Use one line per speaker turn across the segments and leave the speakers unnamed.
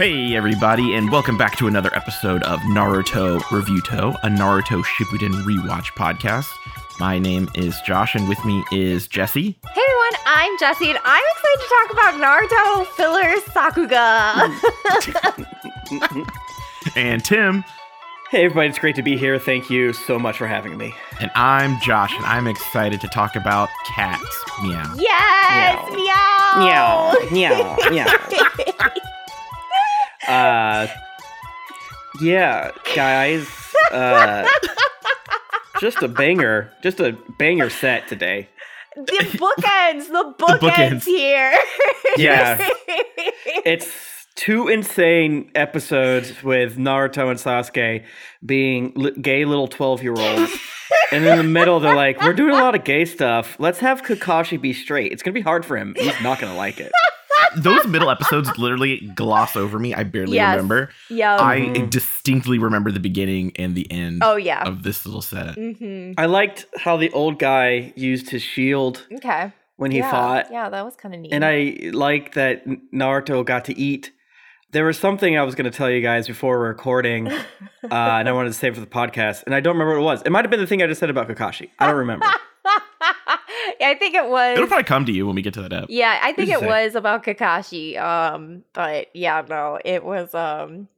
Hey everybody, and welcome back to another episode of Naruto Reviewto, a Naruto Shippuden rewatch podcast. My name is Josh, and with me is Jesse.
Hey everyone, I'm Jesse, and I'm excited to talk about Naruto filler Sakuga.
And Tim,
Hey everybody, it's great to be here. Thank you so much for having me.
and I'm Josh, and I'm excited to talk about cats. Meow.
yes,
Meow.
meow.
Meow, meow. uh, yeah, guys. Uh, just a banger, just a banger set today.
The bookends, the bookends,
bookends.
here.
Yeah. It's two insane episodes with Naruto and Sasuke being li- gay little 12 year olds. and in the middle, they're like, We're doing a lot of gay stuff. Let's have Kakashi be straight. It's going to be hard for him. He's not going to like it.
Those middle episodes literally gloss over me. I barely
Yes.
remember.
Yeah,
I
Mhm.
distinctly remember the beginning and the end
oh yeah.
of this little set.
hmm
I liked how the old guy used his shield
Okay.
when he
yeah.
fought.
Yeah, that was kind of neat.
And I like that N- Naruto got to eat. There was something I was going to tell you guys before we're recording, uh, and I wanted to save for the podcast, and I don't remember what it was. It might have been the thing I just said about Kakashi. I don't remember.
yeah, I think it was.
It'll probably come to you when we get to that ep.
Yeah, I think it
to
was about Kakashi. Um, but yeah, no, it was um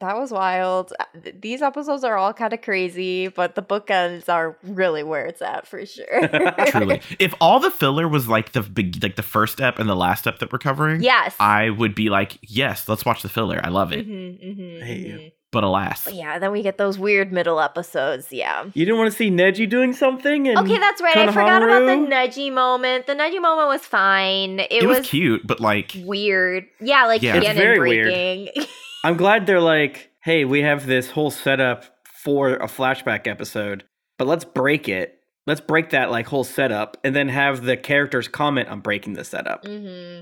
that was wild. Uh, These episodes are all kind of crazy, but the bookends are really where it's at for sure.
Truly. if all the filler was like the big, like the first step and the last step that we're covering,
yes.
I would be like, yes, let's watch the filler. I love it.
Mhm, mhm,
I hate you.
But alas,
yeah, then we get those weird middle episodes. Yeah.
You didn't want to see Neji doing something? And
Okay, that's right. I forgot about the? Neji moment. The Neji moment was fine. It,
it, was, cute, but like,
weird. Yeah, like
Yeah. It's
very weird. I'm glad they're like, hey, we have this whole setup for a flashback episode, but let's break it. Let's break that like whole setup and then have the characters comment on breaking the setup.
hmm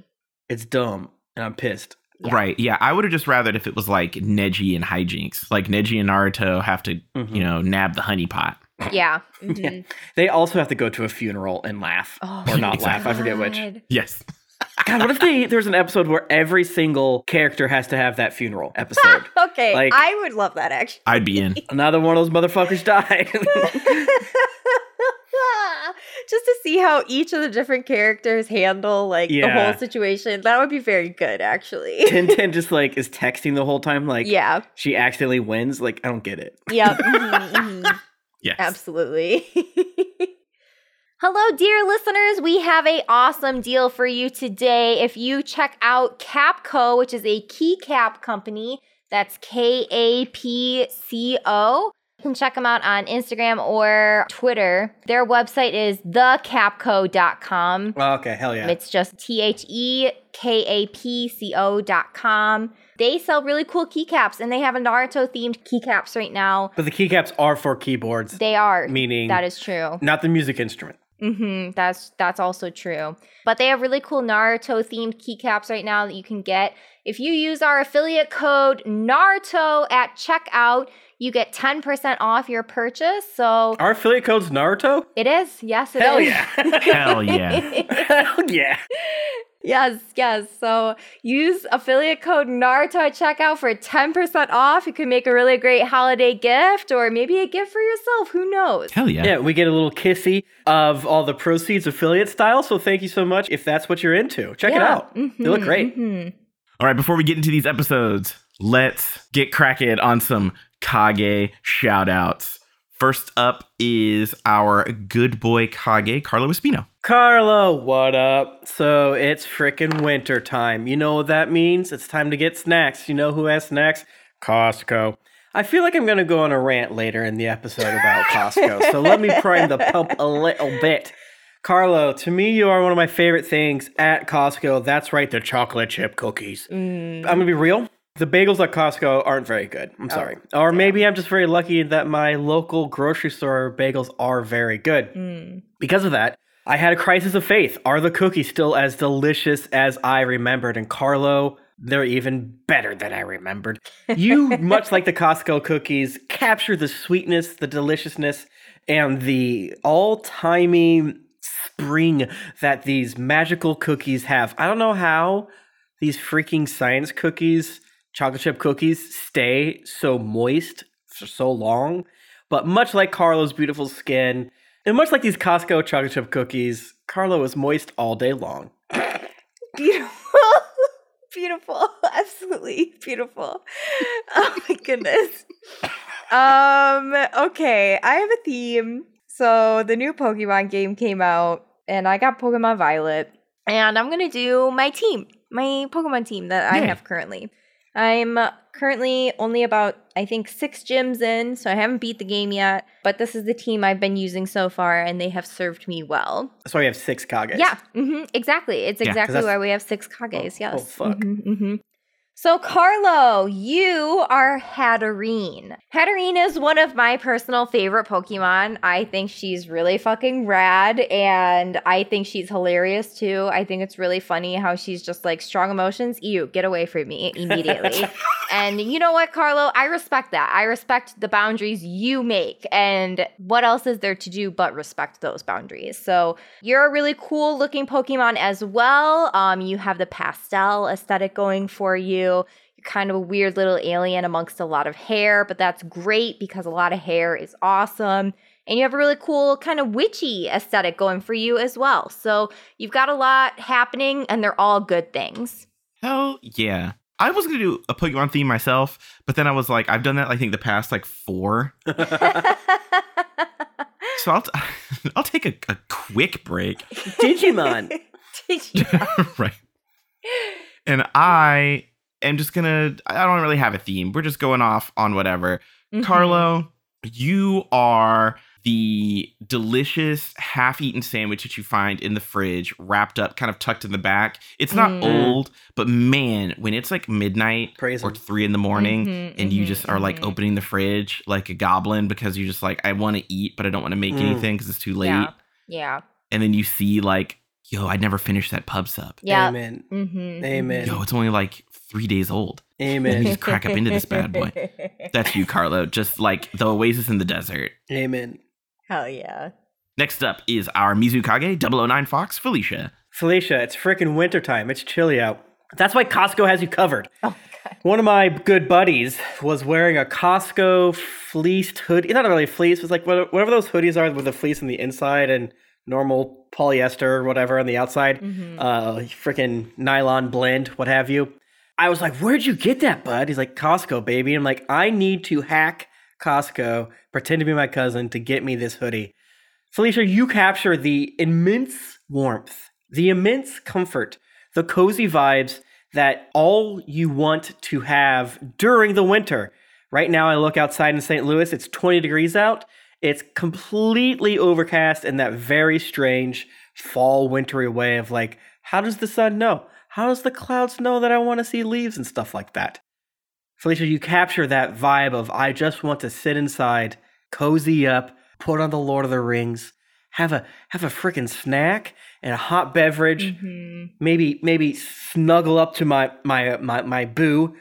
It's dumb, and I'm pissed.
Yeah.
right? Yeah, I would have just rathered if it was like Neji and hijinks, like Neji and Naruto have to,
Mhm.
you know, nab the honey pot.
Yeah. mhm.
They also have to go to a funeral and laugh.
Oh,
Or not
laugh,
I forget which.
Yes,
God, what if they, there's an episode where every single character has to have that funeral episode?
okay,
Like-
I would love that actually.
I'd be in.
Another one of those motherfuckers died.
Just to see how each of the different characters handle like the whole situation. That would be very good actually.
Tintin just like is texting the whole time, like
yeah.
she accidentally wins. Like I don't get it.
Yep. mhm, mhm.
Yes.
Absolutely. Hello, dear listeners. We have a awesome deal for you today. If you check out Kapco, which is a keycap company, that's K A P C O. You can check them out on Instagram or Twitter. Their website is thekapco.com.
Okay, hell yeah.
It's just T H E K A P C O dot com. They sell really cool keycaps and they have a Naruto themed keycaps right now.
But the keycaps are for keyboards,
They are.
meaning
That is true.
not the music instrument.
Mm-hmm. That's that's also true. But they have really cool Naruto themed keycaps right now that you can get. If you use our affiliate code Naruto at checkout, you get 10% off your purchase. So
Our affiliate code's Naruto?
it is. Yes, it is.
Hell yeah.
Hell yeah.
Hell yeah.
yes, yes. So use affiliate code Naruto at checkout for 10% off. You can make a really great holiday gift or maybe a gift for yourself. Who knows?
Hell yeah.
Yeah, we get a little kissy of all the proceeds affiliate style. So thank you so much if that's what you're into. Check it
Yeah.
out. They look
Mhm,
great.
mhm.
All right, before we get into these episodes, let's get cracking on some Kage shoutouts. First up is our good boy Kage, Carlo Espino.
Carlo, what up? So it's frickin' winter time. You know what that means? It's time to get snacks. You know who has snacks? Costco. I feel like I'm gonna go on a rant later in the episode about Costco. so let me prime the pump a little bit. Carlo, to me, you are one of my favorite things at Costco. That's right, the chocolate chip cookies.
Mm.
I'm gonna be real. The bagels at Costco aren't very good. I'm sorry. or maybe I'm just very lucky that my local grocery store bagels are very good.
Mm.
Because of that, I had a crisis of faith. Are the cookies still as delicious as I remembered? And Carlo, they're even better than I remembered. You, much like the Costco cookies, capture the sweetness, the deliciousness, and the all timey spring that these magical cookies have. I don't know how these freaking science cookies chocolate chip cookies stay so moist for so long. But much like Carlo's beautiful skin, and much like these Costco chocolate chip cookies, Carlo is moist all day long.
Beautiful. beautiful. Absolutely beautiful. Oh my goodness. Um, okay, I have a theme. So the new Pokemon game came out and I got Pokemon Violet and I'm to do my team, my Pokemon team that I have currently. I'm currently only about, I think, six gyms in, so I haven't beat the game yet. But this is the team I've been using so far, and they have served me well.
That's why we have six Kages.
Yeah, hmm exactly. It's
Yeah,
exactly why we have six Kages.
Oh,
yes.
oh, fuck.
Mhm, mhm. So, Carlo, you are Hatterene. Hatterene is one of my personal favorite Pokemon. I think she's really fucking rad, and I think she's hilarious too. I think it's really funny how she's just like strong emotions. Ew, get away from me immediately. and you know what, Carlo? I respect that. I respect the boundaries you make. And what else is there to do but respect those boundaries? So you're a really cool looking Pokemon as well. Um, you have the pastel aesthetic going for you. You're kind of a weird little alien amongst a lot of hair, but that's great because a lot of hair is awesome. And you have a really cool kind of witchy aesthetic going for you as well. So you've got a lot happening, and they're all good things.
Hell yeah. I was gonna do a Pokemon theme myself, but then I was like, I've done that I think the past like four. So I'll t- I'll take a, a quick break.
Digimon.
Did you?
right. And I am just gonna I don't really have a theme. We're just going off on whatever.
Mhm.
Carlo, you are the delicious half-eaten sandwich that you find in the fridge, wrapped up, kind of tucked in the back. It's not
Mm.
old, but man, when it's like midnight
Praise
or three in the morning,
Mhm,
and you
mhm,
just are like
mhm.
opening the fridge like a goblin because you're just like, I want to eat, but I don't want to make
Mm.
anything because it's too late.
Yeah. Yeah.
And then you see like, yo, I never finished that pub sub.
Yeah.
Amen.
Mm-hmm.
Amen.
Yo, it's only like three days old. Let me
Amen.
just crack up into this bad boy. That's you, Carlo. Just like the oasis in the desert.
Amen.
Hell yeah.
Next up is our Mizukage 009 Fox, Felicia.
Felicia, it's freaking wintertime. It's chilly out. That's why Costco has you covered.
Oh god.
One of my good buddies was wearing a Costco fleeced hoodie. Not really fleece, it was like whatever those hoodies are with the fleece on the inside and normal polyester or whatever on the outside.
Mhm.
Uh, freaking nylon blend, what have you. I was like, Where'd you get that, bud? He's like, Costco, baby. I'm like, I need to hack Costco, pretend to be my cousin to get me this hoodie. Felicia, you capture the immense warmth, the immense comfort, the cozy vibes that all you want to have during the winter. Right now, I look outside in St. Louis, it's 20 degrees out. It's completely overcast in that very strange fall, wintry way of like, how does the sun know? How does the clouds know that I want to see leaves and stuff like that? Felicia, you capture that vibe of I just want to sit inside, cozy up, put on the Lord of the Rings, have a have a freaking snack and a hot beverage,
Mhm.
maybe maybe snuggle up to my my my my boo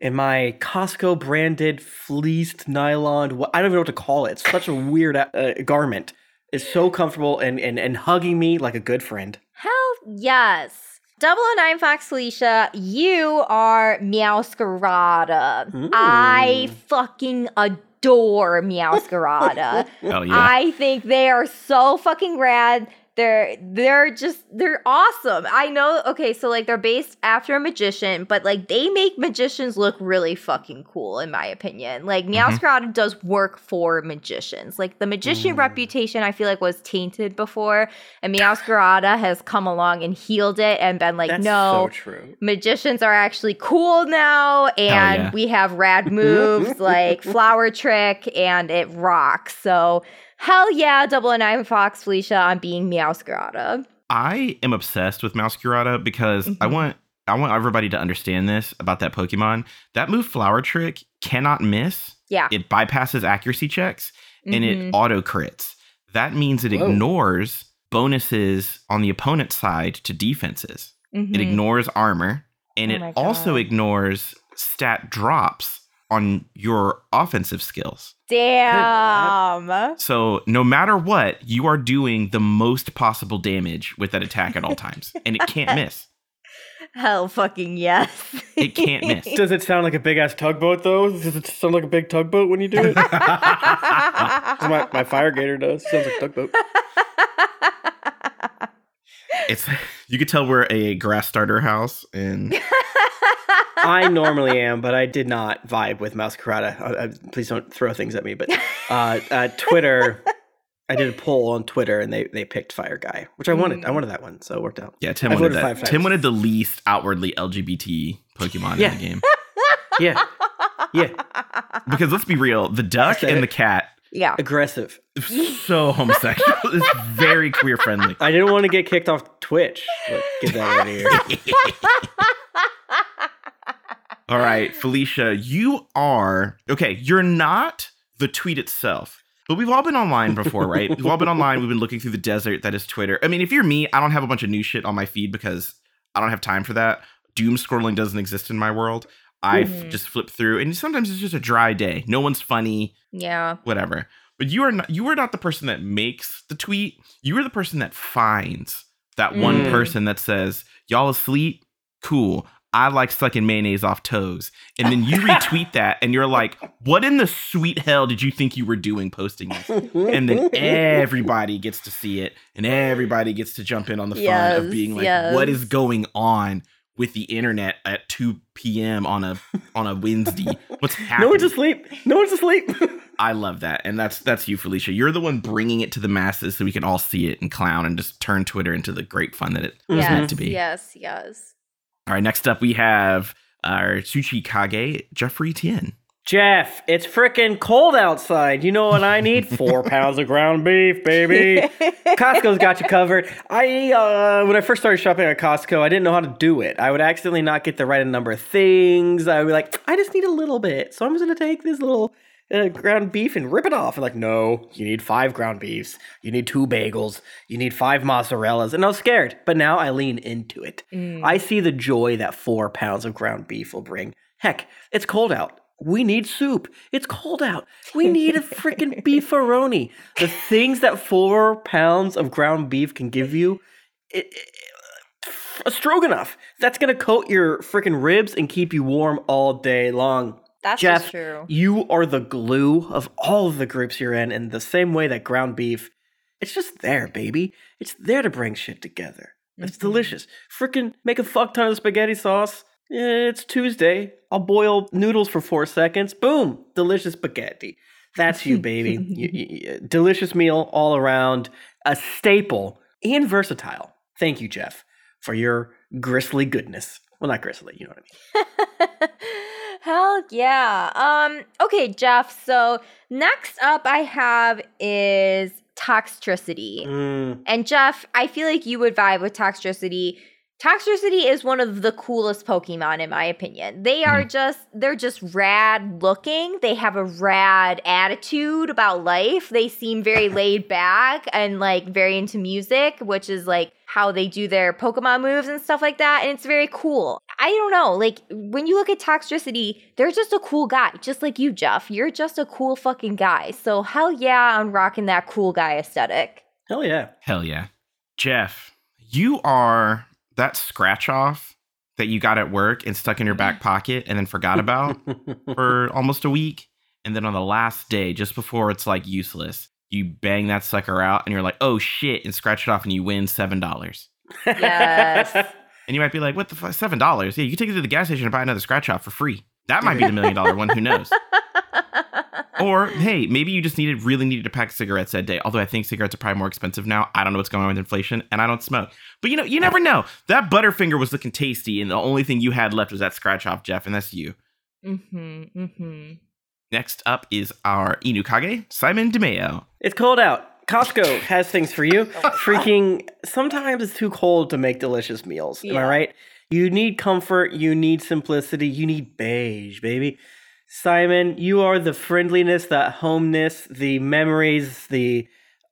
in my Costco branded fleeced nylon. I don't even know what to call it. It's such a weird uh, garment. It's so comfortable and, and and hugging me like a good friend.
Hell yes. Double O Nine Fox Felicia, you are Meowscarada. I hmm. fucking adore Meowscarada.
Yeah.
I think they are so fucking rad. They're they're just they're awesome. I know. Okay, so like they're based after a magician, but like they make magicians look really fucking cool, in my opinion. Like Meowscarada does work for magicians. Like the magician
Mm.
reputation, I feel like was tainted before, and Meowscarada has come along and healed it and been like,
That's
no,
so
magicians are actually cool now and
yeah.
we have rad moves like flower trick and it rocks so hell yeah double and nine fox felicia on being meowscarada
I am obsessed with Meowscarada because I
Mhm.
want I want everybody to understand this about that Pokemon. That move Flower Trick cannot miss.
yeah
It bypasses accuracy checks and
Mhm.
it auto crits. That means it
Whoa.
ignores bonuses on the opponent's side to defenses. It
Mhm.
ignores armor and
Oh
it also ignores stat drops on your offensive skills.
Damn
So no matter what, you are doing the most possible damage with that attack at all times, and it can't miss.
Hell fucking yes.
It can't miss.
Does it sound like a big ass tugboat though? Does it sound like a big tugboat when you do it? my, my fire gator does. Sounds like tugboat.
It's you could tell we're a grass starter house, and
I normally am, but I did not vibe with Meowscarada. Uh, uh, please don't throw things at me. But uh, uh, Twitter, I did a poll on Twitter, and they they picked Fire Guy, which I wanted. I wanted that one, so it worked out.
yeah, Tim
I
wanted that.
five.
Tim wanted the least outwardly LGBT Pokemon
Yeah.
in the game.
Yeah, yeah,
Because let's be real, the duck and
it.
the cat
yeah.
aggressive.
so homosexual. it's very queer friendly.
I didn't want to get kicked off Twitch. But get that out of here.
All right, Felicia, you are okay. You're not the tweet itself, but we've all been online before, right? we've all been online. We've been looking through the desert that is Twitter. I mean, if you're me, I don't have a bunch of new shit on my feed because I don't have time for that. Doom scrolling doesn't exist in my world. I
Mhm.
just flip through, and sometimes it's just a dry day. No one's funny,
Yeah.
whatever. But you are not. You are not the person that makes the tweet. You are the person that finds that one
Mm.
person that says, "Y'all asleep? Cool." I like sucking mayonnaise off toes. And then you retweet that and you're like, what in the sweet hell did you think you were doing posting this? And then everybody gets to see it and everybody gets to jump in on the fun of being like,
yes.
what is going on with the internet at 2 p.m. on a on a Wednesday? What's happening?
no one's asleep. No one's asleep.
I love that. And that's that's you, Felicia. You're the one bringing it to the masses so we can all see it and clown and just turn Twitter into the great fun that it was
Yes.
meant to be.
Yes. Yes.
All right, next up we have our Tsuchi Kage, Jeffrey Tien.
Jeff, it's freaking cold outside. You know what I need? Four pounds of ground beef, baby. Costco's got you covered. I uh, when I first started shopping at Costco, I didn't know how to do it. I would accidentally not get the right number of things. I would be like, I just need a little bit, so I'm just gonna take this little uh, ground beef and rip it off. And like, no, you need five ground beefs. You need two bagels. You need five mozzarellas. And I was scared, but now I lean into it.
Mm.
I see the joy that four pounds of ground beef will bring. Heck, it's cold out. We need soup. It's cold out. We need a freaking beefaroni. The things that four pounds of ground beef can give you, it, it- a stroganoff. That's gonna coat your freaking ribs and keep you warm all day long.
That's
Jeff,
just true.
You are the glue of all of the groups you're in, in the same way that ground beef, it's just there, baby. It's there to bring shit together. It's
Mhm.
delicious. Freaking make a fuck ton of spaghetti sauce. It's Tuesday. I'll boil noodles for four seconds. Boom, delicious spaghetti. That's you, baby. You- you- delicious meal all around. A staple and versatile. Thank you, Jeff, for your gristly goodness. Well, not gristly, you know what I mean.
Hell yeah. Um, okay, Jeff. So next up I have is Toxtricity.
Mm,
And Jeff, I feel like you would vibe with Toxtricity. Toxtricity is one of the coolest Pokemon in my opinion. They are hmm. just they're just rad looking. They have a rad attitude about life. They seem very laid back and like very into music, which is like how they do their Pokemon moves and stuff like that. And it's very cool. I don't know, like when you look at Toxtricity, they're just a cool guy, just like you, Jeff. You're just a cool fucking guy. So hell yeah, I'm rocking that cool guy aesthetic.
hell yeah.
Hell yeah. Jeff, you are that scratch off that you got at work and stuck in your back pocket and then forgot about for almost a week. And then on the last day, just before it's like useless, you bang that sucker out and you're like, oh shit, and scratch it off and you win $7.
Yes.
And you might be like, what the fuck? $7? Yeah, you can take it to the gas station and buy another scratch off for free. That might be the million dollar one. Who knows? Or hey, maybe you just needed really needed a pack of cigarettes that day. Although I think cigarettes are probably more expensive now. I don't know what's going on with inflation, and I don't smoke. But you know, you never know. That Butterfinger was looking tasty, and the only thing you had left was that scratch off, Jeff, and that's you.
mm-hmm. Mm-hmm.
Next up is our Inukage, Simon DeMeo.
It's cold out. Costco has things for you. Freaking, sometimes it's too cold to make delicious meals. Am I right? You need comfort, you need simplicity, you need beige, baby. Simon, you are the friendliness, the homeness, the memories, the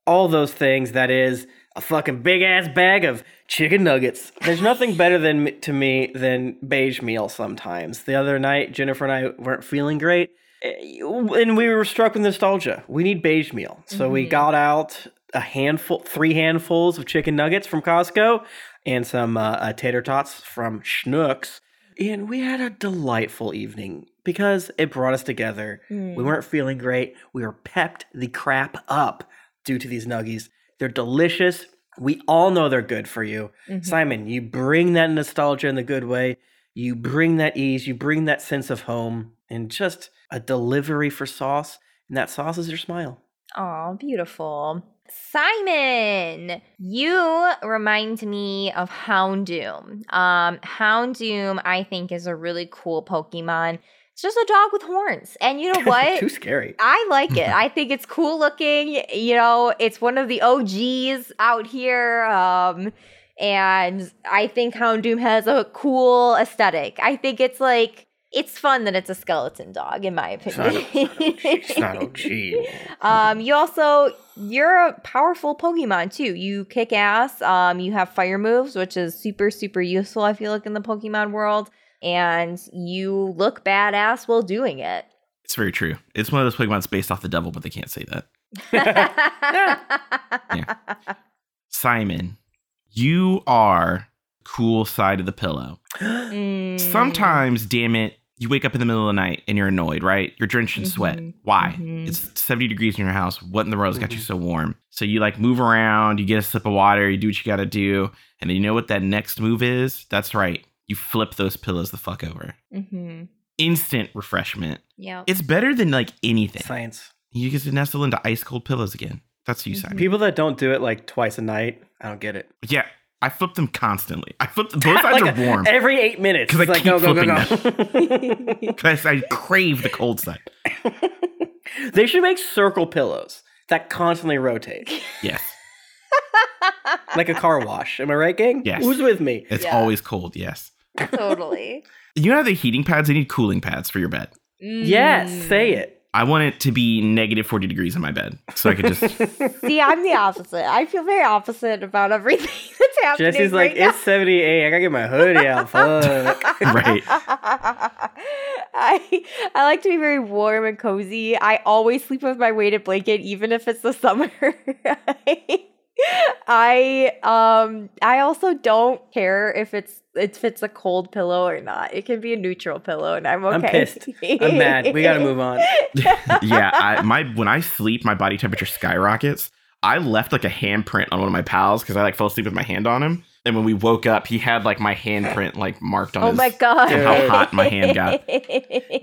all those things that is a fucking big ass bag of chicken nuggets. There's nothing better than to me than beige meal sometimes. The other night, Jennifer and I weren't feeling great. eh, And we were struck with nostalgia. We need beige meal. So we
Mhm.
got out a handful, three handfuls of chicken nuggets from Costco, and some uh, uh, tater tots from Schnucks. And we had a delightful evening because it brought us together. We
Mm.
weren't feeling great. We were pepped the crap up due to these nuggies. They're delicious. We all know they're good for you.
Mhm.
Simon, you bring that nostalgia in the good way. You bring that ease. You bring that sense of home and just a delivery for sauce. And that sauce is your smile.
Oh, beautiful. Simon, you remind me of Houndoom. Um, Houndoom, I think, is a really cool Pokemon. It's just a dog with horns. And you know what?
Too scary.
I like it. I think it's cool looking. You know, it's one of the OGs out here. Um, and I think Houndoom has a cool aesthetic. I think it's like it's fun that it's a skeleton dog, in my
It's not,
opinion.
it's not OG.
um, you also you're a powerful Pokemon too. You kick ass. Um, you have fire moves, which is super super useful. I feel like in the Pokemon world, and you look badass while doing it.
It's very true. It's one of those Pokemon's based off the devil, but they can't say that. Simon, you are cool side of the pillow.
Mm.
Sometimes, damn it, you wake up in the middle of the night and you're annoyed, right? You're drenched in sweat.
Mhm.
Why?
Mhm.
It's 70 degrees in your house. What in the world's got you
Mhm.
so warm? So you like move around, you get a sip of water, you do what you got to do. And then you know what that next move is? That's right. You flip those pillows the fuck over.
Mm-hmm.
Instant refreshment.
Yeah.
It's better than like anything.
Science.
You get to nestle into ice cold pillows again. That's you. Simon.
People that don't do it like twice a night, I don't get it.
Yeah, I flip them constantly. I flip them. Both sides
Like,
are warm.
Every eight minutes.
'Cause I
like,
keep
go, go, go,
flipping
go.
Because I crave the cold side.
they should make circle pillows that constantly rotate.
Yes.
Like a car wash. Am I right, gang?
Yes.
Who's with me?
It's
Yeah.
always cold, yes.
totally.
You know how the heating pads, they need cooling pads for your bed.
Yes,
Mm.
say it.
I want it to be negative 40 degrees in my bed. So I could just
See, I'm the opposite. I feel very opposite about everything that's happening.
Jesse's like,
now.
it's 78. I gotta get my hoodie out. Fuck.
Right.
I I like to be very warm and cozy. I always sleep with my weighted blanket, even if it's the summer. I um I also don't care if it's if it's a cold pillow or not. It can be a neutral pillow, and I'm okay.
I'm pissed. I'm mad. We gotta move on.
yeah, I, my when I sleep, my body temperature skyrockets. I left like a handprint on one of my pals because I like fell asleep with my hand on him. And when we woke up, he had like my handprint like marked on
Oh
his.
my god!
and how
hot my hand got.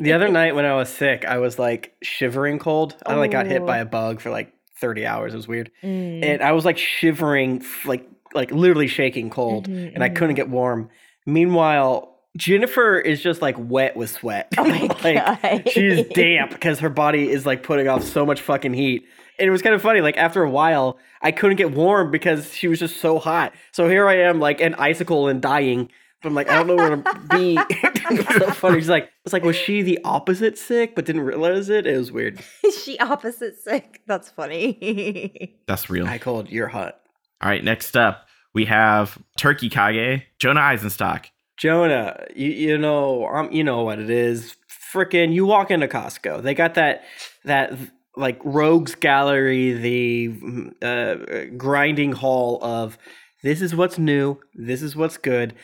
The other night when I was sick, I was like shivering cold. I like got hit by a bug for like 30 hours. It was weird.
Mm.
And I was like shivering, like like literally shaking cold,
Mhm,
and I
mhm.
couldn't get warm. Meanwhile, Jennifer is just like wet with sweat.
Oh my
like
god!
she's damp because her body is like putting off so much fucking heat. And it was kind of funny. Like after a while, I couldn't get warm because she was just so hot. So here I am, like an icicle and dying. But I'm like, I don't know where to be. it's so funny. She's like, it's like, was she the opposite sick but didn't realize it? It was weird.
Is she opposite sick. That's funny.
That's real.
I called you're hot.
All right, next up, we have Turkey Kage, Jonah Eisenstock.
Jonah, you you know um you know what it is. Freaking, you walk into Costco. They got that that like rogues gallery, the mm, uh, grinding hall of this is what's new, this is what's good.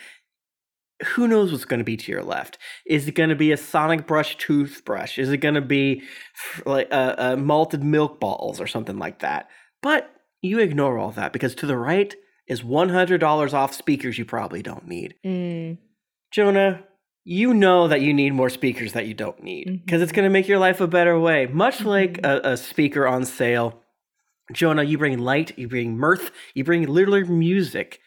Who knows what's going to be to your left? Is it going to be a Sonic Brush toothbrush? Is it going to be like uh, uh, malted milk balls or something like that? But you ignore all that because to the right is $100 off speakers you probably don't need.
Mm.
Jonah, you know that you need more speakers that you don't need because it's
Mhm.
going to make your life a better way. Much like
Mhm.
a, a speaker on sale, Jonah, you bring light, you bring mirth, you bring literally music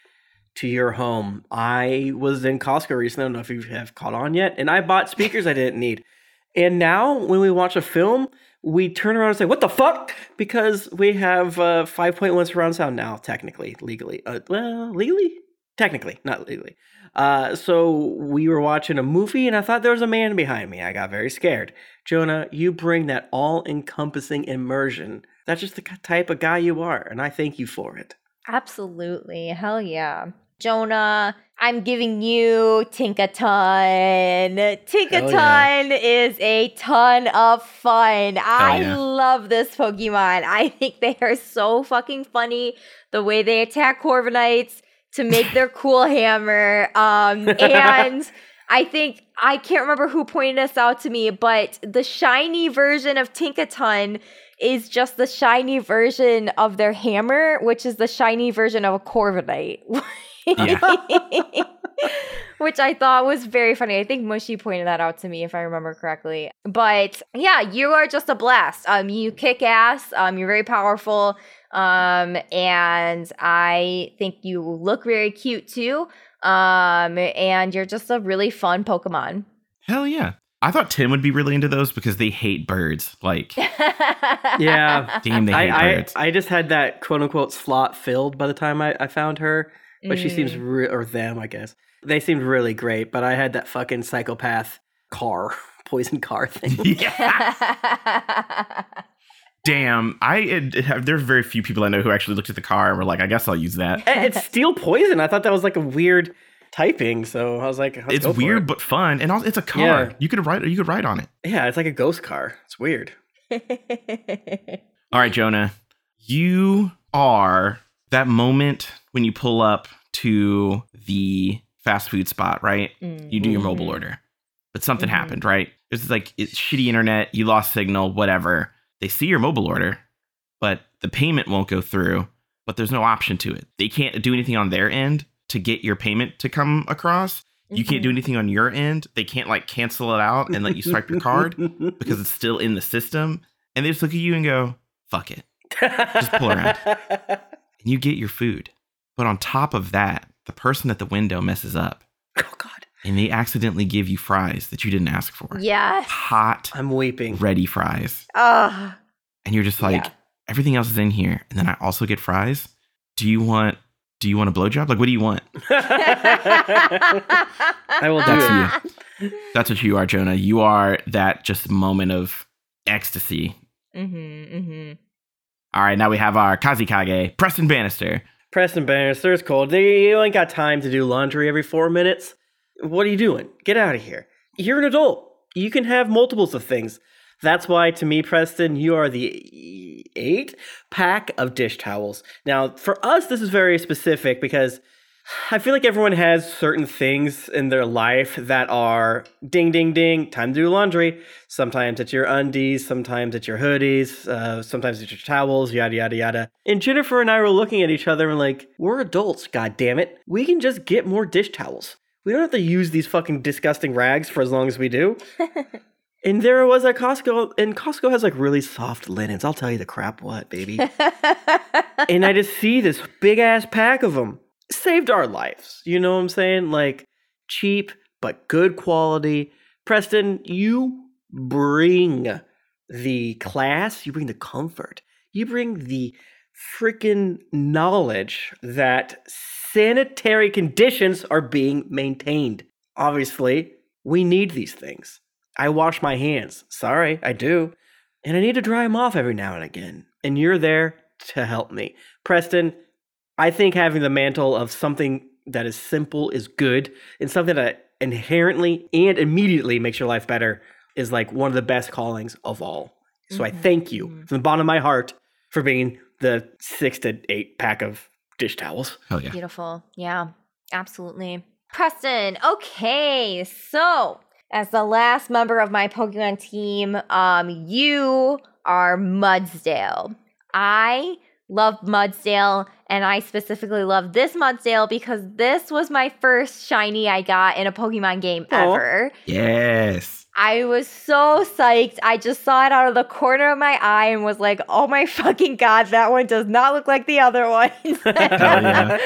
to your home. I was in Costco recently. I don't know if you have caught on yet, and I bought speakers I didn't need. And now, when we watch a film, we turn around and say, "What the fuck?" Because we have uh, 5.1 surround sound now, technically, legally. Uh, well, legally, technically, not legally. Uh, so we were watching a movie, and I thought there was a man behind me. I got very scared. Jonah, you bring that all-encompassing immersion. That's just the type of guy you are, and I thank you for it.
Absolutely. Hell yeah. Jonah, I'm giving you Tinkaton. Tinkaton is a ton of fun. I
yeah.
love this Pokemon. I think they are so fucking funny. The way they attack Corviknights to make their cool hammer. Um, and I think I can't remember who pointed this out to me, but the shiny version of Tinkaton is just the shiny version of their hammer, which is the shiny version of a Corviknight. which I thought was very funny. I think Mushy pointed that out to me if I remember correctly. But yeah, you are just a blast. Um, you kick ass. Um, you're very powerful. Um, and I think you look very cute too. Um, and you're just a really fun Pokemon.
Hell yeah. I thought Tim would be really into those because they hate birds. Like,
Yeah.
damn, they hate
I, I. I just had that quote unquote slot filled by the time I, I found her, but she seems
Mm.
re- or them, I guess. They seemed really great, but I had that fucking psychopath car, poison car thing.
yeah. Damn. I it, it- there's very few people I know who actually looked at the car and were like, I guess I'll use that.
It's steel poison. I thought that was like a weird typing, so I was like, let's
it's
go for
weird
it.
but fun, and also it's a car.
Yeah.
You could ride. You could ride on it.
Yeah, it's like a ghost car. It's weird.
All right, Jonah. You are that moment when you pull up to the fast food spot, right? You do your mobile
Mhm.
order, but something
Mhm.
happened, right? It's like it's shitty internet. You lost signal, whatever. They see your mobile order, but the payment won't go through. But there's no option to it. They can't do anything on their end to get your payment to come across. You can't do anything on your end. They can't like cancel it out and let you swipe your card because it's still in the system. And they just look at you and go, fuck it. Just pull around. And you get your food. But on top of that, the person at the window messes up
oh God,
and they accidentally give you fries that you didn't ask for.
Yes.
Hot,
I'm weeping.
ready fries.
Ugh.
And you're just like,
Yeah.
everything else is in here. And then I also get fries. Do you want do you want a blowjob? Like what do you want?
I will do
That's
it.
That's what you are, Jonah. You are that just moment of ecstasy.
Mm-hmm, mm-hmm.
All right, now we have our Kazekage, Preston Bannister.
Preston Bannister is cold. You ain't got time to do laundry every four minutes. What are you doing? Get out of here. You're an adult. You can have multiples of things. That's why, to me, Preston, you are the eight pack of dish towels. Now, for us, this is very specific because I feel like everyone has certain things in their life that are ding, ding, ding, time to do laundry. Sometimes it's your undies, sometimes it's your hoodies, uh, sometimes it's your towels, yada, yada, yada. And Jennifer and I were looking at each other and like, we're adults, god damn it. We can just get more dish towels. We don't have to use these fucking disgusting rags for as long as we do. and there was at Costco, and Costco has like really soft linens. I'll tell you the crap what, baby. and I just see this big ass pack of them. Saved our lives. You know what I'm saying? Like cheap but good quality. Preston, you bring the class, you bring the comfort, you bring the freaking knowledge that sanitary conditions are being maintained. Obviously, we need these things. I wash my hands. Sorry, I do. And I need to dry them off every now and again. And you're there to help me. Preston, I think having the mantle of something that is simple is good and something that inherently and immediately makes your life better is like one of the best callings of all. So I thank you
Mhm.
from the bottom of my heart for being the six to eight pack of dish towels.
Hell yeah.
Beautiful. Yeah, absolutely. Preston, okay. So, as the last member of my Pokemon team, um, you are Mudsdale. I love Mudsdale, and I specifically love this Mudsdale because this was my first shiny I got in a Pokemon game
Aw.
ever.
Yes.
I was so psyched. I just saw it out of the corner of my eye and was like, oh my fucking God, that one does not look like the other one.
yeah.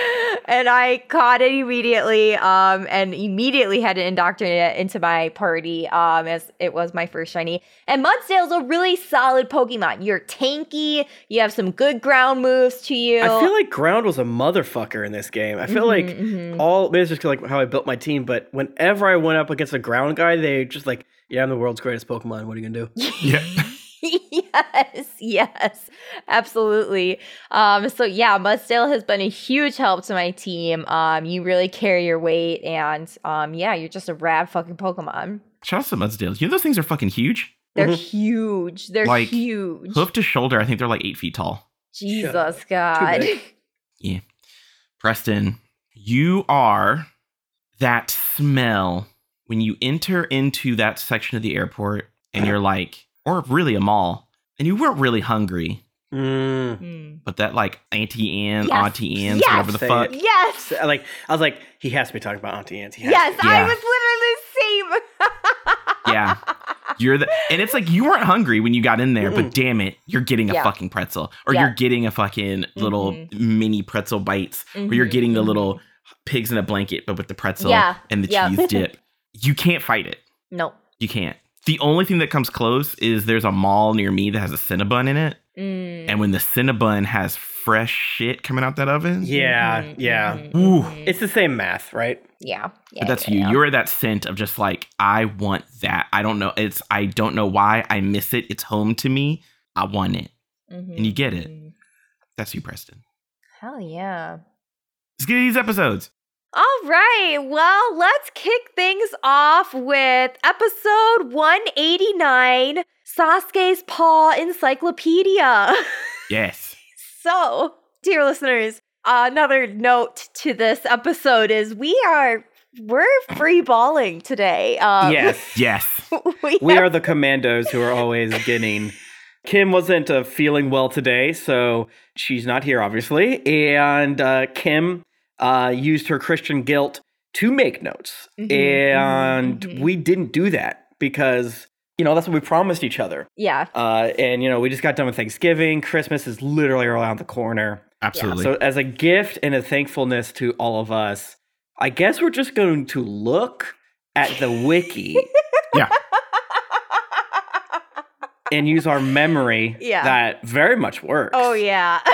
and I caught it immediately um, and immediately had to indoctrinate it into my party um, as it was my first shiny. And Mudsdale's a really solid Pokemon. You're tanky, you have some good ground moves to you.
I feel like ground was a motherfucker in this game. I feel like
Mhm, mhm.
all maybe it's just like how I built my team, but whenever I went up against a ground guy, they just like, yeah, I'm the world's greatest Pokemon. What are you gonna do?
Yeah.
yeah. yes, yes, absolutely. Um, so yeah, Mudsdale has been a huge help to my team. Um, you really carry your weight, and um, yeah, you're just a rad fucking Pokemon.
Shout out to Mudsdales. You know those things are fucking huge.
They're
Mhm.
huge. They're
Like,
huge.
Hoof to shoulder, I think they're like eight feet tall.
Jesus God.
big.
Preston, you are that smell when you enter into that section of the airport and you're like, or really a mall, and you weren't really hungry,
Mm.
Mm.
but that like Auntie Anne,
Yes.
Auntie Anne's,
Yes.
whatever the
Say
fuck.
it.
Yes.
Like I was like, he has to be talking about Auntie Anne's. He
Yes,
to.
I
Yeah.
was literally the same.
Yeah. You're the, and it's like you weren't hungry when you got in there, but
Mm-mm.
damn it, you're getting a
Yeah.
fucking pretzel, or
Yeah.
you're getting a fucking little
Mhm.
mini pretzel bites, or you're getting the
mhm.
little pigs in a blanket, but with the pretzel
Yeah,
and the
yeah.
cheese dip. You can't fight it.
No.
You can't. The only thing that comes close is there's a mall near me that has a Cinnabon in it.
Mm.
And when the Cinnabon has fresh shit coming out that oven,
Yeah,
Mhm,
yeah.
mhm,
Ooh.
It's the same math, right?
yeah. yeah
but that's
yeah,
you.
yeah.
You're that scent of just like, I want that. I don't know. It's I don't know why. I miss it. It's home to me. I want it. and you get it.
Mhm.
That's you, Preston.
Hell yeah.
Let's get these episodes.
All right. Well, let's kick things off with episode 189 Sasuke's Paw Encyclopedia.
Yes.
so, dear listeners, another note to this episode is we are we're free balling today. Um,
yes.
Yes.
we,
we
have-
are the commandos who are always getting. Kim wasn't uh, feeling well today, so she's not here, obviously. And uh, Kim uh, used her Christian guilt to make notes.
Mhm,
and
mhm, mhm.
we didn't do that because, you know, that's what we promised each other.
Yeah.
Uh, and, you know, we just got done with Thanksgiving. Christmas is literally around the corner.
Absolutely.
So, as a gift and a thankfulness to all of us, I guess we're just going to look at the wiki
yeah.
and use our memory
Yeah.
that very much works.
Oh yeah.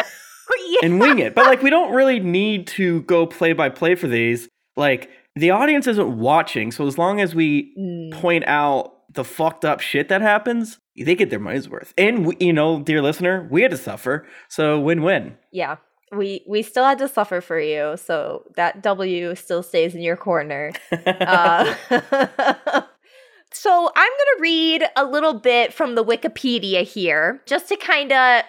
yeah.
And wing it. But like we don't really need to go play by play for these. Like the audience isn't watching, so as long as we
Mm.
point out the fucked up shit that happens, they get their money's worth. And we, you know, dear listener, we had to suffer, so win-win.
Yeah. We we still had to suffer for you, so that W still stays in your corner. Uh, so I'm going to read a little bit from the Wikipedia here, just to kind of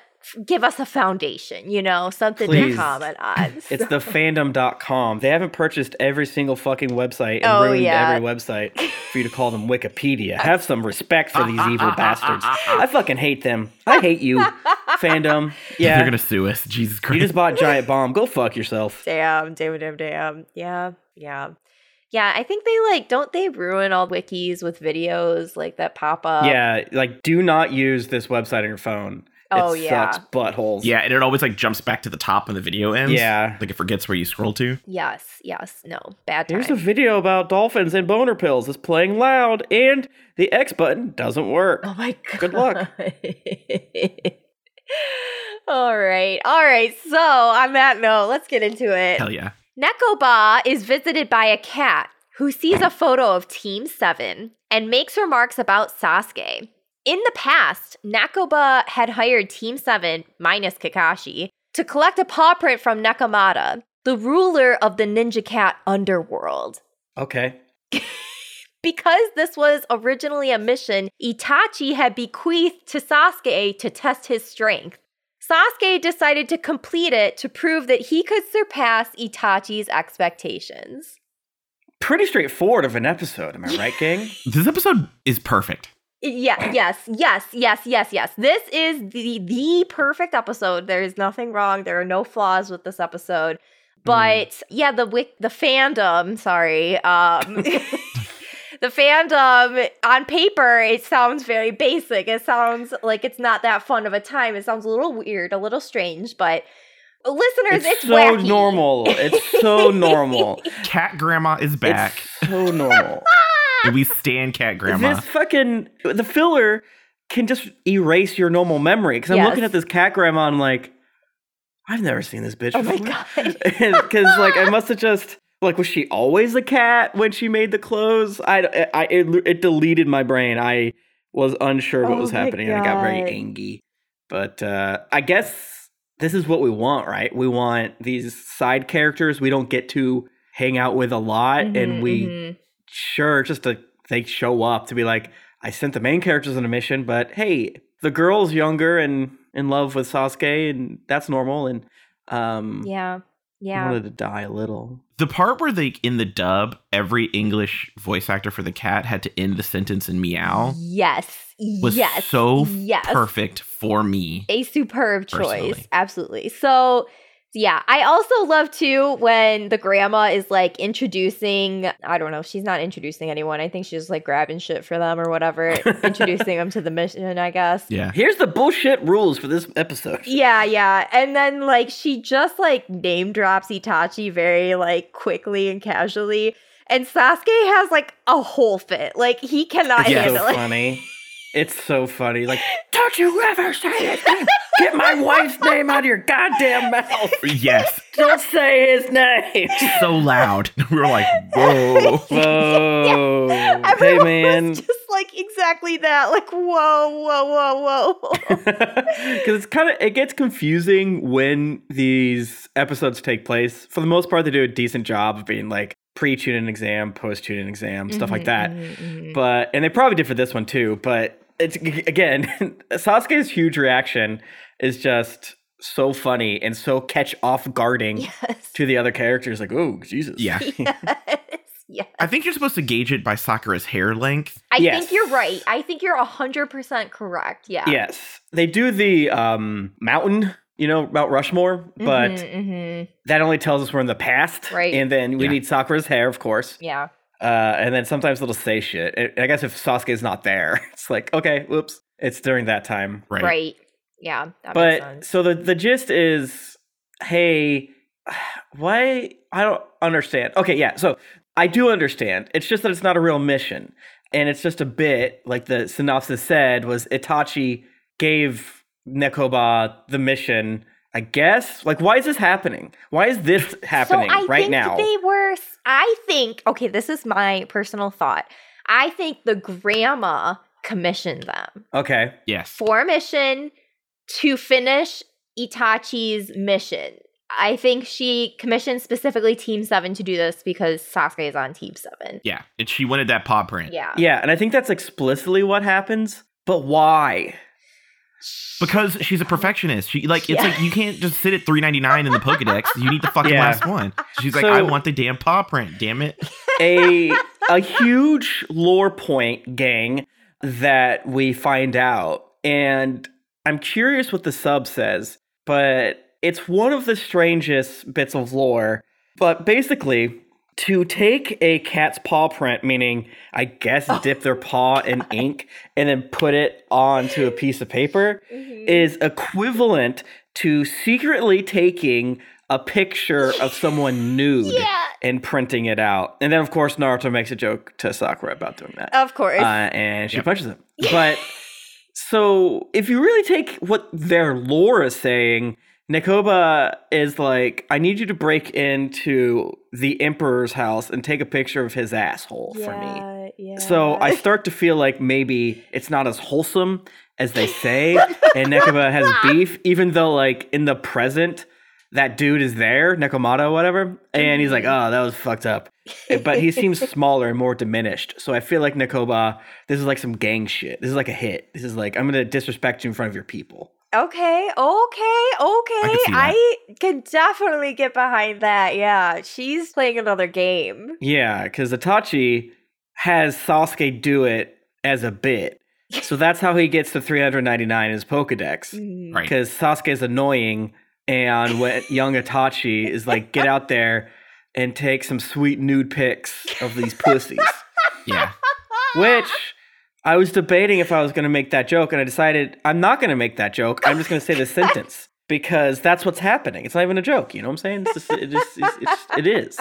give us a foundation, you know, something
Please.
to comment on.
It's
So-
the fandom.com. They haven't purchased every single fucking website and
Oh,
ruined
yeah.
every website for you to call them Wikipedia. Have some respect for these evil bastards. I fucking hate them. I hate you, fandom. Yeah.
They're gonna sue us. Jesus Christ.
You just bought Giant Bomb. Go fuck yourself.
Damn, damn, damn, damn. Yeah, yeah. Yeah, I think they like, don't they ruin all wikis with videos like that pop up?
yeah, like do not use this website on your phone.
Oh,
it
yeah.
sucks buttholes.
yeah, and it always like jumps back to the top when the video ends.
Yeah.
Like it forgets where you scroll to.
Yes, yes. No, bad time.
Here's a video about dolphins and boner pills. It's playing loud, and the X button doesn't work.
Oh my god.
Good luck.
all right. All right. So, on that note, let's get into it.
Hell yeah.
Nekoba is visited by a cat who sees a photo of Team 7 and makes remarks about Sasuke. In the past, Nekoba had hired Team 7, minus Kakashi, to collect a paw print from Nekomata, the ruler of the ninja cat underworld.
Okay.
Because this was originally a mission Itachi had bequeathed to Sasuke to test his strength. Sasuke decided to complete it to prove that he could surpass Itachi's expectations.
Pretty straightforward of an episode, am I right, gang?
This episode is perfect.
Yeah, yes, yes, yes, yes, yes. This is the the perfect episode. There is nothing wrong. There are no flaws with this episode. But yeah, the wic- the fandom, sorry. Um the fandom on paper it sounds very basic. It sounds like it's not that fun of a time. It sounds a little weird, a little strange, but listeners, it's,
It's so
wacky.
normal. It's so normal.
Cat Grandma is back.
It's so normal.
and we stand Cat Grandma.
This fucking the filler can just erase your normal memory. Because I'm
Yes.
looking at this cat grandma, and I'm like, I've never seen this bitch
Oh my god.
Because like I must have just like was she always a cat when she made the clothes? I, I it, it deleted my brain. I was unsure what
Oh
was
my
happening and I got very
God.
angry. But uh, I guess this is what we want, right? We want these side characters we don't get to hang out with a lot,
Mhm,
and we
mhm.
Sure just to they show up to be like, I sent the main characters on a mission, but hey, the girl's younger and in love with Sasuke, and that's normal. And um,
Yeah.
I
Yeah.
wanted to die a little.
The part where they in the dub, every English voice actor for the cat had to end the sentence in meow
Yes.
was
yes.
so
yes.
perfect for me.
a superb choice. Absolutely. So, yeah, I also love too when the grandma is like introducing, I don't know, she's not introducing anyone. I think she's like grabbing shit for them or whatever, introducing them to the mission, I guess.
Yeah.
Here's the bullshit rules for this episode.
Yeah, yeah. And then like she just like name drops Itachi very like quickly and casually. And Sasuke has like a whole fit. Like he cannot
Yeah.
It's
handle
so
it.
funny. It's so funny. Like, don't you ever say it? Get my wife's name out of your goddamn mouth.
Yes.
Don't say his name.
So loud. We were like, whoa.
Whoa. hey, man.
was just like exactly that. Like, whoa, whoa, whoa, whoa.
Because it's kind of it gets confusing when these episodes take place. For the most part, they do a decent job of being like pre-tune exam, post-tune exam, stuff like
Mhm,
that.
mhm, mhm.
But and they probably did for this one too. But it's again, Sasuke's huge reaction is just so funny and so catch off guarding
Yes.
to the other characters. Like, oh Jesus,
Yeah.
yes. Yes.
I think you're supposed to gauge it by Sakura's hair length.
I
Yes.
think you're right. I think you're 100% correct. Yeah.
yes, they do the um mountain. You know, Mount Rushmore, but
Mhm, mhm.
that only tells us we're in the past.
Right.
And then we
Yeah.
need Sakura's hair, of course.
yeah.
Uh, and then sometimes it'll say shit. And I guess if Sasuke's not there, it's like, okay, whoops. It's during that time.
Right.
Right. Yeah. That makes
But
sense.
so the, the gist is, hey, why? I don't understand. Okay, yeah. So I do understand. It's just that it's not a real mission. And it's just a bit, like the synopsis said, was Itachi gave Nekoba the mission. I guess. Like, why is this happening? Why is this happening right now?
so I
right
think
now?
They were. I think. Okay, this is my personal thought. I think the grandma commissioned them
okay.
Yes.
for a mission to finish Itachi's mission. I think she commissioned specifically Team Seven to do this because Sasuke is on Team Seven.
Yeah. And she wanted that paw print.
Yeah.
Yeah, and I think that's explicitly what happens. But why?
Because she's a perfectionist. She like it's
Yeah.
like you can't just sit at 399 in the Pokedex. You need the fucking
Yeah.
last one. She's like,
So-
I want the damn paw print, damn it.
a a huge lore point gang that we find out and i'm curious what the sub says but it's one of the strangest bits of lore but basically to take a cat's paw print meaning i guess
Oh,
dip their paw in ink and then put it onto a piece of paper
Mhm.
is equivalent to secretly taking a picture of someone nude
Yeah.
and printing it out. And then, of course, Naruto makes a joke to Sakura about doing that.
Of course.
Uh, and she
Yep.
punches him. But so if you really take what their lore is saying, Nekoba is like, I need you to break into the Emperor's house and take a picture of his asshole for me.
Yeah.
So I start to feel like maybe it's not as wholesome as they say, and Nekoba has beef, even though like in the present, that dude is there, Nekomata, whatever, and he's like, mm-hmm. oh, that was fucked up. But he seems smaller and more diminished. So I feel like Nekoba, this is like some gang shit. This is like a hit. This is like, I'm gonna disrespect you in front of your people.
Okay, okay, okay.
see that.
I can definitely get behind that. Yeah, she's playing another game.
Yeah, because Itachi has Sasuke do it as a bit. So that's how he gets to 399 in his Pokedex.
Mm.
Right.
because Sasuke's annoying, and when young Itachi is like, get out there and take some sweet nude pics of these pussies.
Yeah.
Which I was debating if I was going to make that joke, and I decided I'm not going to make that joke. I'm just going to say the sentence because that's what's happening. It's not even a joke. You know what I'm saying? It's just, it just it's, it's, it is.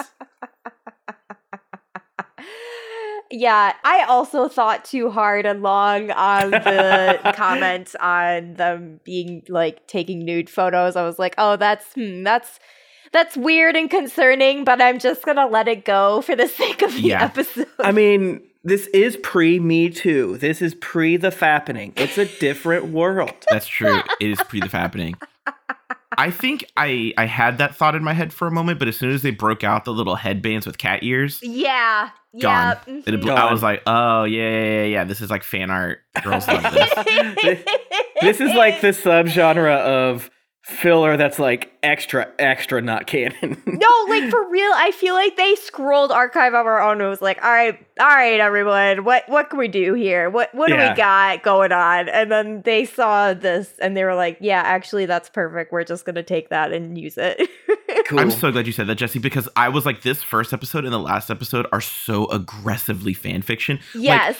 Yeah, I also thought too hard and long on the comments on them being like taking nude photos. I was like, oh, that's hmm, that's that's weird and concerning, but I'm just gonna let it go for the sake of the
Yeah.
episode.
I mean, this is pre Me Too. This is pre the fappening. It's a different world.
That's true. It is pre the fappening. I think I I had that thought in my head for a moment, but as soon as they broke out the little headbands with cat ears,
Yeah.
gone.
Yeah.
It,
mhm.
I was like, oh yeah, yeah, yeah, yeah. This is like fan art. Girls love this.
This is like the subgenre of filler that's like extra, extra not canon.
No, like for real, I feel like they scrolled archive of our own and was like, all right, all right, everyone, what what can we do here? What what do we got going on? And then they saw this and they were like, yeah, actually that's perfect. We're just gonna take that and use it.
cool.
I'm so glad you said that, Jesse, because I was like, this first episode and the last episode are so aggressively fan fiction. Like,
yes.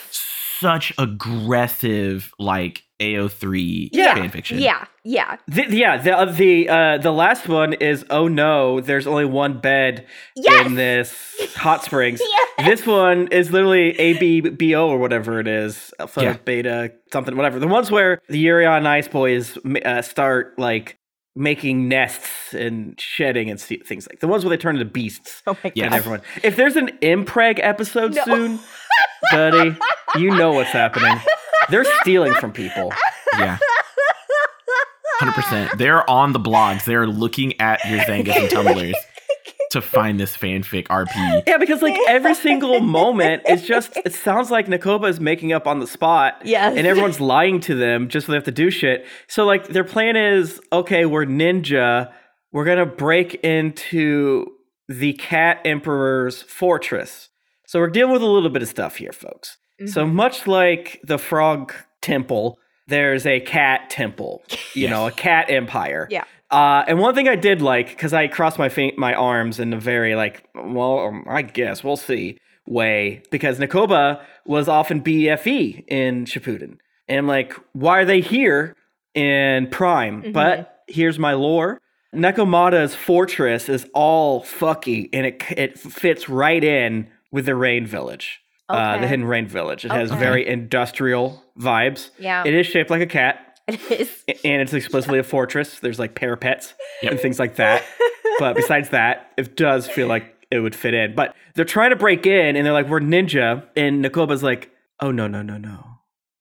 such aggressive, like AO3
Yeah.
fan fiction.
Yeah, yeah.
The, yeah, the uh, the uh, the last one is oh no, there's only one bed
Yes!
in this hot springs.
Yes!
This one is literally ABBO or whatever it is, alpha,
Yeah.
beta, something, whatever. The ones where the Yuri on Ice Boys ma- uh, start like making nests and shedding and see- things like the ones where they turn into beasts.
Oh my
Yeah.
And
god.
everyone, if there's an impreg episode
No.
soon, buddy, you know what's happening. They're stealing from people.
Yeah. 100%. They're on the blogs. They're looking at your Xangas and Tumblrs to find this fanfic RP.
Yeah, because like every single moment is just it sounds like Nekoba is making up on the spot.
Yes.
And everyone's lying to them just so they have to do shit. So like their plan is, okay, we're ninja. We're gonna break into the cat emperor's fortress. So we're dealing with a little bit of stuff here, folks. So
Mm-hmm.
much like the frog temple, there's a cat temple. You know, a cat empire.
Yeah.
Uh, and one thing I did like, because I crossed my fa- my arms in a very like, well, um, I guess we'll see way, because Nekoba was often BFE in Shippuden, and I'm like, why are they here in Prime?
Mhm.
But here's my lore: Nekomata's fortress is all fucky, and it it fits right in with the Rain Village, uh, the Hidden Rain Village. It has very industrial vibes.
Yeah.
It is shaped like a cat
It is.
and it's explicitly a fortress. There's like parapets
Yep.
and things like that. But besides that, it does feel like it would fit in. But they're trying to break in, and they're like, "We're ninja," and Nekoba's like, "Oh no, no, no, no!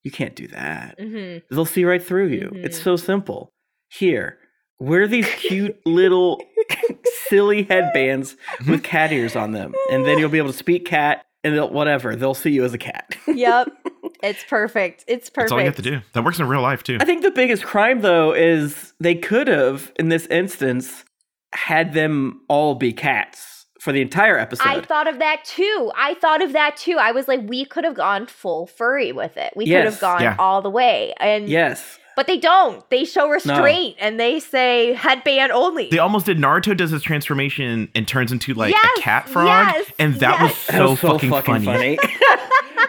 You can't do that.
hmm
They'll see right through you. It's
Mhm.
so simple. Here, wear these cute little silly headbands with cat ears on them, and then you'll be able to speak cat, and they'll whatever. They'll see you as a cat."
Yep. It's perfect. It's perfect.
That's all you have to do. That works in real life too.
I think the biggest crime, though, is they could have, in this instance, had them all be cats for the entire episode.
I thought of that too. I thought of that too. I was like, we could have gone full furry with it. We could have gone
Yeah.
all the way. And
yes.
But they don't. They show restraint and they say headband only.
They almost did. Naruto does his transformation and turns into like
Yes,
a cat frog,
yes,
and that was so,
That was
fucking, funny.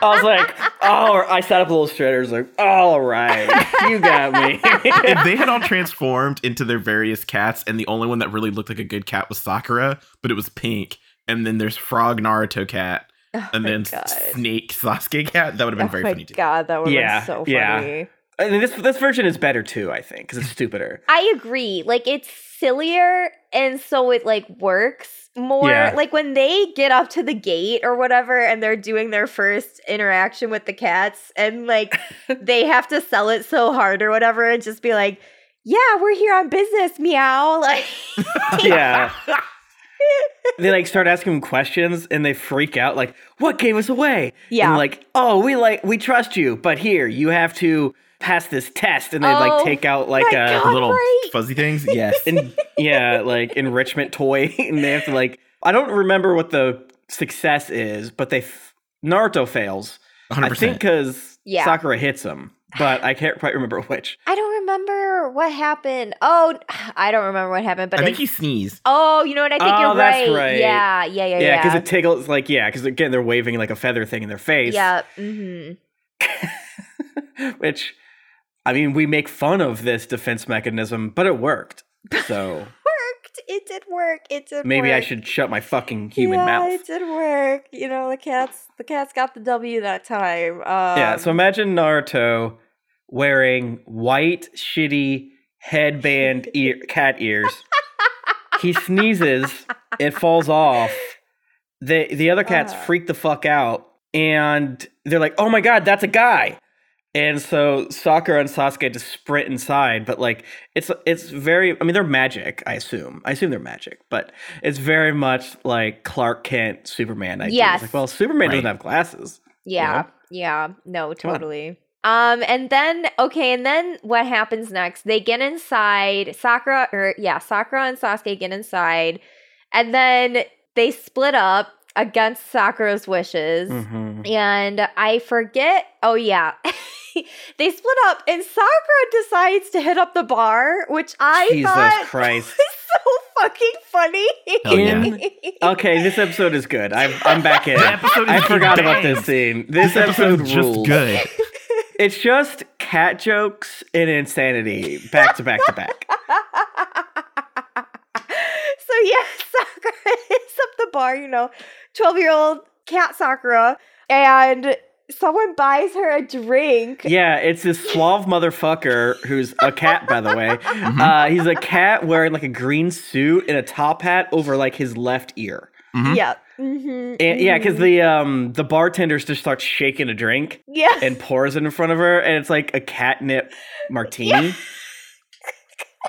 I was like, oh, I sat up a little straighter. I was like, all right, you got me.
if they had all transformed into their various cats, and the only one that really looked like a good cat was Sakura, but it was pink, and then there's Frog Naruto cat,
Oh
and then
God.
Snake Sasuke cat, that would have been
oh
very
my
funny too.
god, that would have
Yeah,
been so
yeah.
Funny.
and this this version is better too, I think, because it's stupider.
I agree. Like it's sillier and so it like works more.
Yeah.
Like when they get up to the gate or whatever and they're doing their first interaction with the cats and like they have to sell it so hard or whatever and just be like, "Yeah, we're here on business, meow." Like
yeah. they like start asking him questions and they freak out like what gave us away
Yeah.
and like oh we like we trust you but here you have to pass this test and they
Oh
like take out like
my
a
God.
Little
right.
fuzzy things, yes.
and yeah like enrichment toy and they have to like i don't remember what the success is but they f- naruto fails
100%.
i think because
Yeah.
sakura hits him but i can't quite remember which
I don't remember what happened. Oh, I don't remember what happened, but
I think
it-
he sneezed.
Oh, you know what? I think
Oh,
you're
that's
right.
right.
Yeah, yeah, yeah,
yeah because
yeah.
it tickles like yeah because again they're waving like a feather thing in their face
yeah. hmm
which I mean, we make fun of this defense mechanism, but it worked. So
Worked. It did work. It did.
maybe I should shut my fucking human
yeah,
mouth.
it did work. You know, the cats. The cats got the W that time. Um,
yeah, so imagine Naruto wearing white, shitty headband ear, cat ears. he sneezes, it falls off. The the other cats
Uh.
freak the fuck out and they're like, "Oh my god, that's a guy!" And so Sakura and Sasuke just sprint inside, but like it's it's very. I mean, they're magic. I assume. I assume they're magic, but it's very much like Clark Kent, Superman. Idea.
Yes.
It's like, well, Superman
Right.
doesn't have glasses.
Yeah.
know?
Yeah. No, totally. Um, and then okay, and then what happens next? They get inside. Sakura, or yeah, Sakura and Sasuke get inside, and then they split up against Sakura's wishes.
Mhm.
And I forget. Oh yeah. they split up and Sakura decides to hit up the bar, which I
Jesus
thought
Christ.
was so fucking funny.
Hell yeah.
In- Okay, this episode is good. I'm I'm back in. I
is
forgot about this scene. This,
This
episode,
episode is
rules.
just good.
It's just cat jokes and insanity back to back to back.
So yeah, Sakura hits up the bar, you know, 12 year old cat Sakura, and someone buys her a drink.
Yeah, it's this suave motherfucker who's a cat, by the way.
Mm-hmm.
Uh, he's a cat wearing like a green suit and a top hat over like his left ear.
Mhm.
Yeah. Mm-hmm,
And yeah, because the um the bartender just starts shaking a drink
yeah.
and pours it in front of her, and it's like a catnip martini.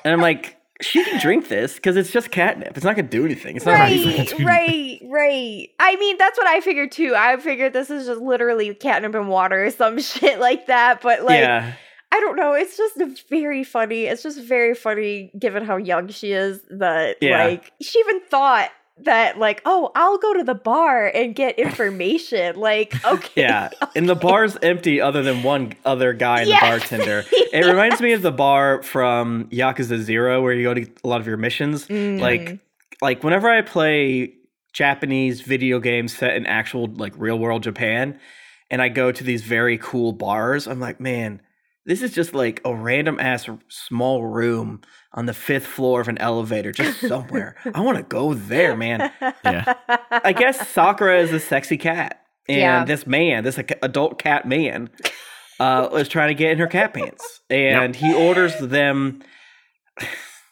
And I'm like, she can drink this because it's just catnip. It's not gonna do anything. It's not
Right, right, right. I mean, that's what I figured too. I figured this is just literally catnip and water or some shit like that. But like,
yeah,
I don't know. It's just very funny. It's just very funny given how young she is that
Yeah.
like she even thought that like, oh, I'll go to the bar and get information. like, okay.
yeah. And the bar's empty other than one other guy and
Yes.
the bartender. It reminds me of the bar from Yakuza Zero where you go to a lot of your missions.
Mm.
Like like whenever I play Japanese video games set in actual like real world Japan and I go to these very cool bars, I'm like, man, this is just like a random ass small room on the fifth floor of an elevator, just somewhere. I want to go there, man.
Yeah.
I guess Sakura is a sexy cat, and
Yeah.
this man, this ac- adult cat man, uh, was trying to get in her cat pants, and he orders them.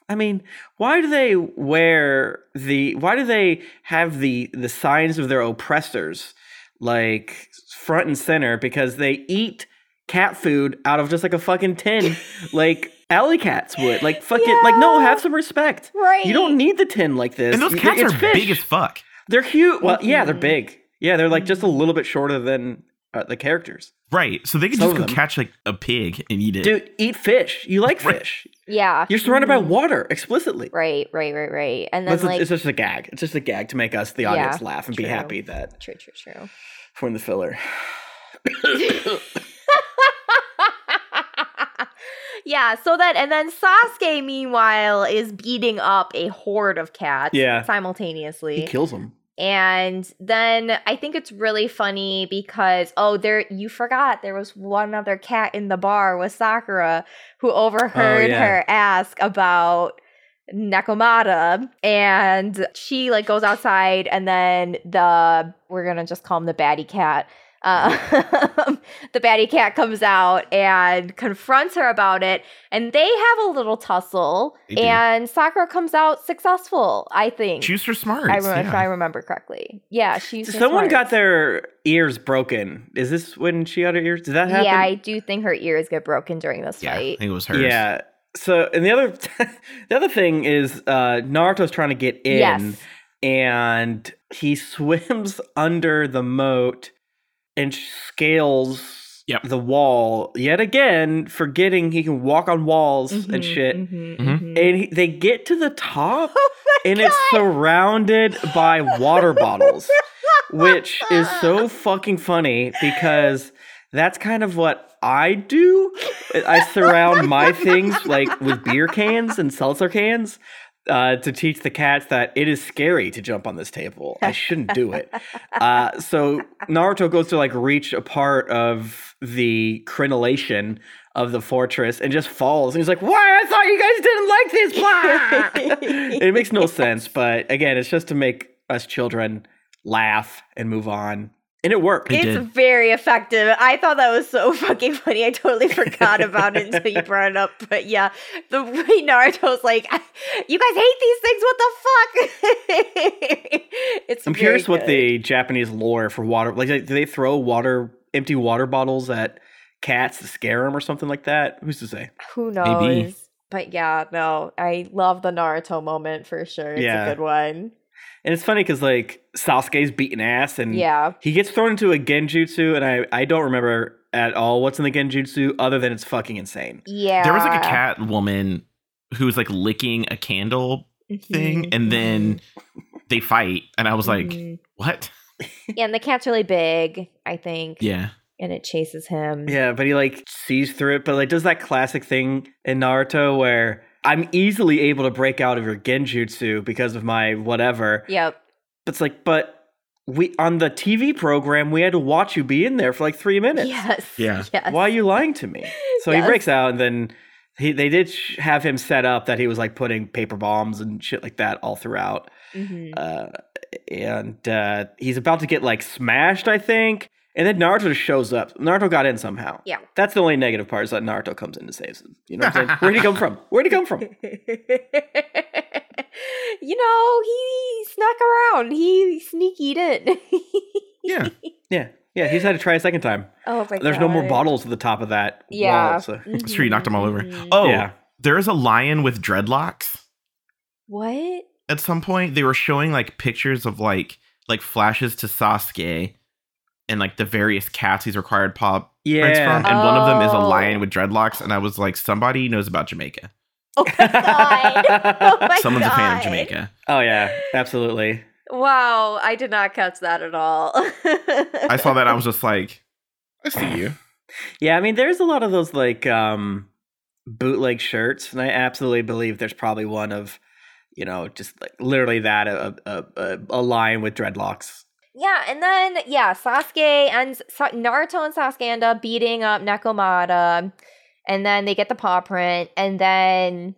I mean, why do they wear the? Why do they have the the signs of their oppressors like front and center? Because they eat cat food out of just like a fucking tin, like alley cats would. Like fucking, like no, have some respect.
right.
You don't need the tin like this.
And those cats
it's
are
fish.
big as fuck.
They're huge. Well, yeah, they're
Mhm.
big. Yeah, they're like just a little bit shorter than uh, the characters.
Right. So they could
Some
just go
them.
catch like a pig and eat it.
Dude, eat fish. You like
Right.
fish.
Yeah.
You're surrounded by
Mhm.
water explicitly.
Right, right, right, right. And
But
then
It's,
like
it's just a gag. It's just a gag to make us, the
Yeah,
audience, laugh and be happy that
true, true, true.
we're in the filler.
yeah, so that and then Sasuke meanwhile is beating up a horde of cats
Yeah.
simultaneously.
he kills them.
and then I think it's really funny because oh there you forgot there was one other cat in the bar with Sakura who overheard
Oh, yeah.
her ask about Nekomata and she like goes outside and then the we're gonna just call him the baddie cat uh, the baddie cat comes out and confronts her about it and they have a little tussle and Sakura comes out successful I think
Choose her smart.
I remember, if I remember correctly. Yeah, she's
Someone
smart.
got their ears broken. Is this when she got her ears? Did that happen?
Yeah, I do think her ears get broken during this
fight. I think it was hers.
Yeah. So, and the other, the other thing is, uh, Naruto's trying to get in,
Yes.
and he swims under the moat and scales
Yep.
the wall yet again, forgetting he can walk on walls and
Mhm,
shit.
mhm,
Mhm.
mhm.
And he, they get to the top,
Oh my
and it's surrounded by water bottles, which is so fucking funny because that's kind of what I do. I surround my things like with beer cans and seltzer cans uh, to teach the cats that it is scary to jump on this table. I shouldn't do it. Uh, so Naruto goes to like reach a part of the crenellation of the fortress and just falls. And he's like, "Why? I thought you guys didn't like this." Blah!" it makes no sense, but again, it's just to make us children laugh and move on. And it worked.
It
it's
did.
very effective. I thought that was so fucking funny. I totally forgot about it until you brought it up. But yeah, the way Naruto's like, "You guys hate these things. What the fuck?" it's.
I'm
very
curious what the Japanese lore for water like. Do they throw water, empty water bottles at cats to scare them or something like that? Who's to say?
Who knows?
Maybe.
But yeah, no, I love the Naruto moment for sure. It's
Yeah.
a good one.
And it's funny because like Sasuke's beating ass, and
Yeah.
he gets thrown into a genjutsu, and I I don't remember at all what's in the genjutsu other than it's fucking insane.
Yeah.
There was like a cat woman who was like licking a candle thing,
Mhm,
and then they fight, and I was like,
mhm.
"What?"
yeah, and the cat's really big, I think.
Yeah,
And it chases him.
Yeah, but he like sees through it, but like does that classic thing in Naruto where I'm easily able to break out of your genjutsu because of my whatever.
Yep.
But it's like, but we on the TV program we had to watch you be in there for like three minutes.
Yes.
Yeah.
Yes.
Why are you lying to me? So he breaks out, and then he they did sh- have him set up that he was like putting paper bombs and shit like that all throughout.
Mhm.
Uh, and uh, he's about to get like smashed, I think. And then Naruto just shows up. Naruto got in somehow.
Yeah.
That's the only negative part is that Naruto comes in to save him. You know what I'm saying? Where'd he come from? Where'd he come from?
you know, he snuck around. He sneakied in.
yeah.
Yeah. Yeah, he's had to try a second time.
oh my god.
There's no more bottles at the top of that
Yeah.
wall. So.
That's true. You knocked them all over.
Mhm.
Oh,
Yeah.
there is a lion with dreadlocks.
What?
At some point, they were showing like pictures of like like flashes to Sasuke and like the various cats he's required pop prints
Yeah.
from, and one of them is a
Oh.
lion with dreadlocks. And I was like, somebody knows about Jamaica.
Oh my god. Oh my
Someone's a fan of Jamaica.
oh, yeah. Absolutely.
Wow, I did not catch that at all.
I saw that. I was just like, I see you.
Yeah, I mean, there's a lot of those like um bootleg shirts, and I absolutely believe there's probably one of, you know, just like literally that a a, a, a lion with dreadlocks.
Yeah, and then yeah, Sasuke and Sa- Naruto and Sasuke end up beating up Nekomata, and then they get the paw print, and then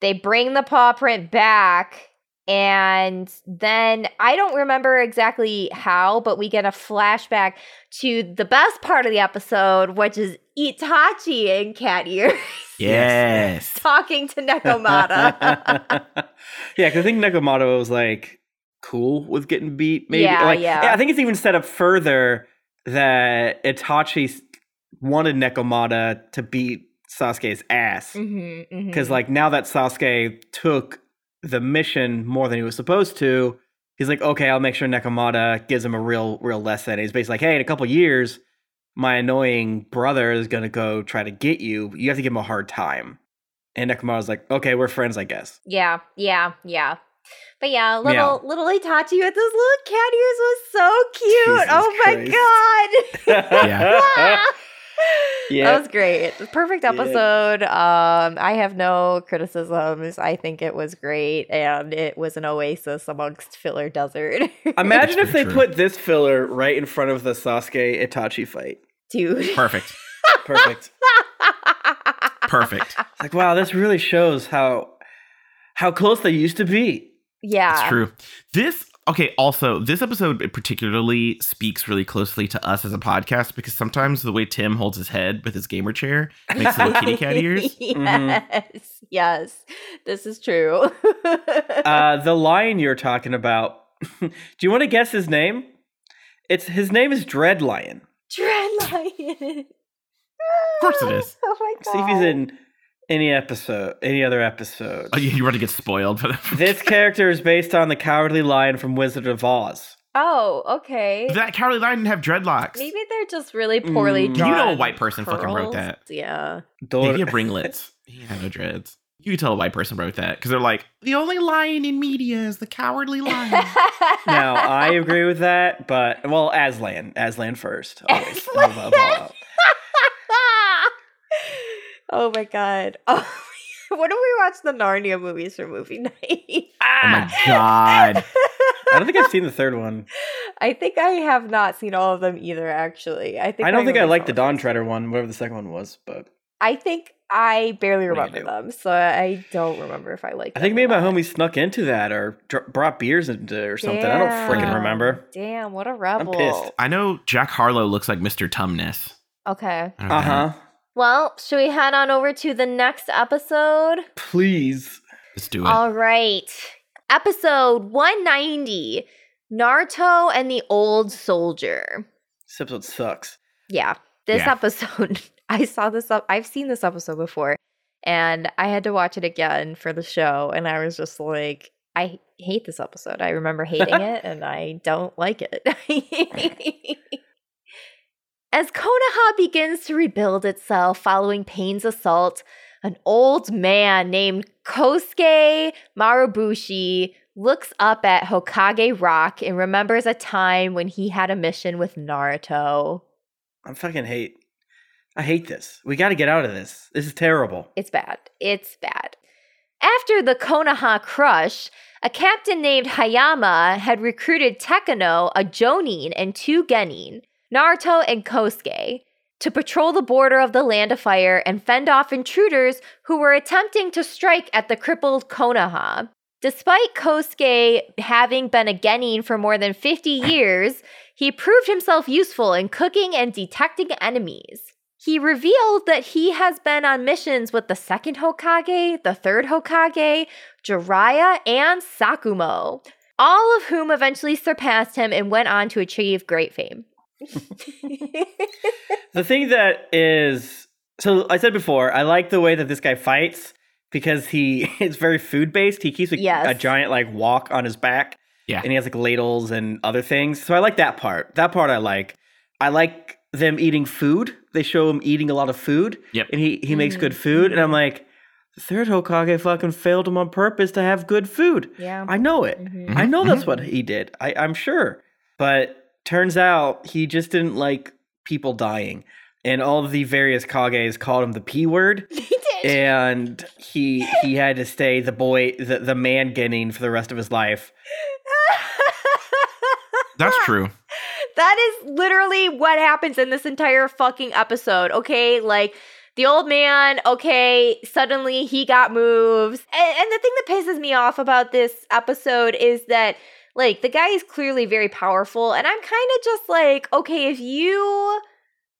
they bring the paw print back, and then I don't remember exactly how, but we get a flashback to the best part of the episode, which is Itachi and Cat Ears
Yes.
talking to Nekomata.
yeah, because I think Nekomata was like cool with getting beat. Maybe
Yeah,
like,
yeah.
I think it's even set up further that Itachi wanted Nekomata to beat Sasuke's ass
Mhm, mhm.
because like now that Sasuke took the mission more than he was supposed to, he's like, okay, I'll make sure Nekomata gives him a real, real lesson. He's basically like, hey, in a couple years, my annoying brother is gonna go try to get you. You have to give him a hard time. And Nekomata's like, okay, we're friends, I guess.
Yeah, yeah, yeah. But yeah, little
Meow.
little Itachi with those little cat ears was so cute.
Jesus
oh my god.
yeah.
That was great. Perfect
Yeah.
episode. Um I have no criticisms. I think it was great and it was an oasis amongst filler desert.
Imagine if they
true.
put this filler right in front of the Sasuke Itachi fight.
Dude.
Perfect.
Perfect.
Perfect.
like, wow, this really shows how how close they used to be.
Yeah.
It's true. This okay. Also, this episode particularly speaks really closely to us as a podcast because sometimes the way Tim holds his head with his gamer chair makes little kitty cat ears.
yes.
Mm-hmm.
Yes. This is true.
Uh, the lion you're talking about. do you want to guess his name? It's his name is Dread Lion.
Dread Lion.
Of course it is.
Oh my god.
See if he's in any episode, any other episode.
Oh, you, you want to get spoiled for that?
this character is based on the Cowardly Lion from Wizard of Oz.
Oh, okay.
that cowardly lion didn't have dreadlocks.
Maybe they're just really poorly
Mm.
drawn.
You know a white person fucking wrote that.
Yeah.
Yeah,
Dor-
he had ringlets. he had no dreads. You could tell a white person wrote that because they're like, the only lion in media is the cowardly lion.
now I agree with that, but well, Aslan, Aslan first. Always.
Aslan.
Above all.
oh my god. Oh, what if we watch the Narnia movies for movie night?
oh my god.
I don't think I've seen the third one.
I think I have not seen all of them either. Actually, I think
I don't think I
only
like the
the
Dawn Treader one, whatever the second one was, but
I think I barely
What are you
remember them, so I don't remember if I like.
I think
them or
maybe my
not.
homie snuck into that or dr- brought beers into it or something. I don't freaking remember.
Damn, what a rebel!
pissed.
I know Jack Harlow looks like Mr. Tumnus.
Okay.
I don't know
Uh huh.
Well, should we head on over to the next episode?
Please.
Let's do it.
All right. Episode 190 Naruto and the Old Soldier.
This episode sucks.
Yeah, this
Yeah.
episode, I saw this up, I've seen this episode before, and I had to watch it again for the show, and I was just like, I hate this episode. I remember hating it, and I don't like it. As Konoha begins to rebuild itself following Pain's assault, an old man named Kosuke Maruboshi looks up at Hokage Rock and remembers a time when he had a mission with Naruto.
I fucking hate. I hate this. We got to get out of this. This is terrible.
It's bad. It's bad. After the Konoha crush, a captain named Hayama had recruited Tekuno, a Jonin, and two Genin, Naruto and Kosuke, to patrol the border of the Land of Fire and fend off intruders who were attempting to strike at the crippled Konoha. Despite Kosuke having been a Genin for more than 50 years, he proved himself useful in cooking and detecting enemies. He revealed that he has been on missions with the second Hokage, the third Hokage, Jiraiya, and Sakumo, all of whom eventually surpassed him and went on to achieve great fame.
The thing that is so I said before, I like the way that this guy fights because he is very food based. He keeps a,
Yes.
a giant like wok on his back.
Yeah.
And he has like ladles and other things. So I like that part. That part I like. I like them eating food. They show him eating a lot of food.
Yep.
And he, he makes good food. And I'm like, the third Hokage fucking failed him on purpose to have good food.
yeah.
I know it.
Mhm.
I know that's
Mhm.
what he did. I, I'm sure. But turns out he just didn't like people dying. And all of the various Kages called him the P word.
He did.
And he he had to stay the boy the, the man getting for the rest of his life.
That's true.
That is literally what happens in this entire fucking episode, okay? Like, the old man, okay, suddenly he got moves. And, and the thing that pisses me off about this episode is that, like, the guy is clearly very powerful. And I'm kind of just like, okay, if you.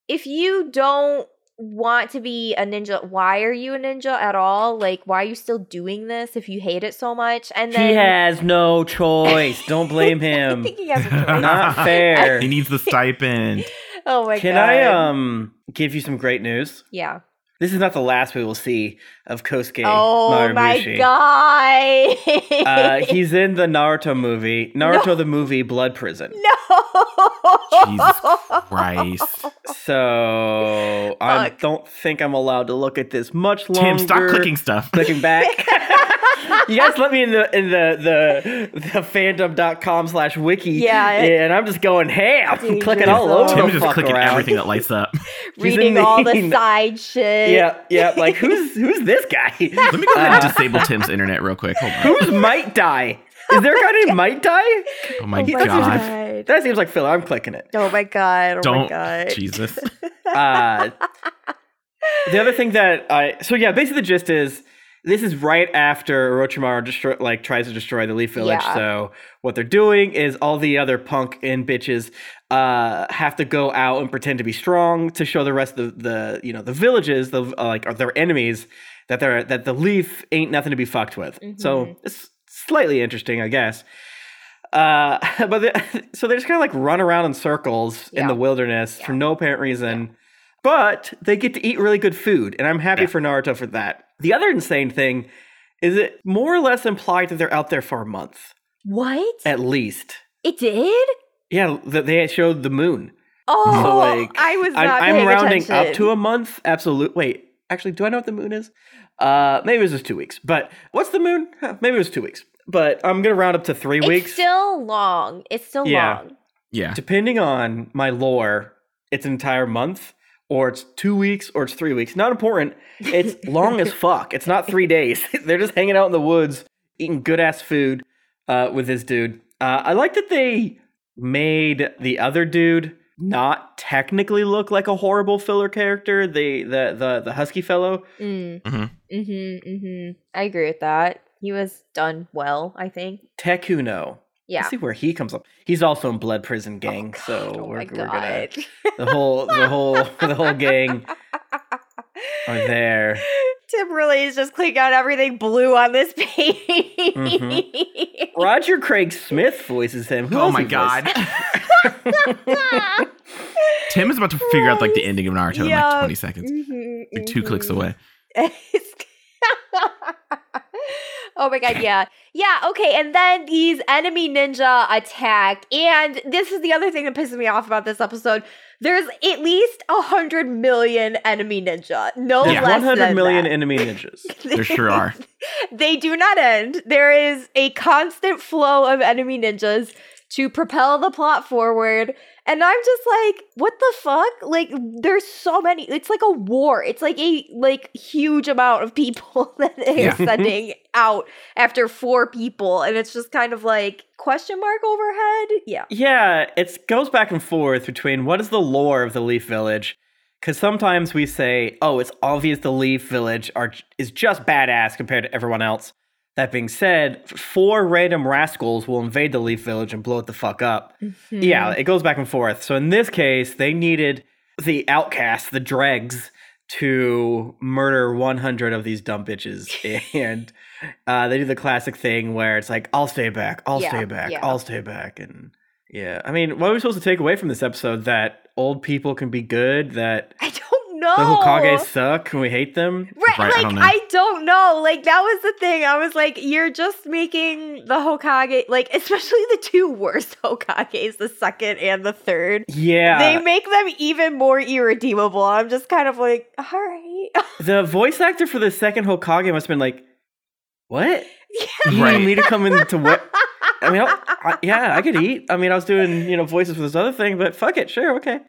If you don't want to be a ninja, why are you a ninja at all? Like, why are you still doing this if you hate it so much? And then
he has no choice. Don't blame him.
I
him.
think he has a choice.
Not fair.
He needs the stipend.
Oh my
Can
god.
Can I um give you some great news?
Yeah.
This is not the last we will see of Kosuke
Oh my god.
Uh, he's in the Naruto movie, Naruto the movie, Blood Prison.
no.
Jesus Christ.
So I don't think I'm allowed to look at this much longer.
Tim, stop clicking stuff.
Clicking back. you guys let me in the in the the, the fandom.com slash wiki.
Yeah.
And I'm just going, hey, I'm
Dude,
clicking all
so-
over
Tim's
the
just clicking
around.
everything that lights up.
Reading all the side shit.
Yeah, yeah. Like who's who's this guy?
Let me go ahead and
Uh,
disable Tim's internet real quick. Hold on.
Who's Might Duy? Is there a guy named Might Duy?
Oh my
Oh my
god.
god.
That seems like Phil. I'm clicking it.
Oh my god. Oh my
Don't.
god.
Jesus.
Uh, the other thing that I so yeah, basically the gist is this is right after Orochimaru destroy, like tries to destroy the Leaf Village.
Yeah.
So what they're doing is all the other punk and bitches uh, have to go out and pretend to be strong to show the rest of the, the you know the villages the uh, like are their enemies that they're that the Leaf ain't nothing to be fucked with. So
Mhm.
it's slightly interesting, I guess. Uh, but the, so they just kind of like run around in circles in the wilderness for no apparent reason. But they get to eat really good food, and I'm happy
Yeah.
for Naruto for that. The other insane thing is it more or less implied that they're out there for a month,
What?
at least.
It did?
Yeah, that they showed the moon.
Oh,
So, like,
I was
I'm,
not
I'm rounding
attention.
up to a month. Absolute. Wait, actually, do I know what the moon is? Uh, maybe it was just two weeks. But what's the moon? Maybe it was two weeks. But I'm gonna round up to three
It's
weeks.
still long. It's still
Yeah.
long.
Yeah.
Depending on my lore, it's an entire month, or it's two weeks, or it's three weeks. Not important. It's long as fuck. It's not three days. They're just hanging out in the woods, eating good ass food uh, with this dude. Uh, I like that they made the other dude not technically look like a horrible filler character. The the the the husky fellow.
Mm.
Mhm.
Mm-hmm. Mm-hmm. I agree with that. He was done well, I think.
Tekuno.
Yeah.
Let's see where he comes up. He's also in Blood Prison Gang,
Oh,
so
God. Oh
we're,
my
we're gonna
God.
the whole the whole the whole gang are there.
Tim really is just clicking on everything blue on this page.
Mm-hmm. Roger Craig Smith voices him. Who
Oh my god. Tim is about to figure out like the ending of Naruto in like 20 seconds.
Mhm,
Like two clicks
mhm.
away.
Oh my god, yeah. Yeah, okay, and then these enemy ninja attack. And this is the other thing that pisses me off about this episode. There's at least a hundred million enemy ninja. No
Yeah.
less
100
than
million
that.
enemy ninjas.
There sure are.
they do not end. There is a constant flow of enemy ninjas to propel the plot forward. And I'm just like, what the fuck? Like, there's so many. It's like a war. It's like a like huge amount of people that they're
Yeah.
sending out after four people, and it's just kind of like question mark overhead. Yeah.
Yeah, it goes back and forth between what is the lore of the Leaf Village. Because sometimes we say, "Oh, it's obvious the Leaf Village are is just badass compared to everyone else." That being said, four random rascals will invade the Leaf Village and blow it the fuck up. Yeah, it goes back and forth. So in this case, they needed the outcasts, the dregs, to murder 100 of these dumb bitches. and uh, they do the classic thing where it's like, I'll stay back, I'll
Yeah,
stay back,
yeah.
I'll stay back. And yeah, I mean, what are we supposed to take away from this episode? That old people can be good, that
I don't know.
the Hokage suck and we hate them?
Right,
Right, I
like
don't.
I don't know. Like that was the thing. I was like, you're just making the Hokage, like especially the two worst Hokages, the second and the third.
Yeah.
They make them even more irredeemable. I'm just kind of like, all right.
the voice actor for the second Hokage must have been like, what? You
Right.
need me to come into what? I mean, I, I, yeah, I could eat. I mean, I was doing you know voices for this other thing, but fuck it, sure, okay.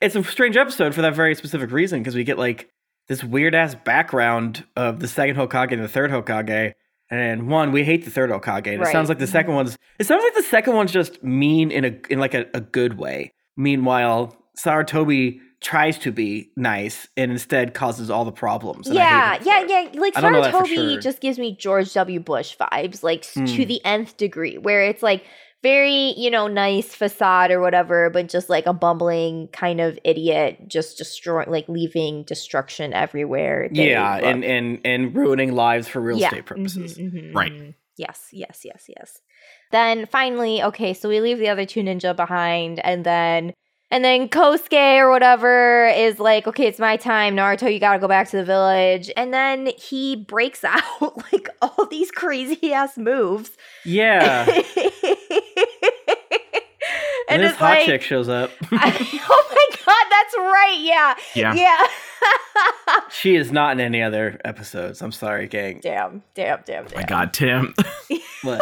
It's a strange episode for that very specific reason because we get like this weird ass background of the second Hokage and the third Hokage. And one, we hate the third Hokage. And it sounds like the mm-hmm. second one's. It sounds like the second one's just mean in a in like a, a good way. Meanwhile, Sarutobi tries to be nice and instead causes all the problems. and I hate
yeah, yeah, yeah. Like
I don't know that for
Sarutobi
sure.
just gives me George W. Bush vibes, like s- to
Hmm.
the nth degree, where it's like very, you know, nice facade or whatever, but just like a bumbling kind of idiot, just destroying, like leaving destruction everywhere. they
Yeah, and, and and ruining lives for real
Yeah.
estate purposes.
Mhm, mhm,
Right.
Yes, yes, yes, yes. Then finally, okay, so we leave the other two ninja behind, and then and then Kosuke or whatever is like, okay, it's my time, Naruto, you gotta go back to the village. And then he breaks out like all these crazy ass moves.
Yeah.
and
and this hot
like,
chick shows up.
oh my god, that's right, yeah.
Yeah.
Yeah.
she is not in any other episodes. I'm sorry, gang.
damn, damn, damn, damn.
Oh my god, Tim.
But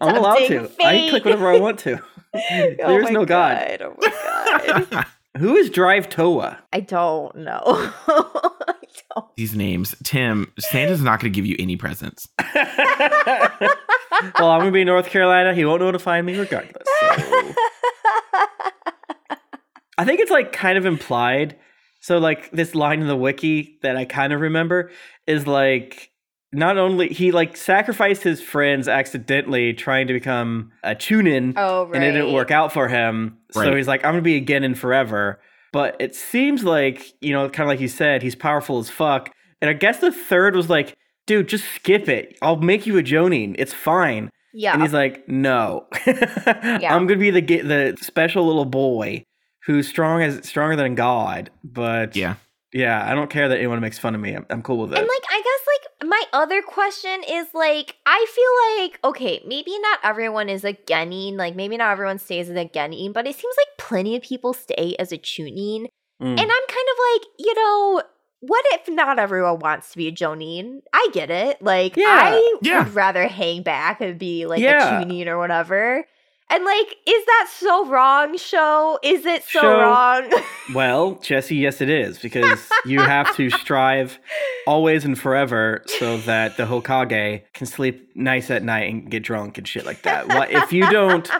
I'm allowed to.
Tempting
I can click whatever I want to.
Oh
There's
my
no God.
Oh my god.
Who is Drive Toa?
I don't know. I don't.
These names. Tim, Santa's not going to give you any presents.
well, I'm gonna be in North Carolina. He won't know to find me regardless. so- I think it's like kind of implied. So like this line in the wiki that I kind of remember is like not only he like sacrificed his friends accidentally trying to become a chunin
oh right.
and it didn't work out for him. So he's like, I'm gonna be a Genin forever. But it seems like, you know, kind of like you said, he's powerful as fuck. And I guess the third was like, dude, just skip it. I'll make you a Jonin. It's fine.
Yeah.
And he's like, no. I'm gonna be the ge- the special little boy who's strong as stronger than God. But
Yeah.
yeah, I don't care that anyone makes fun of me. I'm, I'm cool with it.
and like I guess like my other question is like I feel like okay maybe not everyone is a genin like maybe not everyone stays as a genin but it seems like plenty of people stay as a chunin
Mm.
and I'm kind of like you know what if not everyone wants to be a jonin I get it like
Yeah.
I
Yeah.
would rather hang back and be like
Yeah.
a chunin or whatever and like is that so wrong show is it so
Show.
wrong
Well, Jesse, yes, it is because you have to strive always and forever so that the Hokage can sleep nice at night and get drunk and shit like that. What if you don't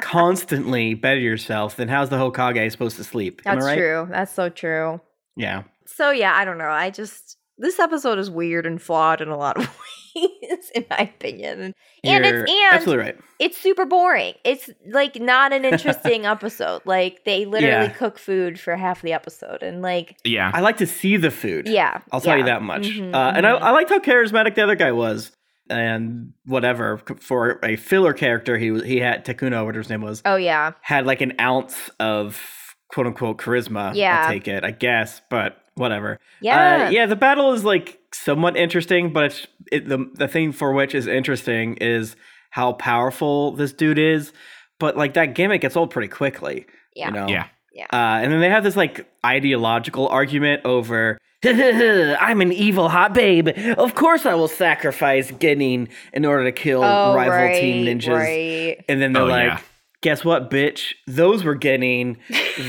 constantly better yourself, then how's the Hokage supposed to sleep? Am
That's
right?
true. That's so true.
Yeah.
So yeah, I don't know. I just this episode is weird and flawed in a lot of ways, in my opinion. And, and
You're
it's and
absolutely right.
it's super boring. It's like not an interesting episode. Like they literally
Yeah.
cook food for half the episode, and like
Yeah.
I like to see the food.
yeah,
I'll tell you that much.
Mhm,
uh, And I,
mhm.
I liked how charismatic the other guy was, and whatever for a filler character, he was he had Takuna, whatever his name was,
oh yeah,
had like an ounce of quote unquote charisma.
Yeah.
I'll take it, I guess, but whatever.
yeah,
Uh, yeah, the battle is like somewhat interesting, but it's it, the the thing for which is interesting is how powerful this dude is. But like that gimmick gets old pretty quickly.
Yeah.
You know?
Yeah.
Uh, and then they have this like ideological argument over. I'm an evil hot babe. Of course, I will sacrifice Genin in order to kill
oh
rival
right,
team ninjas.
right.
And then they're
Oh,
like,
yeah.
guess what, bitch? Those were Genin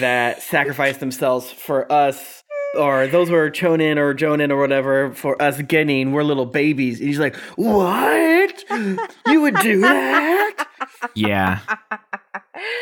that sacrificed themselves for us. Or those were Chunin or Jonin or whatever for us Genin. We're little babies. And he's like, What? You would do that?
Yeah.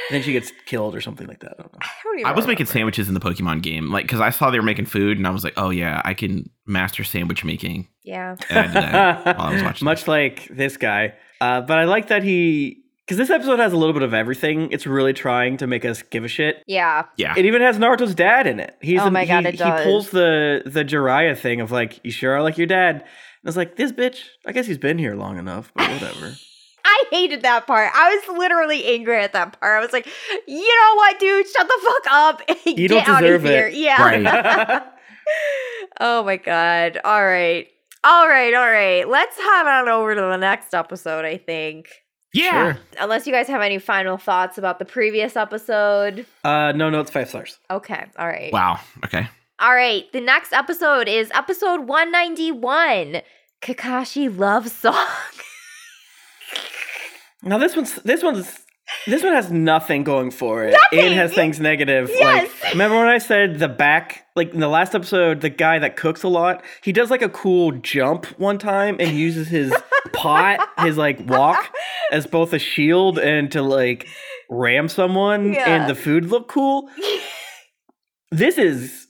then she gets killed or something like that. I don't know.
I, don't even
I was making sandwiches in the Pokemon game, like because I saw they were making food, and I was like, "Oh yeah, I can master sandwich making."
Yeah,
And I did that while I was watching.
Much like this guy. Uh, but I like that he. Because this episode has a little bit of everything. It's really trying to make us give a shit.
yeah,
yeah,
It even has Naruto's dad in it. He's
Oh
an-
my God,
he,
it does.
He pulls the the Jiraiya thing of like, you sure are like your dad. And I was like, this bitch. I guess he's been here long enough, but whatever.
I hated that part. I was literally angry at that part. I was like, you know what, dude? Shut the fuck up. and
You
Get
don't
out of
deserve it.
here. Yeah.
Right.
oh my god. All right. All right. All right. Let's head on over to the next episode. I think.
Yeah.
Sure.
Unless you guys have any final thoughts about the previous episode.
Uh, no, no, it's five stars.
Okay. All right.
Wow. Okay.
All right. The next episode is episode 191 Kakashi Love Song.
Now this one's this one's this one has nothing going for it.
Nothing!
It has things negative.
Yes!
Like remember when I said the back like in the last episode, the guy that cooks a lot, he does like a cool jump one time and uses his pot, his like wok as both a shield and to like ram someone
Yeah.
and the food look cool. This is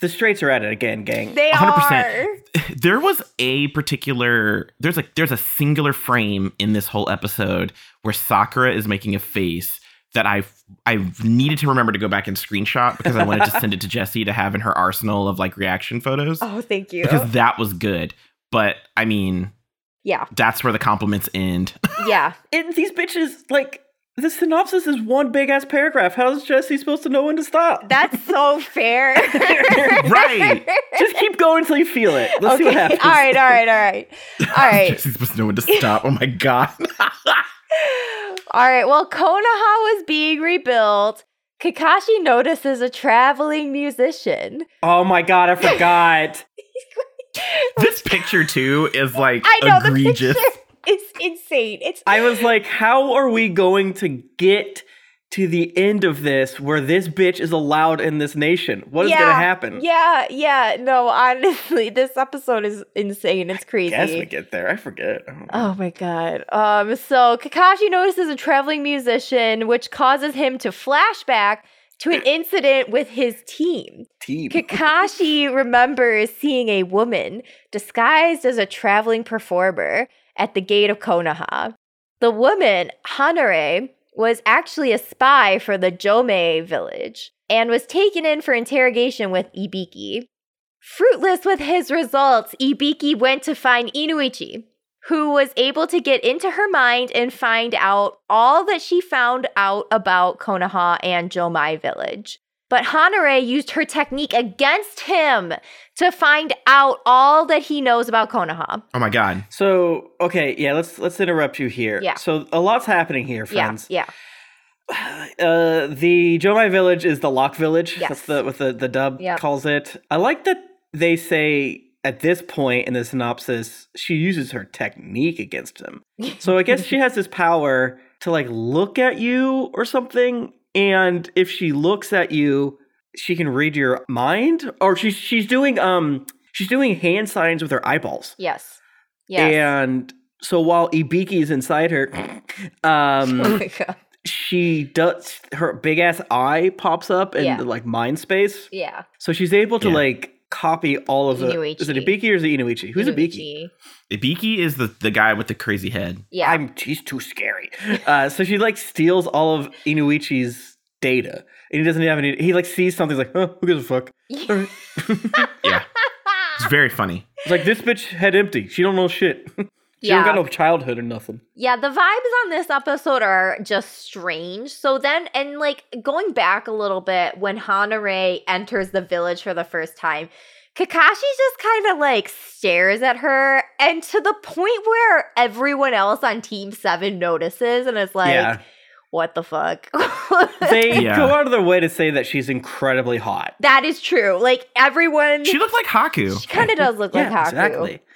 the straights are at it again, gang.
They
100%.
are.
There was a particular there's like there's a singular frame in this whole episode where Sakura is making a face that I I needed to remember to go back and screenshot because I wanted to send it to Jesse to have in her arsenal of like reaction photos
Oh, thank you.
because that was good. But I mean,
yeah.
that's where the compliments end.
Yeah.
and these bitches like the synopsis is one big ass paragraph. How's Jesse supposed to know when to stop?
That's so fair.
Right.
Just keep going until you feel it. Let's see what happens.
All right, all right, all right. All right.
Jessie's supposed to know when to stop. Oh my god.
All right. Well, Konoha was being rebuilt. Kakashi notices a traveling musician.
Oh my god, I forgot.
this picture too is like
I know
egregious.
the picture is insane. It's
I was like, how are we going to get to the end of this where this bitch is allowed in this nation? What is
Yeah,
gonna happen?
Yeah, yeah. No, honestly, this episode is insane. It's crazy.
Guess we get there. I forget. I.
Oh my god. Um so Kakashi notices a traveling musician which causes him to flashback to an incident with his team.
Team.
Kakashi remembers seeing a woman disguised as a traveling performer at the gate of Konoha. The woman, Hanare, was actually a spy for the Jomae village and was taken in for interrogation with Ibiki. Fruitless with his results, Ibiki went to find Inoichi, who was able to get into her mind and find out all that she found out about Konoha and Jomae village. But Hanare used her technique against him to find out all that he knows about Konoha.
Oh my god.
So okay, yeah, let's let's interrupt you here.
Yeah.
So a lot's happening here, friends.
Yeah,
Uh, the Jomae village is the Lock Village.
Yes.
That's the what the the dub
Yep.
calls it. I like that they say at this point in the synopsis she uses her technique against him. So I guess she has this power to like look at you or something, and if she looks at you, she can read your mind. Or she's she's doing um she's doing hand signs with her eyeballs.
yes. Yes.
And so while Ibiki is inside her,
oh
um,
my god.
she does her big ass eye pops up in
Yeah.
the, like mind space.
Yeah.
So she's able to
Yeah.
like copy all of the. Is it
Inoichi.
Ibiki or is it Inoichi? Who's Ibiki?
Inoichi.
Ibiki is the, the guy with the crazy head.
Yeah.
I'm she's too scary. Uh, so she like steals all of Inoichi's data, and he doesn't have any. He like sees something, he's like, "Huh, who gives a fuck?"
Yeah. It's very funny.
It's like this bitch head empty. She don't know shit. she
Yeah.
don't got no childhood or nothing.
Yeah, the vibes on this episode are just strange. So then, and like going back a little bit, when Hanare enters the village for the first time, Kakashi just kind of like stares at her, and to the point where everyone else on Team Seven notices and is like,
yeah,
"What the fuck?"
they
Yeah.
go out of their way to say that she's incredibly hot.
that is true. Like everyone,
She looked like Haku.
she kind of does look like Haku.
exactly.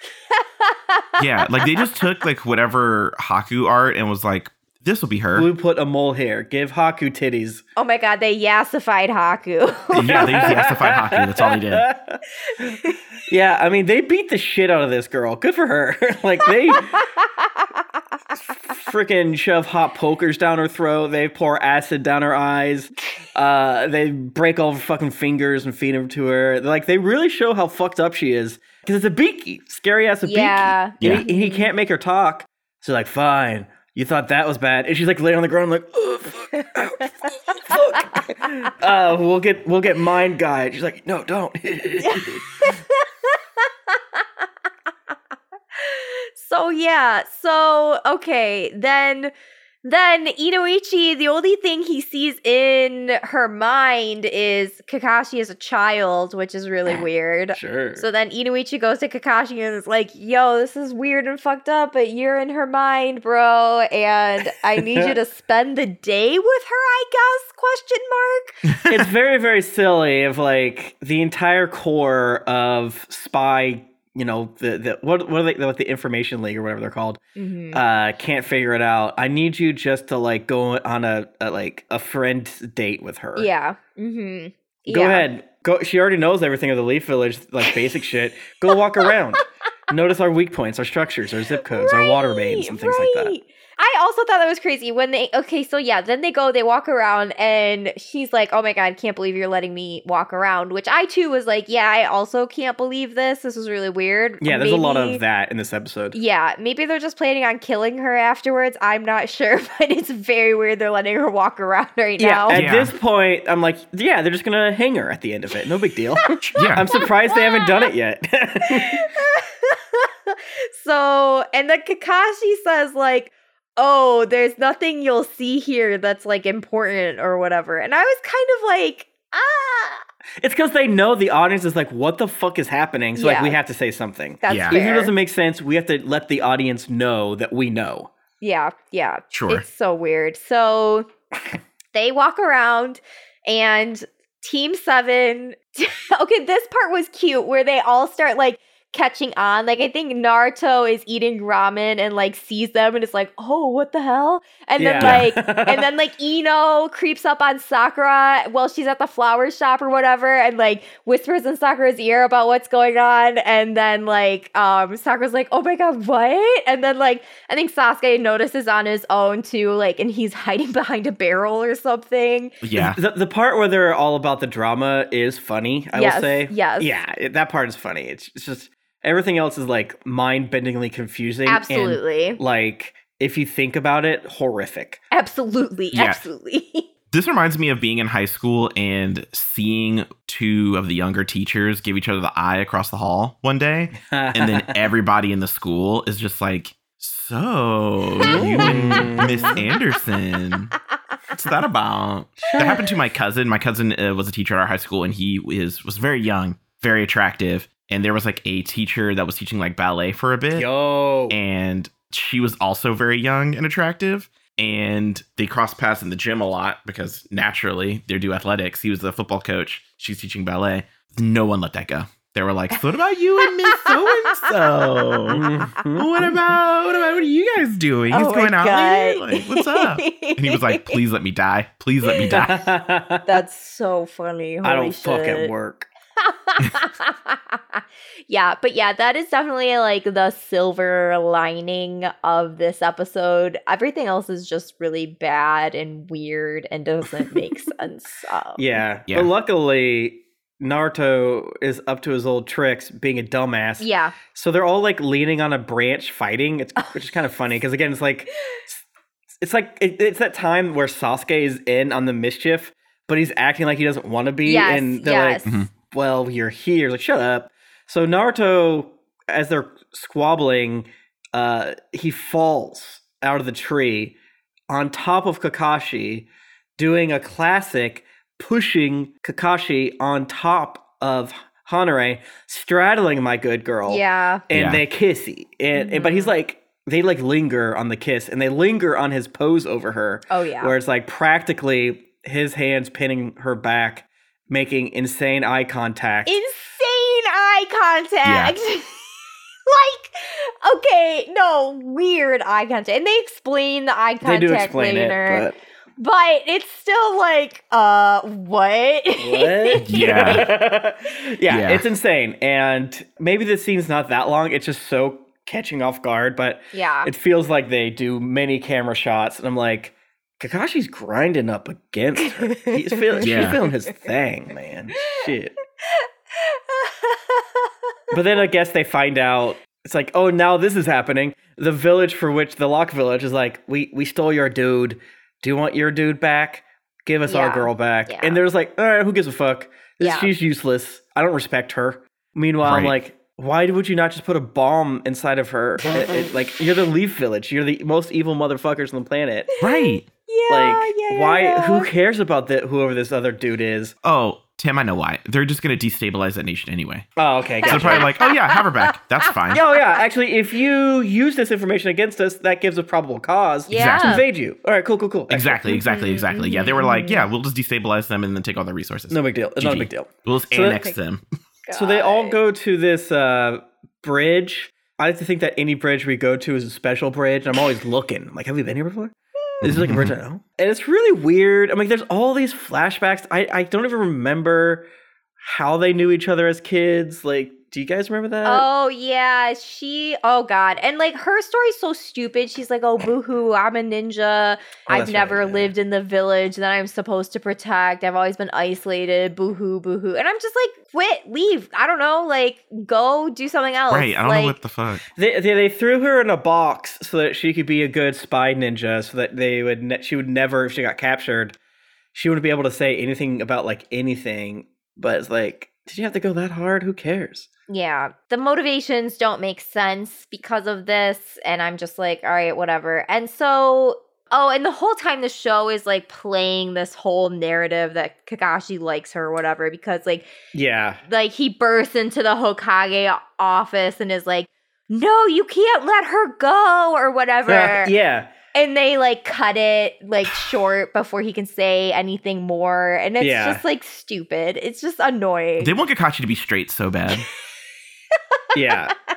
Yeah, like they just took like whatever Haku art and was like, this will be her.
We put a mole hair. Give Haku titties.
Oh my god, they yassified Haku.
yeah, they just yassified Haku. That's all they did.
yeah, I mean, they beat the shit out of this girl. Good for her. like they freaking shove hot pokers down her throat. They pour acid down her eyes. Uh, they break all her fucking fingers and feed them to her. Like they really show how fucked up she is. Because it's Ibiki, scary ass a
Yeah.
beaky. And he, he can't make her talk. So like, fine. You thought that was bad, and she's like laying on the ground, like, oh fuck, ow, fuck. uh, we'll get we'll get mind guide. She's like, no, don't.
So yeah, so okay, then then Inoichi, the only thing he sees in her mind is Kakashi as a child, which is really weird.
sure.
So then Inoichi goes to Kakashi and is like, "Yo, this is weird and fucked up, but you're in her mind, bro, and I need you to spend the day with her, I guess?" Question mark.
it's very very silly of like the entire core of spy you know the, the what what are they what the information league or whatever they're called
Mhm.
uh can't figure it out i need you just to like go on a, a like a friend date with her
Yeah. Mm-hmm.
go
yeah.
ahead go she already knows everything of the leaf village like basic shit go walk around notice our weak points our structures our zip codes our water mains and things like that
right. I also thought that was crazy when they okay, so yeah, then they go, they walk around, and she's like, "Oh my god, can't believe you're letting me walk around." Which I too was like, "Yeah, I also can't believe this. This is really weird."
yeah there's a lot of that in this episode
Yeah, maybe they're just planning on killing her afterwards. I'm not sure, but it's very weird they're letting her walk around right
yeah,
now.
at
Yeah.
this point, I'm like, yeah, they're just gonna hang her at the end of it. No big deal.
Yeah.
I'm surprised they haven't done it yet.
so, and then Kakashi says like, "Oh, there's nothing you'll see here that's like important or whatever." And I was kind of like, "Ah,
it's because they know the audience is like, what the fuck is happening? So like, we have to say something.
that's
Yeah.
Even if it doesn't make sense, we have to let the audience know that we know.
Yeah, yeah.
Sure.
It's so weird. So they walk around and Team Seven. okay, this part was cute where they all start like catching on. Like I think Naruto is eating ramen and like sees them and is like, "Oh, what the hell?" And then like and then like Ino creeps up on Sakura while she's at the flower shop or whatever and like whispers in Sakura's ear about what's going on and then like um Sakura's like, "Oh my god, what?" And then like I think Sasuke notices on his own too like and he's hiding behind a barrel or something.
Yeah.
The, the part where they're all about the drama is funny, I
Yes,
will say.
yes.
Yeah, it, that part is funny. It's, it's just everything else is like mind bendingly confusing. and,
Absolutely.
like, if you think about it, horrific.
Absolutely.
Yeah.
Absolutely.
This reminds me of being in high school and seeing two of the younger teachers give each other the eye across the hall one day. And then everybody in the school is just like, So, you and Miss Anderson, what's that about? That happened to my cousin. My cousin uh, was a teacher at our high school and he is, was very young, very attractive. And there was like a teacher that was teaching like ballet for a bit
Yo.
and she was also very young and attractive. And they crossed paths in the gym a lot because naturally they do athletics. He was the football coach. She's teaching ballet. No one let that go. They were like, so "What about you and Miss So and So? What about what about what are you guys doing? He's
Oh my
going out later? Like, what's up?" And he was like, "Please let me die. Please let me die."
That's so funny.
I don't fuck at work.
yeah, but yeah, that is definitely like the silver lining of this episode. Everything else is just really bad and weird and doesn't make sense. Um,
Yeah.
Yeah.
But luckily, Naruto is up to his old tricks being a dumbass.
Yeah.
So they're all like leaning on a branch fighting, it's, which is kind of funny because again, it's like it's like it, it's that time where Sasuke is in on the mischief, but he's acting like he doesn't want to be,
Yes.
and they're
yes.
like, "Well, you're here." Like, shut up. So Naruto, as they're squabbling, uh, he falls out of the tree on top of Kakashi, doing a classic, pushing Kakashi on top of Hanare, straddling my good girl
yeah.
and
Yeah.
they kissy and, and but he's
Mhm.
like they like linger on the kiss and they linger on his pose over her
Oh yeah.
where it's like practically his hands pinning her back making insane eye contact
Insane eye contact. Yeah. like, okay, no, weird eye contact. And they explain the eye
they
contact
do explain
later.
it
but it's still like, uh, what?
what
Yeah.
yeah
Yeah.
it's insane and maybe the scene's not that long it's just so catching off guard but
yeah.
it feels like they do many camera shots and i'm like kakashi's grinding up against her he's feeling,
Yeah.
she's feeling his thing man shit But then I guess they find out it's like, oh, now this is happening. The village for which the Lock Village is like, we we stole your dude. Do you want your dude back? Give us our girl back.
Yeah.
And there's like, all right, who gives a fuck? This,
Yeah.
She's useless. I don't respect her. Meanwhile, I'm like, why would you not just put a bomb inside of her? It- it- like, you're the Leaf Village. You're the most evil motherfuckers on the planet.
Right.
Yeah,
Like,
yeah,
why?
yeah.
Who cares about the, whoever this other dude is?
Oh, Tim, I know why. They're just going to destabilize that nation anyway.
Oh, okay.
So they're probably like, oh, yeah, have her back. That's fine.
Oh yeah, actually, if you use this information against us, that gives a probable cause
Yeah.
to invade you. All right, cool, cool, cool. Excellent.
Exactly, exactly, exactly. Yeah, they were like, yeah, we'll just destabilize them and then take all their resources.
No big deal. It's not a big deal.
We'll just
So that-
annex them.
So they all go to this uh, bridge. I like to think that any bridge we go to is a special bridge. I'm always looking. I'm like, have we been here before? This is like a I. And it's really weird. I mean, like, there's all these flashbacks. I, I don't even remember how they knew each other as kids. Like, do you guys remember that?
Oh yeah, she. Oh god, and like her story's so stupid. She's like, "Oh boohoo, I'm a ninja.
Oh,
I've never
right, yeah.
lived in the village that I'm supposed to protect. I've always been isolated. Boohoo, boohoo." And I'm just like, "Quit, leave. I don't know. Like, go do something else."
Right. I don't
like,
know what the fuck.
They, they they threw her in a box so that she could be a good spy ninja, so that they would ne- she would never if she got captured, she wouldn't be able to say anything about like anything. But it's like, did you have to go that hard? Who cares?
Yeah, the motivations don't make sense because of this. And I'm just like, all right, whatever. And so, oh, and the whole time the show is like playing this whole narrative that Kakashi likes her or whatever, because like,
Yeah,
like he bursts into the Hokage office and is like, no, you can't let her go or whatever.
yeah, yeah.
And they like cut it like short before he can say anything more. And it's
Yeah.
just like stupid. It's just annoying.
They want Kakashi to be straight so bad.
Yeah,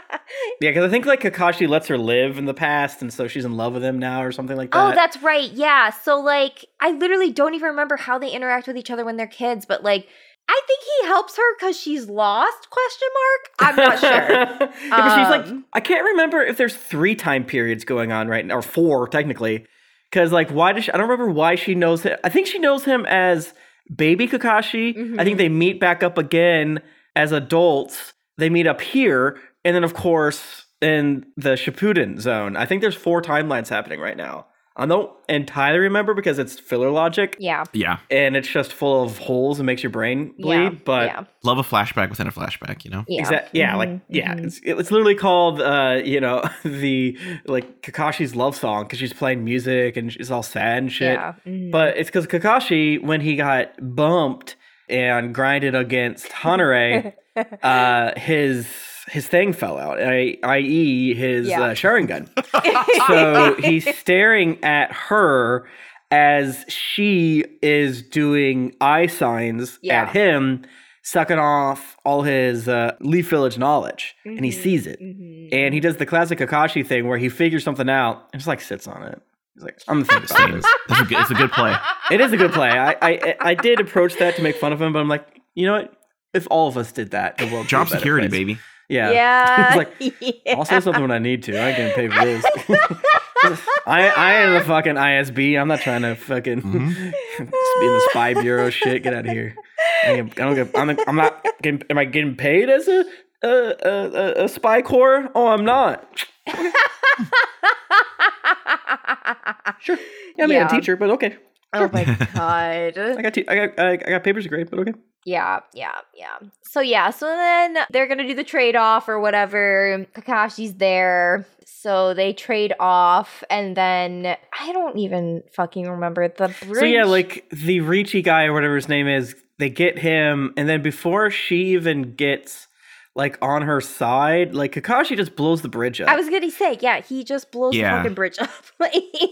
yeah, because I think like Kakashi lets her live in the past, and so she's in love with him now, or something like that.
Oh, that's right. Yeah. So like I literally don't even remember how they interact with each other when they're kids, but like I think he helps her cuz she's lost? Question mark. I'm not sure.
yeah, but she's like,
Um,
I can't remember if there's three time periods going on right now, or four technically. Because like, why does she? I don't remember why she knows him. I think she knows him as baby Kakashi. I
Mhm.
think they meet back up again as adults. They meet up here, and then of course in the Shippuden zone. I think there's four timelines happening right now. I don't entirely remember because it's filler logic
Yeah.
yeah.
and it's just full of holes and makes your brain bleed.
yeah.
but
yeah.
Love a flashback within a flashback, you know?
Yeah.
Exactly. Yeah, like
Mhm,
yeah,
mhm.
it's it's literally called uh, you know, the like Kakashi's love song because she's playing music and she's all sad and shit.
Yeah. mhm.
But it's because Kakashi, when he got bumped and grinded against Hanare, uh, his his thing fell out, i- i.e., his
Yeah.
uh, Sharingan. so he's staring at her as she is doing eye signs
Yeah.
at him, sucking off all his uh, Leaf Village knowledge, and he
Mhm,
sees it.
mhm.
And he does the classic Kakashi thing where he figures something out and just like sits on it. He's like, I'm gonna think about this.
That's a good, it's a good play.
It is a good play. I, I I did approach that to make fun of him, but I'm like, you know what? if all of us did that, the world would be
Job security,
place.
baby.
Yeah.
Yeah.
It's like, I'll say something when I need to. I can pay for this. I I am the fucking ISB. I'm not trying to fucking
Mhm.
be in the spy bureau shit. Get out of here. I, am, I don't get. I'm, I'm not. Getting, am I getting paid as a a, a, a- a spy corps? Oh, I'm not. Sure. Yeah, I mean,
Yeah.
a teacher, but okay.
oh my god.
I got te- I got I, I got papers to grade, but okay.
Yeah, yeah, yeah. So yeah, so then they're gonna do the trade off or whatever. Kakashi's there, so they trade off, and then I don't even fucking remember the bridge.
So yeah, like the Ricci guy or whatever his name is, they get him, and then before she even gets like on her side, like Kakashi just blows the bridge up.
I was gonna say, yeah, he just blows
Yeah.
the fucking bridge up.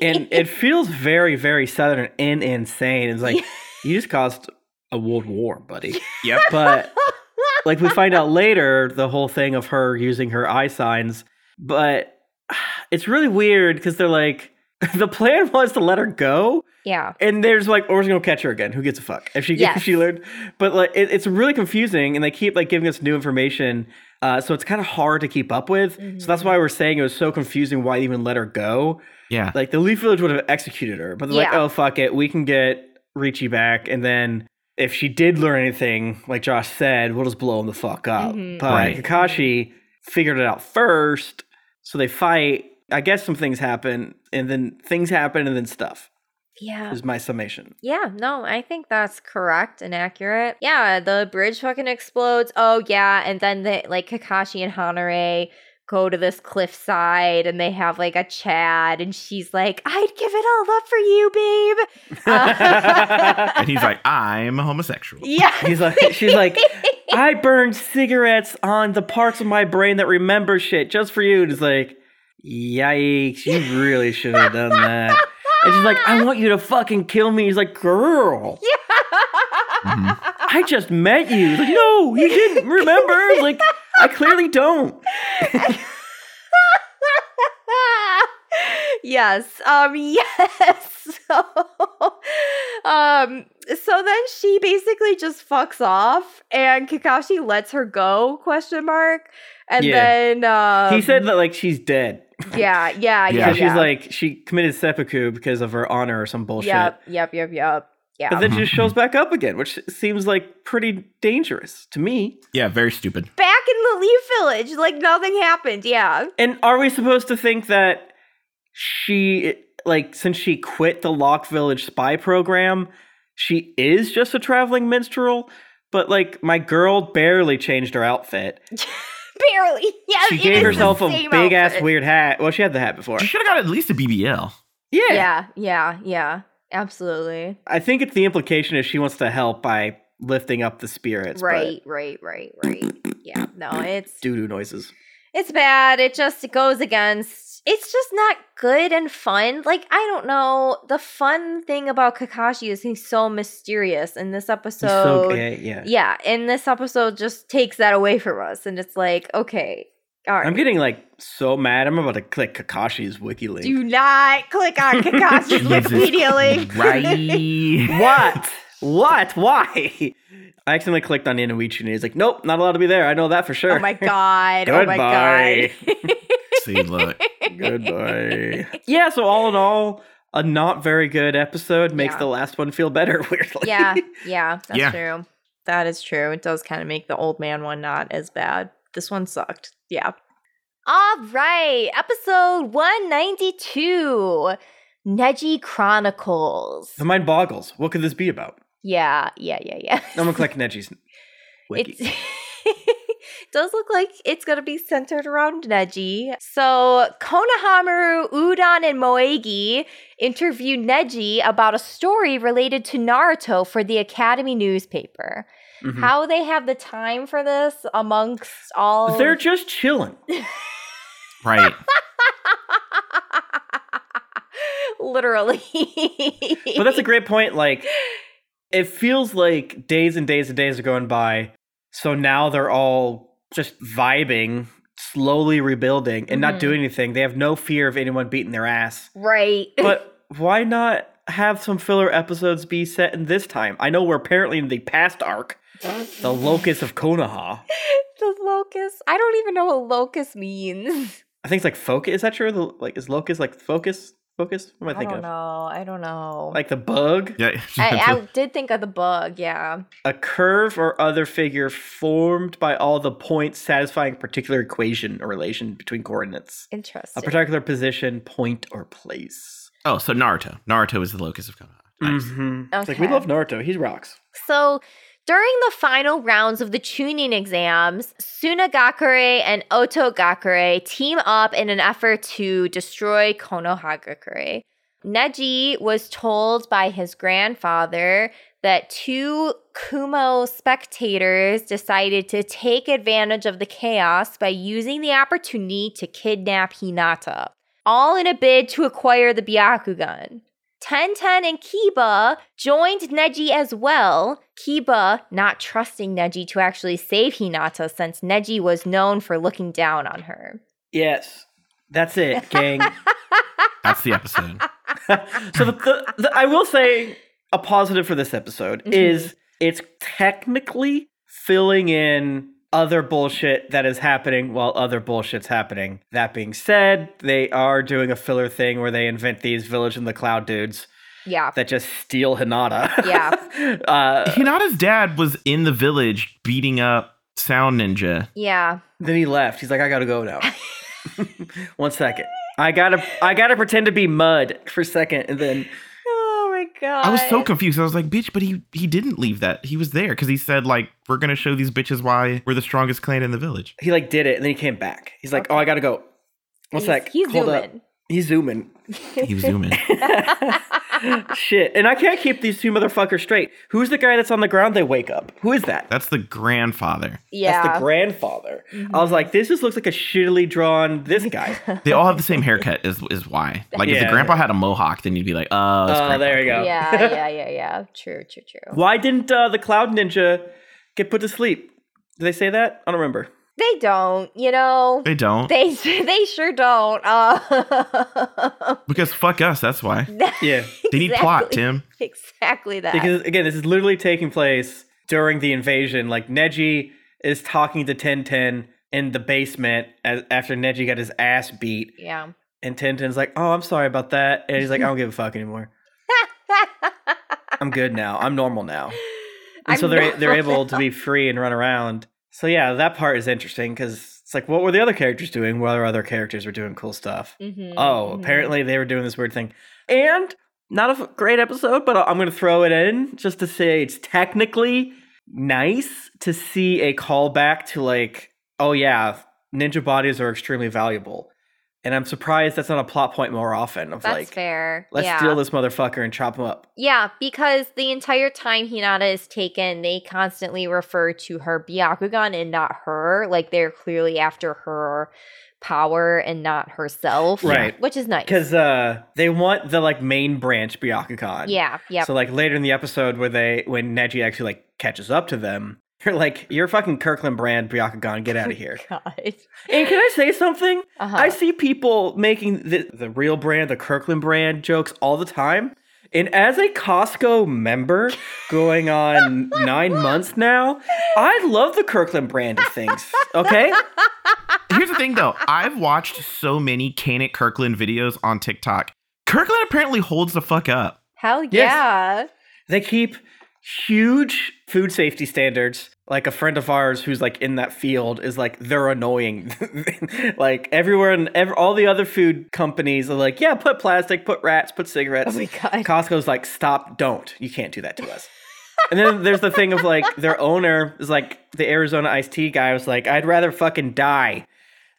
and it feels very, very southern and insane. It's like you just caused a world war, buddy.
Yep.
But like we find out later, the whole thing of her using her eye signs, but it's really weird because they're like. The plan was to let her go,
yeah,
and there's like, or we're gonna catch her again. Who gets a fuck if she
Yes.
if she learned? But like, it, it's really confusing, and they keep like giving us new information, uh, so it's kind of hard to keep up with. So that's why we're saying it was so confusing why they even let her go.
Yeah.
Like the Leaf Village would have executed her, but they're like, oh fuck it, we can get Ricci back, and then if she did learn anything, like Josh said, we'll just blow him the fuck up.
Mhm.
But
Right.
Kakashi figured it out first, so they fight. I guess some things happen, and then things happen, and then stuff.
Yeah.
Is my summation.
Yeah, no, I think that's correct and accurate. Yeah, the bridge fucking explodes. Oh yeah, and then the like Kakashi and Hanare go to this cliffside and they have like a chat and she's like, "I'd give it all up for you, babe." Uh,
And he's like, I'm a homosexual.
yeah.
He's like, she's like, I burned cigarettes on the parts of my brain that remember shit just for you. And it's like, yikes, you really should have done that. And she's like, I want you to fucking kill me. He's like, girl,
Mhm.
I just met you. He's like, no, you didn't remember. Like, I clearly don't.
yes. Um yes. So um so then she basically just fucks off and Kakashi lets her go question mark and
Yeah.
then um
He said that, like, she's dead.
yeah, yeah,
Yeah.
yeah.
She's like, she committed seppuku because of her honor or some bullshit.
Yep, yep, yep, yep. Yeah.
But then she just shows back up again, which seems like pretty dangerous to me.
Yeah, very stupid.
Back in the Leaf Village, like nothing happened. Yeah.
And are we supposed to think that she, like, since she quit the Lock Village spy program, she is just a traveling minstrel? But, like, my girl barely changed her outfit.
Barely. Yeah.
She gave herself a
same
big ass weird hat. Well, she had the hat before.
She should have got at least a BBL.
Yeah.
Yeah, yeah, yeah. Absolutely.
I think it's the implication is she wants to help by lifting up the spirits.
Right, right, right, right. Yeah. No, it's
Doo doo noises.
it's bad. It just it goes against it's just not good and fun. Like, I don't know. The fun thing about Kakashi is he's so mysterious in this episode.
so yeah, yeah.
yeah, in this episode just takes that away from us. And it's like, okay, all right.
I'm getting like so mad. I'm about to click Kakashi's wiki link.
Do not click on Kakashi's Wikipedia link.
Right.
What? what? Why? I accidentally clicked on Inoichi and he's like, nope, not allowed to be there. I know that for sure.
Oh my god. Oh my god.
See, look.
Goodbye. yeah, so all in all, a not very good episode makes
Yeah.
the last one feel better, weirdly.
yeah, yeah, that's
Yeah.
true. That is true. It does kind of make the old man one not as bad. This one sucked. Yeah. All right, episode 192 Neji Chronicles.
The mind boggles. What could this be about?
Yeah, yeah, yeah, yeah.
I'm gonna click Neji's wiki.
It's does look like it's going to be centered around Neji. So, Konohamaru, Udon, and Moegi interview Neji about a story related to Naruto for the Academy newspaper.
Mhm.
How they have the time for this amongst all.
They're just chilling.
Right.
Literally.
But that's a great point. Like, it feels like days and days and days are going by. So now they're all just vibing, slowly rebuilding, and
Mhm.
not doing anything. They have no fear of anyone beating their ass.
right.
But why not have some filler episodes be set in this time? I know we're apparently in the past arc, The locust of Konoha.
the locust. I don't even know what locust means.
I think it's like focus. Is that true? The, like is locust like focus? Focus? What am I
I
thinking
don't
of?
know. I don't know.
Like the bug?
Yeah.
I, I did think of the bug. Yeah.
A curve or other figure formed by all the points satisfying a particular equation or relation between coordinates.
Interesting.
A particular position, point, or place.
oh, so Naruto. Naruto is the locus of Konoha. Nice.
Mhm. It's Like we love Naruto. He rocks.
So, during the final rounds of the Chunin exams, Sunagakure and Otogakure team up in an effort to destroy Konohagakure. Neji was told by his grandfather that two Kumo spectators decided to take advantage of the chaos by using the opportunity to kidnap Hinata, all in a bid to acquire the Byakugan. Tenten and Kiba joined Neji as well. Kiba not trusting Neji to actually save Hinata since Neji was known for looking down on her.
Yes. That's it, gang.
That's the episode.
so the, the, the, I will say a positive for this episode
Mhm.
is it's technically filling in other bullshit that is happening while other bullshit's happening. That being said, they are doing a filler thing where they invent these village in the cloud dudes
Yeah.
that just steal Hinata.
Yeah.
uh,
Hinata's dad was in the village beating up Sound Ninja.
Yeah.
then he left. He's like, I gotta go now. One second. I gotta I gotta pretend to be mud for a second and then
my god.
I was so confused. I was like, bitch, but he he didn't leave that. He was there because he said like, we're gonna show these bitches why we're the strongest clan in the village.
he like did it and then he came back. He's like, Oh, I gotta go. One
He's,
sec.
he's
Hold up.
Uh, zooming.
He's zooming.
He was zooming.
Shit. And I can't keep these two motherfuckers straight. Who's the guy that's on the ground? They wake up. Who is that?
That's the grandfather.
Yeah. Mm-hmm.
That's the grandfather. I was like, this just looks like a shittily drawn this guy.
They all have the same haircut. Is is why. Like if the grandpa had a mohawk, then you'd be like, oh, it's
Oh, there you go.
yeah, yeah, yeah, yeah. True, true, true.
Why didn't uh, the Cloud Ninja get put to sleep? Did they say that? I don't remember.
They don't, you know.
They don't
They they sure don't. Uh,
because fuck us. That's why
Yeah.
they need plot, Tim.
exactly that.
Because again, this is literally taking place during the invasion. Like Neji is talking to Tenten in the basement as, after Neji got his ass beat,
yeah.
and Tenten's like, "Oh, I'm sorry about that," and he's like, "I don't give a fuck anymore. I'm good now. I'm normal now." And
I'm
so they're they're
normal
able to be free and run around. So yeah, that part is interesting because it's like, what were the other characters doing? While other characters were doing cool stuff.
Mhm,
Oh,
mhm.
apparently they were doing this weird thing. And not a great episode, but I'm going to throw it in just to say it's technically nice to see a callback to like, oh yeah, ninja bodies are extremely valuable. And I'm surprised that's not a plot point more often of
That's
like,
fair.
let's
yeah.
steal this motherfucker and chop him up.
Yeah, because the entire time Hinata is taken, they constantly refer to her Byakugan and not her. Like they're clearly after her power and not herself.
Right.
Which is nice.
Because uh, they want the like main branch Byakugan.
Yeah, yeah.
So like later in the episode where they when Neji actually like catches up to them, you're like, you're fucking Kirkland brand Byakugan, get out of here.
God.
and can I say something?
Uh-huh.
I see people making the, the real brand, the Kirkland brand jokes all the time. And as a Costco member going on nine months now, I love the Kirkland brand of things. Okay?
Here's the thing though. I've watched so many Kanik Kirkland videos on TikTok. Kirkland apparently holds the fuck up.
Hell yeah.
They keep huge food safety standards. Like a friend of ours who's like in that field is like they're annoying. like everywhere and ev- all the other food companies are like, yeah, put plastic, put rats, put cigarettes.
Oh my god.
Costco's like, stop, don't. You can't do that to us. and then there's the thing of like their owner is like the Arizona iced tea guy was like, I'd rather fucking die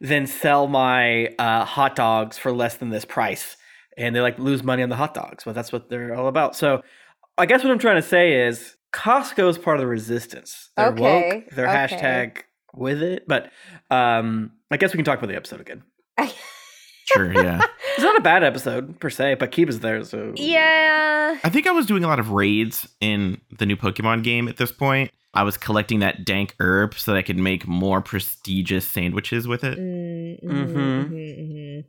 than sell my uh, hot dogs for less than this price. And they like lose money on the hot dogs, but that's what they're all about. So I guess what I'm trying to say is Costco is part of the resistance. They're
Okay,
woke. They're
okay.
hashtag with it. But um, I guess we can talk about the episode again.
Sure, yeah.
It's not a bad episode per se, but Kiba's there, so
yeah.
I think I was doing a lot of raids in the new Pokemon game at this point. I was collecting that dank herb so that I could make more prestigious sandwiches with it.
Mm,
Mhm.
mhm, mhm.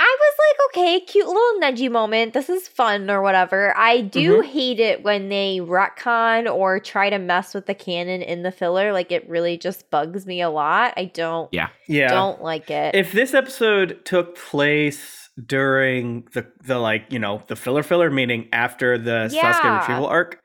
I was like okay, cute little Neji moment. This is fun or whatever. I do
Mm-hmm.
hate it when they retcon or try to mess with the canon in the filler. Like it really just bugs me a lot. I don't
Yeah.
Yeah.
don't like it.
If this episode took place during the the like you know the filler filler, meaning after the
Yeah.
Sasuke retrieval arc,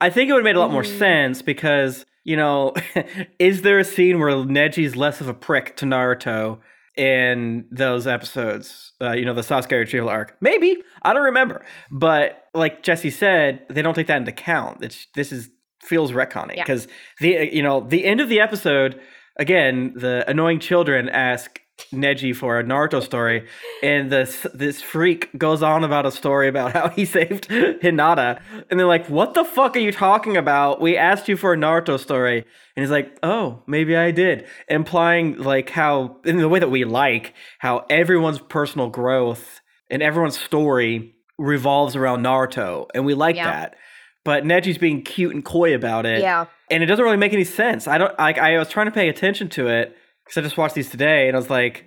I think it would have made a lot more
Mhm.
sense because you know, is there a scene where Neji's less of a prick to Naruto in those episodes? Uh, you know, the Sasuke retrieval arc. Maybe I don't remember, but like Jesse said, they don't take that into account. It's this is feels retconning
Yeah.
because the you know the end of the episode again the annoying children ask Neji for a Naruto story, and this this freak goes on about a story about how he saved Hinata, and they're like, "What the fuck are you talking about? We asked you for a Naruto story," and he's like, "Oh, maybe I did," implying like how in the way that we like how everyone's personal growth and everyone's story revolves around Naruto, and we like
Yeah.
that. But Neji's being cute and coy about it,
yeah.
and it doesn't really make any sense. I don't like. I was trying to pay attention to it because I just watched these today, and I was like,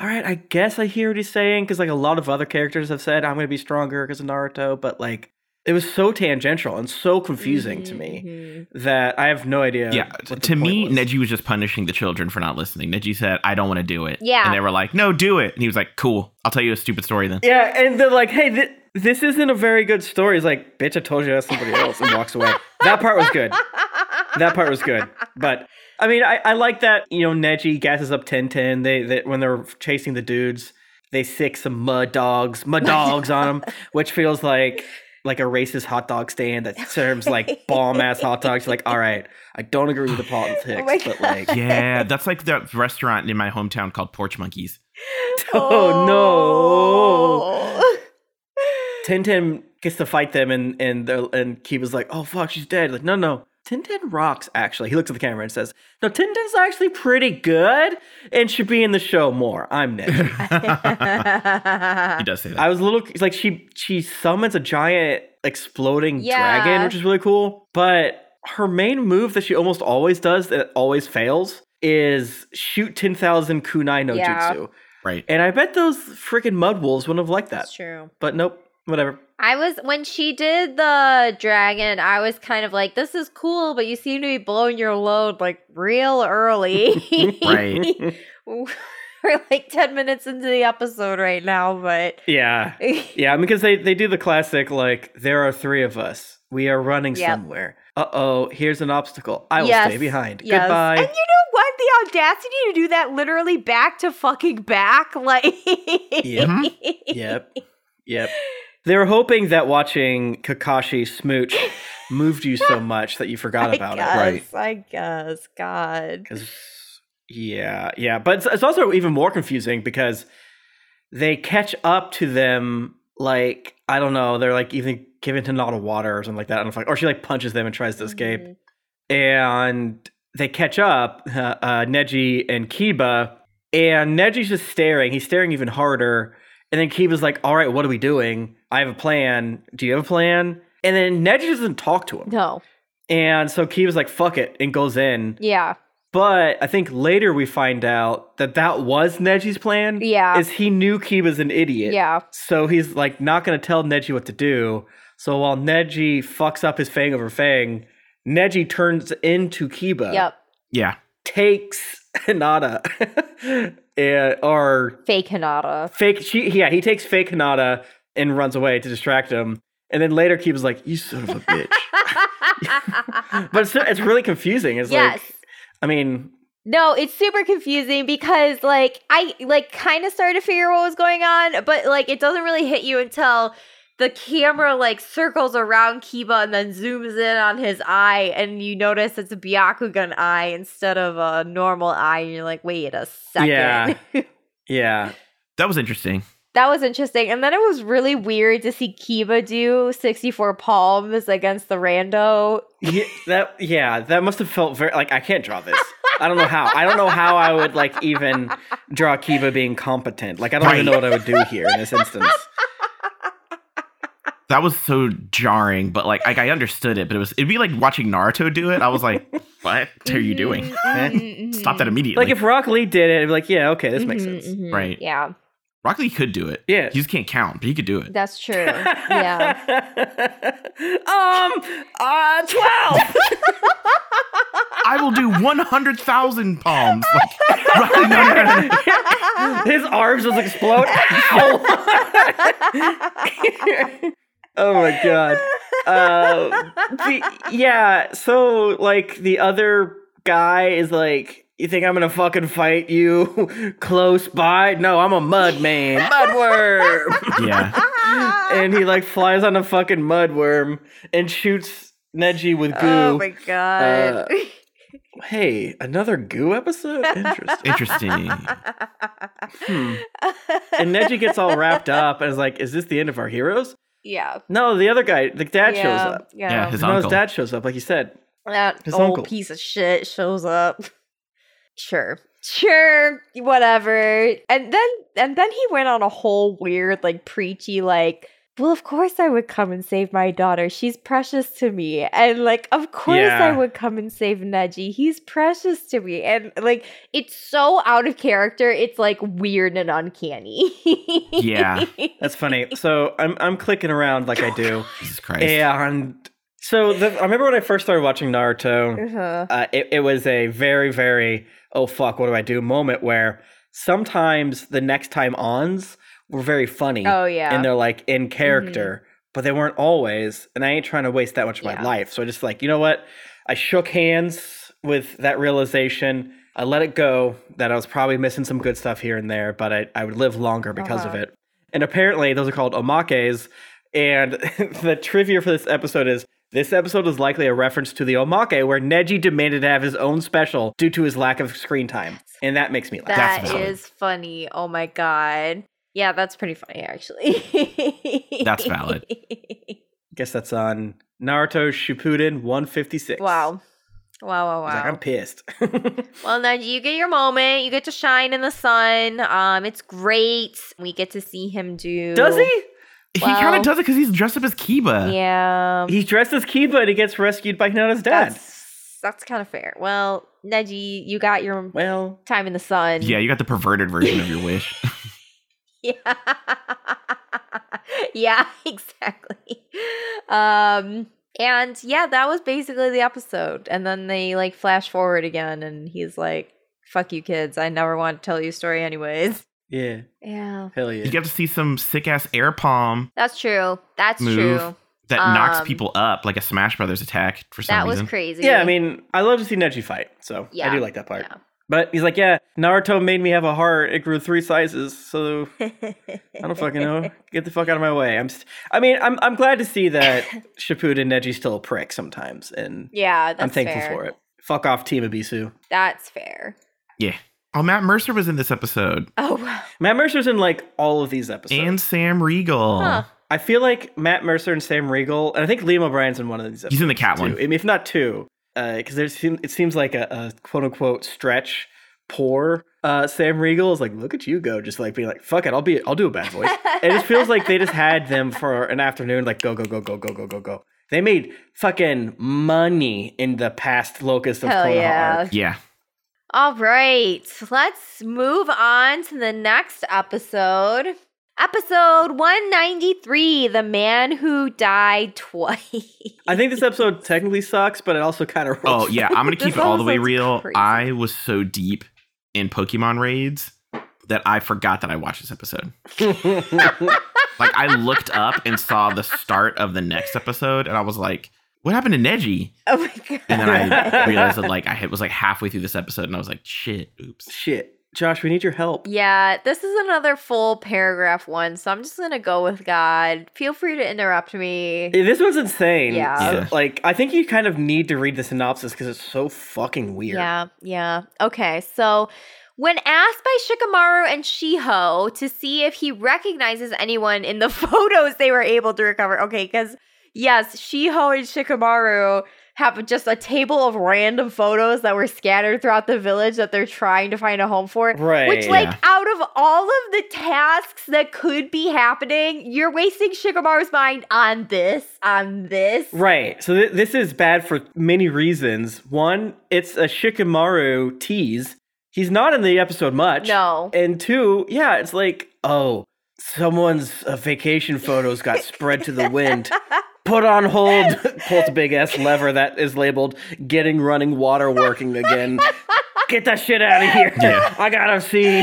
"All right, I guess I hear what he's saying." Because like a lot of other characters have said, "I'm going to be stronger because of Naruto," but like it was so tangential and so confusing to me
Mhm.
that I have no idea.
Yeah,
what
to me,
was.
Neji was just punishing the children for not listening. Neji said, "I don't want to do it."
Yeah.
and they were like, "No, do it." And he was like, "Cool, I'll tell you a stupid story then."
Yeah, and they're like, "Hey, th- this isn't a very good story." He's like, "Bitch, I told you that's somebody else," and walks away. That part was good. that part was good. But I mean, I, I like that you know Neji gasses up Tenten. They, they when they're chasing the dudes, they sick some mud dogs, mud dogs on them, which feels like like a racist hot dog stand that serves like bomb ass hot dogs. Like, all right, I don't agree with the politics,
Oh my
but like,
Yeah, that's like the restaurant in my hometown called Porch Monkeys.
oh no.
Oh.
Tenten gets to fight them, and and and Kiba's like, "Oh fuck, she's dead." Like, no, no, Tenten rocks. Actually, he looks at the camera and says, "No, Tenten's actually pretty good and should be in the show more." I'm Nick.
He does say that.
I was a little like she she summons a giant exploding
Yeah.
dragon, which is really cool. But her main move that she almost always does that always fails is shoot ten thousand kunai no
Yeah.
jutsu.
right.
And I bet those freaking mud wolves wouldn't have liked that.
That's true.
But nope, whatever.
I was when she did the dragon, I was kind of like, "This is cool," but you seem to be blowing your load like real early.
Right.
We're like ten minutes into the episode right now, but
Yeah. Yeah, because they, they do the classic, like, there are three of us. We are running
Yep.
somewhere. Uh oh, here's an obstacle. I will
Yes,
stay behind.
yes.
Goodbye.
And you know what? The audacity to do that literally back to fucking back, like.
Yep. Yep. Yep. They were hoping that watching Kakashi smooch moved you so much that you forgot about
guess,
it.
Right.
I guess. God.
Yeah, yeah. But it's, it's also even more confusing because they catch up to them, like, I don't know, they're like even giving Hinata water or something like that. I don't know if, like, or she like punches them and tries to escape.
Mhm.
and they catch up, uh, uh, Neji and Kiba, and Neji's just staring. He's staring even harder. And then Kiba's like, "All right, what are we doing? I have a plan. Do you have a plan?" And then Neji doesn't talk to him,
No.
and so Kiba's like, "Fuck it," and goes in.
Yeah.
But I think later we find out that that was Neji's plan.
Yeah.
is he knew Kiba's an idiot.
Yeah.
So he's like not gonna tell Neji what to do. So while Neji fucks up his Fang over Fang, Neji turns into Kiba.
Yep.
Yeah.
Takes Hinata. and, or
Fake Hinata.
fake she yeah, he takes fake Hinata and runs away to distract him. And then later Kiba's like, You son of a bitch. but it's, it's really confusing. It's
yes.
like I mean,
No, it's super confusing because like I like kind of started to figure what was going on, but like it doesn't really hit you until the camera like circles around Kiba and then zooms in on his eye and you notice it's a Byakugan eye instead of a normal eye and you're like, "Wait a second.
Yeah. yeah.
That was interesting.
That was interesting. And then it was really weird to see Kiba do 64 palms against the rando.
yeah, that yeah, that must have felt very like I can't draw this. I don't know how. I don't know how I would like even draw Kiba being competent. Like I don't even know what I would do here in this instance.
That was so jarring, but like, like I understood it, but it was it'd be like watching Naruto do it. I was like, "What are you doing?
Mhm, mhm,
Stop that immediately!"
Like if Rock Lee did it, I'd be like, yeah, okay, this makes
Mhm,
sense.
mhm.
Right.
Yeah.
Rock Lee could do it.
Yeah.
He just can't count, but he could do it.
That's true. Yeah.
um, uh, 12.
I will do 100,000 palms. Like, Rock no, no, no, no.
His arms just explode. Ow! oh my god. Uh, the, yeah, so like the other guy is like, you think I'm gonna fucking fight you close by? No, I'm a mud man. Mudworm!
Yeah.
and he like flies on a fucking mudworm and shoots Neji with goo.
Oh my god.
Uh, Hey, another goo episode? Interesting.
Interesting.
Hmm. And Neji gets all wrapped up and is like, "Is this the end of our heroes?"
yeah.
No, the other guy, the dad
yeah,
shows up.
Yeah.
Yeah, his
no, his dad shows up, like you said.
that
his
old
uncle.
piece of shit shows up. Sure. Sure, whatever. And then and then he went on a whole weird like preachy like well, of course I would come and save my daughter. She's precious to me. And like, of course I would come and save Neji. He's precious to me. And like, it's so out of character. It's like weird and uncanny.
Yeah.
That's funny. So I'm I'm clicking around like I do,
Jesus Christ.
and so the, I remember when I first started watching Naruto.
Uh-huh.
Uh, it, it was a very very oh fuck what do I do moment where sometimes the next time ons were very funny.
Oh yeah.
and they're like in character, but they weren't always. And I ain't trying to waste that much of my life. So I just like, you know what? I shook hands with that realization. I let it go that I was probably missing some good stuff here and there, but I, I would live longer because of
Uh-huh.
it. And apparently, those are called omakes. And the trivia for this episode is this episode is likely a reference to the omake where Neji demanded to have his own special due to his lack of screen time. And that makes me laugh.
That
That's
is funny. Oh my god. Yeah, that's pretty funny actually.
That's valid.
guess that's on Naruto Shippuden 156.
wow. Wow, wow,
I was like,
wow.
I'm pissed.
well, Neji, you get your moment. You get to shine in the sun. Um, it's great. We get to see him do.
Does he?
He kind of does it because he's dressed up as Kiba.
Yeah.
He's dressed as Kiba and he gets rescued by Hinata's dad.
That's that's kind of fair. Well, Neji, you got your
Well,
time in the sun.
Yeah, you got the perverted version of your wish.
Yeah. yeah, exactly. Um and yeah, that was basically the episode. And then they like flash forward again and he's like, fuck you kids. I never want to tell you a story anyways.
Yeah,
Yeah.
hell yeah.
You get to see some sick ass air palm
That's true. That's
Move.
true.
that knocks
Um,
people up like a Smash Brothers attack for some
That was
reason.
crazy.
yeah, I mean, I love to see Neji fight, so
yeah.
I do like that part.
yeah.
But he's like, yeah, Naruto made me have a heart. It grew three sizes, so I don't fucking know. Get the fuck out of my way. I'm. St- I mean, I'm. I'm glad to see that Shippuden Neji's still a prick sometimes, and
yeah, that's
I'm thankful
fair.
for it. Fuck off, Team Ebisu.
That's fair.
yeah. Oh, Matt Mercer was in this episode.
Oh wow.
Matt Mercer's in like all of these episodes.
And Sam Riegel.
Huh.
I feel like Matt Mercer and Sam Riegel, and I think Liam O'Brien's in one of these episodes.
He's in the cat
too.
one.
I mean, if not two, because there's it seems like a, a quote unquote stretch poor uh, Sam Riegel is like, look at you go, just like being like, fuck it, I'll be, I'll do a bad voice. it just feels like they just had them for an afternoon, like go, go, go, go, go, go, go, go. They made fucking money in the past Locus of
Hell
Konoha
yeah.
arc.
Yeah.
All right, let's move on to the next episode. Episode 193 The Man Who Died Twice.
I think this episode technically sucks, but it also kind of
Oh, yeah. I'm going to keep it all the way real.
crazy.
I was so deep in Pokemon raids that I forgot that I watched this episode. Like, I looked up and saw the start of the next episode, and I was like, what happened to Neji?
oh my god.
And then I realized that, like, I hit- was like halfway through this episode, and I was like, shit, oops.
Shit. Josh, we need your help.
Yeah, this is another full paragraph one, so I'm just gonna go with God. Feel free to interrupt me.
This one's insane.
Yeah.
Yeah.
like, I think you kind of need to read the synopsis because it's so fucking weird.
Yeah, yeah. Okay, so when asked by Shikamaru and Shiho to see if he recognizes anyone in the photos they were able to recover, okay, because yes, Shiho and Shikamaru have just a table of random photos that were scattered throughout the village that they're trying to find a home for.
Right.
Which, like,
Yeah.
out of all of the tasks that could be happening, you're wasting Shikamaru's mind on this, on this.
Right. So th- this is bad for many reasons. One, it's a Shikamaru tease. He's not in the episode much.
No.
And two, yeah, it's like oh, someone's uh, vacation photos got spread to the wind. Put on hold. Pulls a big ass lever that is labeled "Getting Running Water Working Again." Get that shit out of here.
Yeah.
I gotta see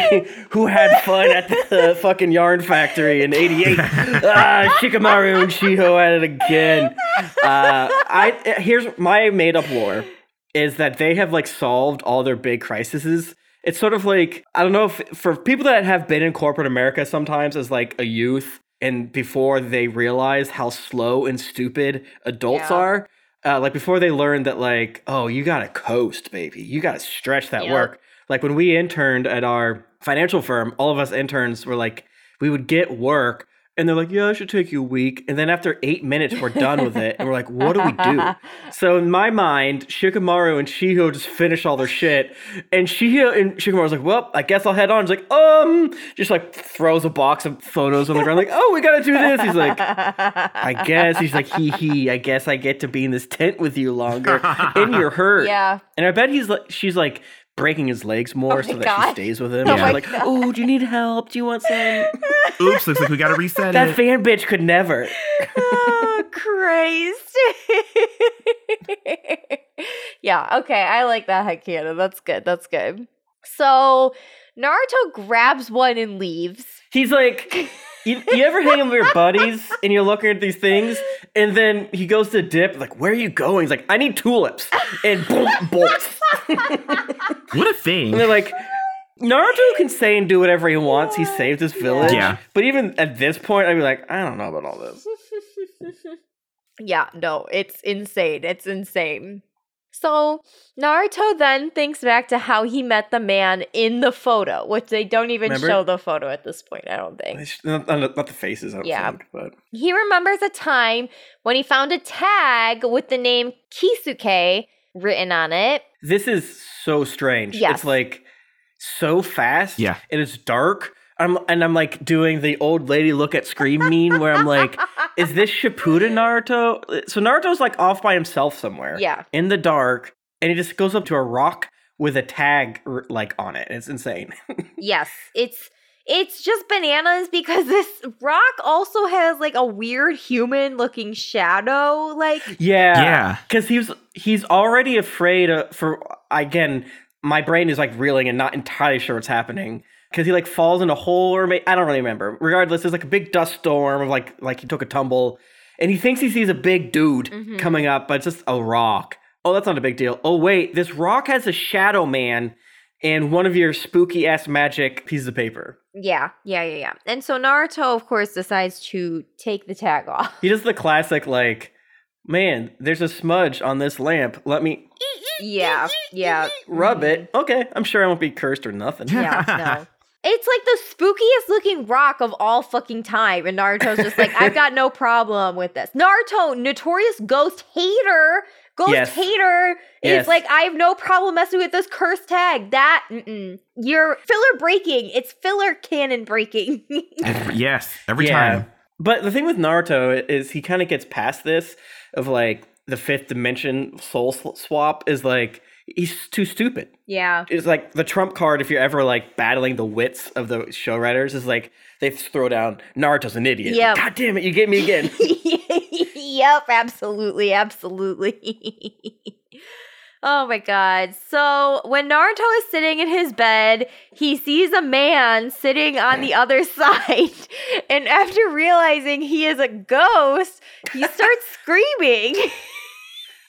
who had fun at the fucking yarn factory in 88. ah, Shikamaru and Shiho at it again. Uh, I Here's my made up lore is that they have like solved all their big crises. It's sort of like, I don't know if for people that have been in corporate America sometimes as like a youth and before they realize how slow and stupid adults
Yeah.
are, uh, like before they learn that like oh you gotta coast baby. You gotta stretch that work. Like when we interned at our financial firm all of us interns were like we would get work and they're like yeah it should take you a week and then after eight minutes we're done with it and we're like what do we do so in my mind shikamaru and shiho just finish all their shit and shiho and shikamaru's like well i guess i'll head on he's like um just like throws a box of photos on the ground like oh we gotta do this he's like I guess he's like hee hee. I guess I get to be in this tent with you longer, and you're hurt.
yeah.
And I bet he's like, she's like breaking his legs more
Oh
so that
God.
she stays with him.
Oh
And
my
she's like, oh, do you need help? Do you want some?
Oops, looks like we gotta reset it.
that
it.
fan bitch could never.
oh, Christ. yeah, okay. I like that headcanon. That's good. That's good. So Naruto grabs one and leaves.
He's like, you, you ever hang out with your buddies and you're looking at these things, and then he goes to dip, like, where are you going? He's like, I need tulips, and boom, bolts.
what a thing.
And they're like, Naruto can say and do whatever he wants. He saved his village.
Yeah.
But even at this point, I'd be like, I don't know about all this.
yeah, no, it's insane. It's insane. So Naruto then thinks back to how he met the man in the photo, which they don't even
Remember?
show the photo at this point, I don't think.
Not, not- not the faces, I don't
Yeah.
think. But
He remembers a time when he found a tag with the name Kisuke written on it.
this is so strange.
Yes.
It's like so fast.
Yeah.
And it's dark. I'm and I'm like doing the old lady look at Scream mean where I'm like, is this Shippuden Naruto? So Naruto's like off by himself somewhere.
Yeah.
In the dark, and he just goes up to a rock with a tag like on it. It's insane.
Yes, it's it's just bananas because this rock also has like a weird human looking shadow like
Yeah.
Yeah.
Because he's he's already afraid of, for again, my brain is like reeling and not entirely sure what's happening. Because he like falls in a hole or may, I don't really remember. Regardless, there's like a big dust storm of like like he took a tumble, and he thinks he sees a big dude
Mhm.
coming up, but it's just a rock. Oh, that's not a big deal. Oh wait, this rock has a shadow man and one of your spooky ass magic pieces of paper.
Yeah, yeah, yeah, yeah. And so Naruto, of course, decides to take the tag off.
He does the classic like, man, there's a smudge on this lamp. Let me
Yeah, yeah,
rub it. Okay, I'm sure I won't be cursed or nothing.
Yeah, no. It's like the spookiest looking rock of all fucking time. And Naruto's just like, I've got no problem with this. Naruto, notorious ghost hater, ghost
Yes.
hater,
Yes.
is like, I have no problem messing with this cursed tag. That, mm-mm. You're filler breaking. It's filler canon breaking.
Yes, every
Yeah.
time.
But the thing with Naruto is he kind of gets past this of like the fifth dimension soul swap is like he's too stupid.
yeah.
It's like the trump card if you're ever like battling the wits of the show writers is like they throw down Naruto's an idiot.
Yep.
God damn it, you get me again.
yep, absolutely, absolutely. oh my god. So when Naruto is sitting in his bed, he sees a man sitting on the other side. And after realizing he is a ghost, he starts screaming.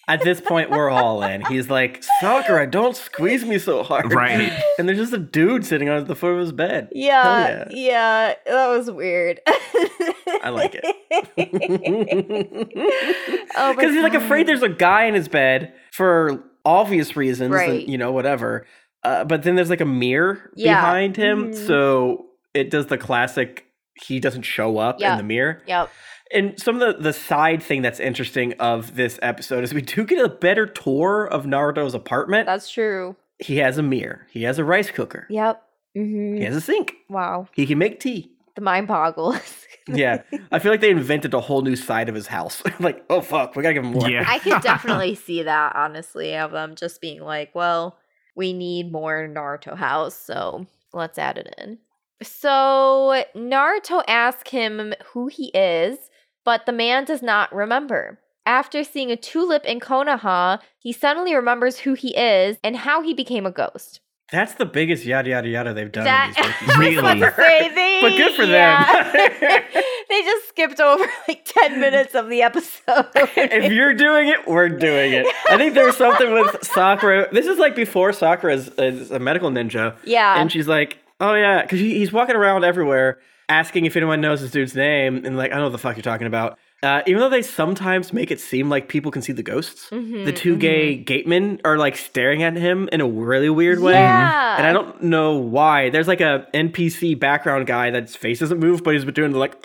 At this point, we're all in. He's like, Sakura, don't squeeze me so hard.
Right.
And there's just a dude sitting on the foot of his bed.
Yeah,
Hell
yeah, that was weird.
I like
it. oh, my
Because he's like afraid there's a guy in his bed for obvious reasons,
Right.
and, you know, whatever. Uh, but then there's like a mirror
Yeah.
behind him,
Mhm.
so it does the classic. He doesn't show up
Yeah.
in the mirror.
Yep.
And some of the, the side thing that's interesting of this episode is we do get a better tour of Naruto's apartment.
That's true.
he has a mirror. He has a rice cooker.
Yep. Mm-hmm.
He has a sink.
Wow.
He can make tea.
The mind boggles.
Yeah, I feel like they invented a whole new side of his house. like, oh fuck, we gotta give him more.
Yeah.
I could definitely see that, honestly, of them just being like, well, we need more Naruto house, so let's add it in. So Naruto asks him who he is, but the man does not remember. After seeing a tulip in Konoha, he suddenly remembers who he is and how he became a ghost.
That's the biggest yada yada yada they've done.
That
in these wikis.
Really?
about to say, they-
But good for
yeah.
them.
they just skipped over like 10 minutes of the episode.
if you're doing it, we're doing it. I think there's something with Sakura. This is like before Sakura is, is a medical ninja.
yeah.
And she's like, oh yeah, because he's walking around everywhere asking if anyone knows this dude's name. And like, I don't know what the fuck you're talking about. Uh, even though they sometimes make it seem like people can see the ghosts,
Mhm,
the 2
mhm.
gay gatemen are like staring at him in a really weird way.
Yeah.
And I don't know why. There's like a NPC background guy that's face doesn't move, but he's been doing the like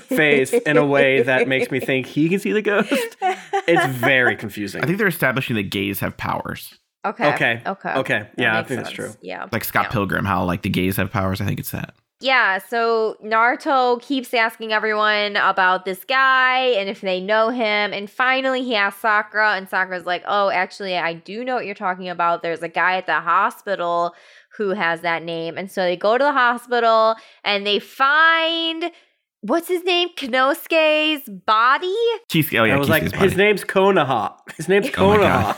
face in a way that makes me think he can see the ghost. It's very confusing.
I think they're establishing that gays have powers.
Okay.
Okay.
Okay.
Okay. Yeah, I
makes
think that's true.
Yeah.
Like Scott
Yeah.
Pilgrim, how like the gays have powers. I think it's that.
Yeah, so Naruto keeps asking everyone about this guy and if they know him. And finally, he asks Sakura, and Sakura's like, Oh, actually, I do know what you're talking about. There's a guy at the hospital who has that name. And so they go to the hospital and they find what's his name? Kinosuke's body.
Cheesecake. Oh yeah,
I was like,
Cheesecake's
his name's Konoha. His name's
Oh
Konoha.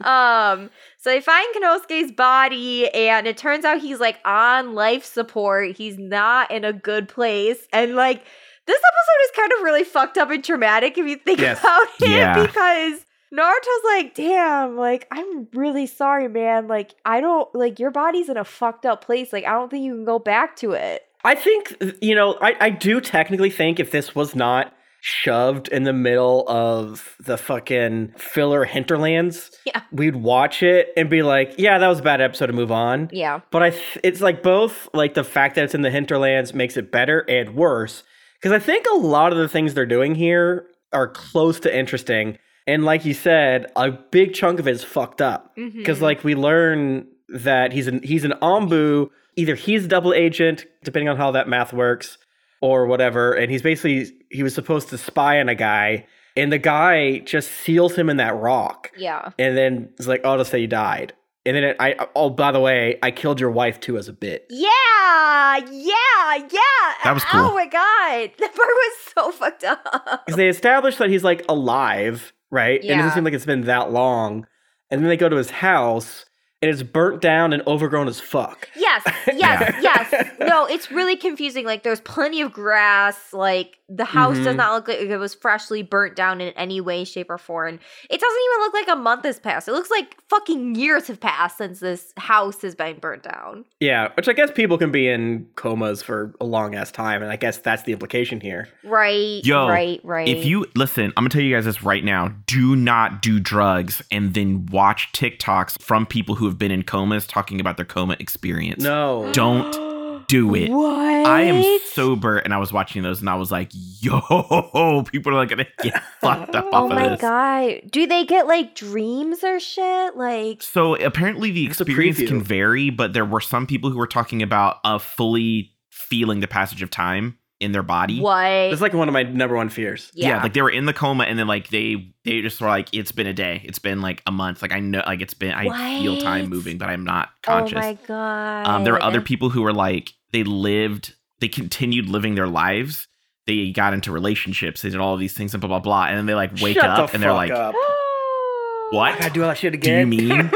um, so they find Kanosuke's body, and it turns out he's like on life support. He's not in a good place. And like this episode is kind of really fucked up and traumatic if you think
Yes.
about it
Yeah.
because Naruto's like, damn, like, I'm really sorry, man. Like, I don't like your body's in a fucked up place. Like, I don't think you can go back to it.
I think, you know, I, I do technically think if this was not shoved in the middle of the fucking filler hinterlands,
Yeah.
we'd watch it and be like, yeah, that was a bad episode to move on.
Yeah.
But I, th- it's like both like the fact that it's in the hinterlands makes it better and worse because I think a lot of the things they're doing here are close to interesting. And like you said, a big chunk of it is fucked up because
Mhm.
like we learn that he's an he's an ANBU. Either he's a double agent, depending on how that math works, or whatever. And he's basically he was supposed to spy on a guy, and the guy just seals him in that rock
yeah.
and then it's like, oh, I'll just say you died. And then it, I, oh, by the way, I killed your wife too as a bit.
Yeah, yeah, yeah.
That was cool.
Oh my god, that part was so fucked up.
Because they established that he's like alive, right? And
it
doesn't seem like it's been that long. And then they go to his house and it's burnt down and overgrown as fuck.
Yes, yes, yes. No, it's really confusing. Like, there's plenty of grass. Like, the house does
Mhm.
not look like it was freshly burnt down in any way, shape, or form. It doesn't even look like a month has passed. It looks like fucking years have passed since this house has been burnt down.
Yeah, which I guess people can be in comas for a long ass time. And I guess that's the implication here.
Right,
Yo,
right, right.
If you listen, I'm gonna tell you guys this right now. Do not do drugs and then watch TikToks from people who have been in comas talking about their coma experience.
No.
Don't do it.
What?
I am sober and I was watching those and I was like, yo, people are like gonna get fucked up
Oh
off of
my
this.
god. Do they get like dreams or shit? Like,
So apparently the experience can vary, but there were some people who were talking about uh, fully feeling the passage of time in their body.
what?
It's like one of my number one fears.
Yeah. like they were in the coma and then like they they just were like, it's been a day, it's been like a month. Like I know, like it's been, I feel time moving, but I'm not conscious.
Oh my god.
Um, there were other people who were like, they lived, they continued living their lives. They got into relationships. They did all of these things and blah blah blah. And then they like wake
Shut
up
the
and they're
fuck
like,
up.
"What?
I gotta do all that shit again."
Do you mean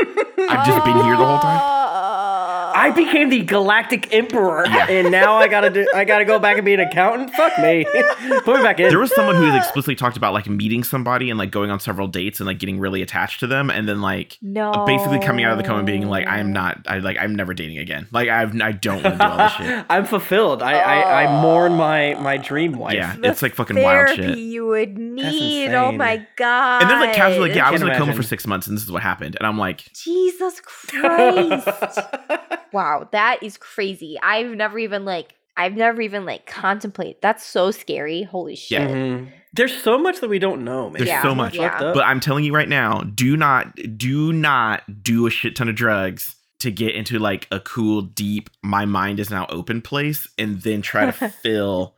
I've just been here the whole time?"
I became the galactic emperor,
Yeah.
and now I gotta do. I gotta go back and be an accountant. Fuck me. Put me back in.
There was someone who explicitly talked about like meeting somebody and like going on several dates and like getting really attached to them, and then like
No.
basically coming out of the coma being like, "I am not. I like. I'm never dating again. Like I've. I don't want to do all this shit."
I'm fulfilled. I, I I oh. mourn my my dream wife.
Yeah,
The
it's like fucking wild shit.
you would need. Oh my god.
And then like casually, like, yeah, I was in
Can't
a coma for six months, and this is what happened. And I'm like,
Jesus Christ. Wow, that is crazy. I've never even like I've never even like contemplated. That's so scary. Holy shit.
Yeah.
Mhm. There's so much that we don't know, man.
There's
Yeah,
so much.
yeah.
But I'm telling you right now, do not, do not do a shit ton of drugs to get into like a cool, deep, my mind is now open place, and then try to fill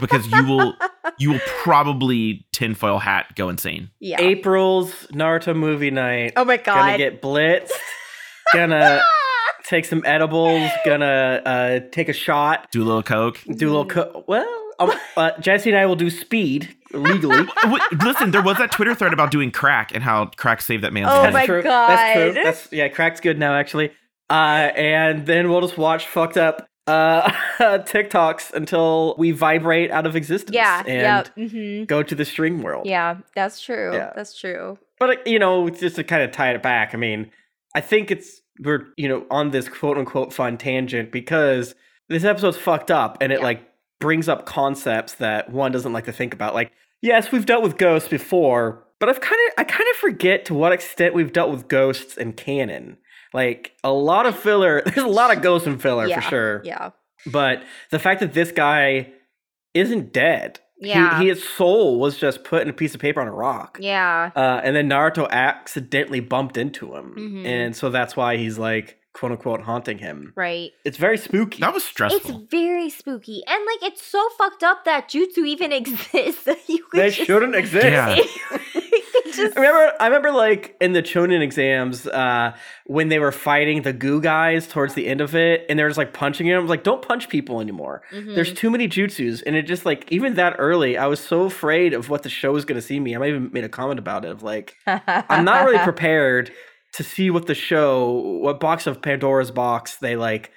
because you will you will probably tinfoil hat go insane.
Yeah.
April's Naruto movie night.
oh my god.
Gonna get blitzed. Gonna take some edibles. Gonna uh, take a shot.
Do a little coke.
Do a little. coke. well, um, uh, Jesse and I will do speed legally.
Listen, there was that Twitter thread about doing crack and how crack saved that man's
Oh
life.
my
true. That's true. That's yeah. Crack's good now, actually. Uh, and then we'll just watch fucked up uh TikToks until we vibrate out of existence.
yeah.
And
Yep. hmm
go to the string world.
Yeah. That's true.
Yeah.
That's true.
But you know, just to kind of tie it back, I mean, I think it's we're you know on this quote unquote fun tangent because this episode's fucked up and it
Yeah.
like brings up concepts that one doesn't like to think about. Like, yes, we've dealt with ghosts before, but I've kind of I kind of forget to what extent we've dealt with ghosts in canon. Like a lot of filler. There's a lot of ghosts in filler
Yeah.
for sure.
Yeah.
But the fact that this guy isn't dead. He-
Yeah.
he, his soul was just put in a piece of paper on a rock.
Yeah.
Uh, and then Naruto accidentally bumped into him.
Mhm.
And so that's why he's like, quote unquote, haunting him.
Right.
It's very spooky.
That was stressful.
It's very spooky. And like it's so fucked up that jutsu even exists. that you
they
just-
shouldn't exist.
Yeah.
Just-
I remember, I remember, like in the Chunin exams, uh, when they were fighting the goo guys towards the end of it, and they're just like punching him. I was like, don't punch people anymore.
Mhm.
There's too many jutsus, and it just like even that early, I was so afraid of what the show was going to see me. I might even made a comment about it of like, I'm not really prepared to see what the show, what box of Pandora's box they like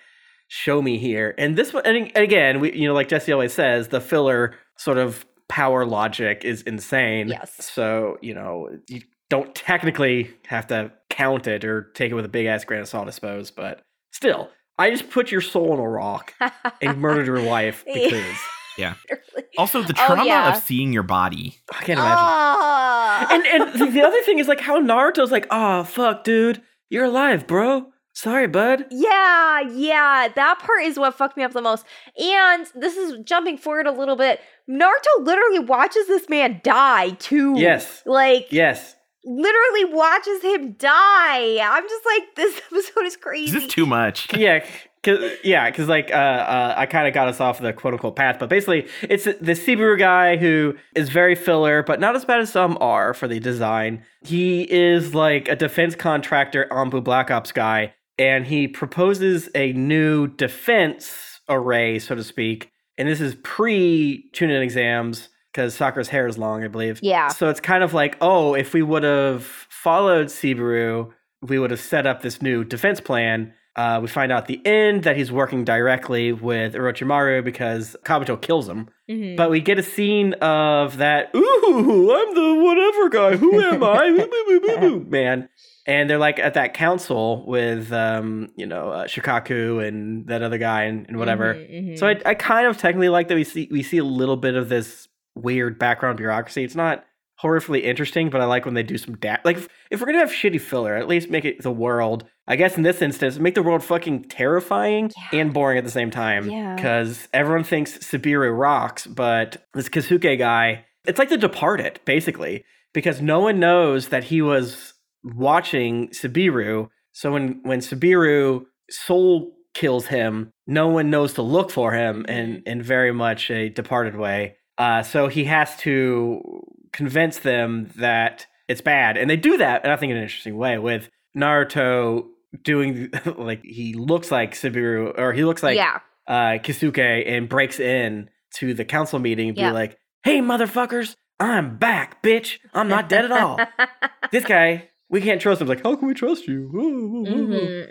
show me here. And this one, and again, we, you know, like Jesse always says, the filler sort of power logic is insane.
Yes.
So you know, you don't technically have to count it or take it with a big ass grain of salt, I suppose. But still, I just put your soul in a rock and murdered your wife because Yeah.
Also, the
Oh,
trauma
yeah.
of seeing your body.
I can't imagine.
Ah.
and and the- the other thing is like how Naruto's like, oh fuck, dude, you're alive, bro. Sorry, bud.
Yeah, yeah, that part is what fucked me up the most. And this is jumping forward a little bit. Naruto literally watches this man die too.
Yes.
Like,
Yes.
literally watches him die. I'm just like, this episode is crazy.
This Is too much?
Yeah. Cause, yeah, because like uh, uh, I kind of got us off the quote unquote path, but basically it's the Subaru guy who is very filler, but not as bad as some are for the design. He is like a defense contractor, ANBU Black Ops guy, and he proposes a new defense array, so to speak. And this is pre Chunin exams because Sakura's hair is long, I believe.
Yeah.
So it's kind of like, oh, if we would have followed Subaru, we would have set up this new defense plan. Uh, we find out at the end that he's working directly with Orochimaru because Kabuto kills him.
Mhm.
But we get a scene of that, ooh, I'm the whatever guy. Who am I? Man. And they're like at that council with, um, you know, uh, Shikaku and that other guy and, and whatever.
Mhm, mhm.
So I, I kind of technically like that we see we see a little bit of this weird background bureaucracy. It's not horrifically interesting, but I like when they do some da- like if, if we're gonna have shitty filler, at least make it the world. I guess in this instance, make the world fucking terrifying
Yeah.
and boring at the same time.
Yeah.
Because everyone thinks Subaru rocks, but this Kazuke guy, it's like The Departed, basically, because no one knows that he was watching Subaru. So when when Subaru soul kills him, no one knows to look for him in in very much a departed way. Uh, so he has to convince them that it's bad, and they do that, and I think in an interesting way with Naruto doing like he looks like Subaru or he looks like
yeah.
uh, Kisuke and breaks in to the council meeting, and
Yeah.
be like, "Hey, motherfuckers, I'm back, bitch. I'm not dead at all." this guy, we can't trust him. Like, how can we trust you?
Mhm,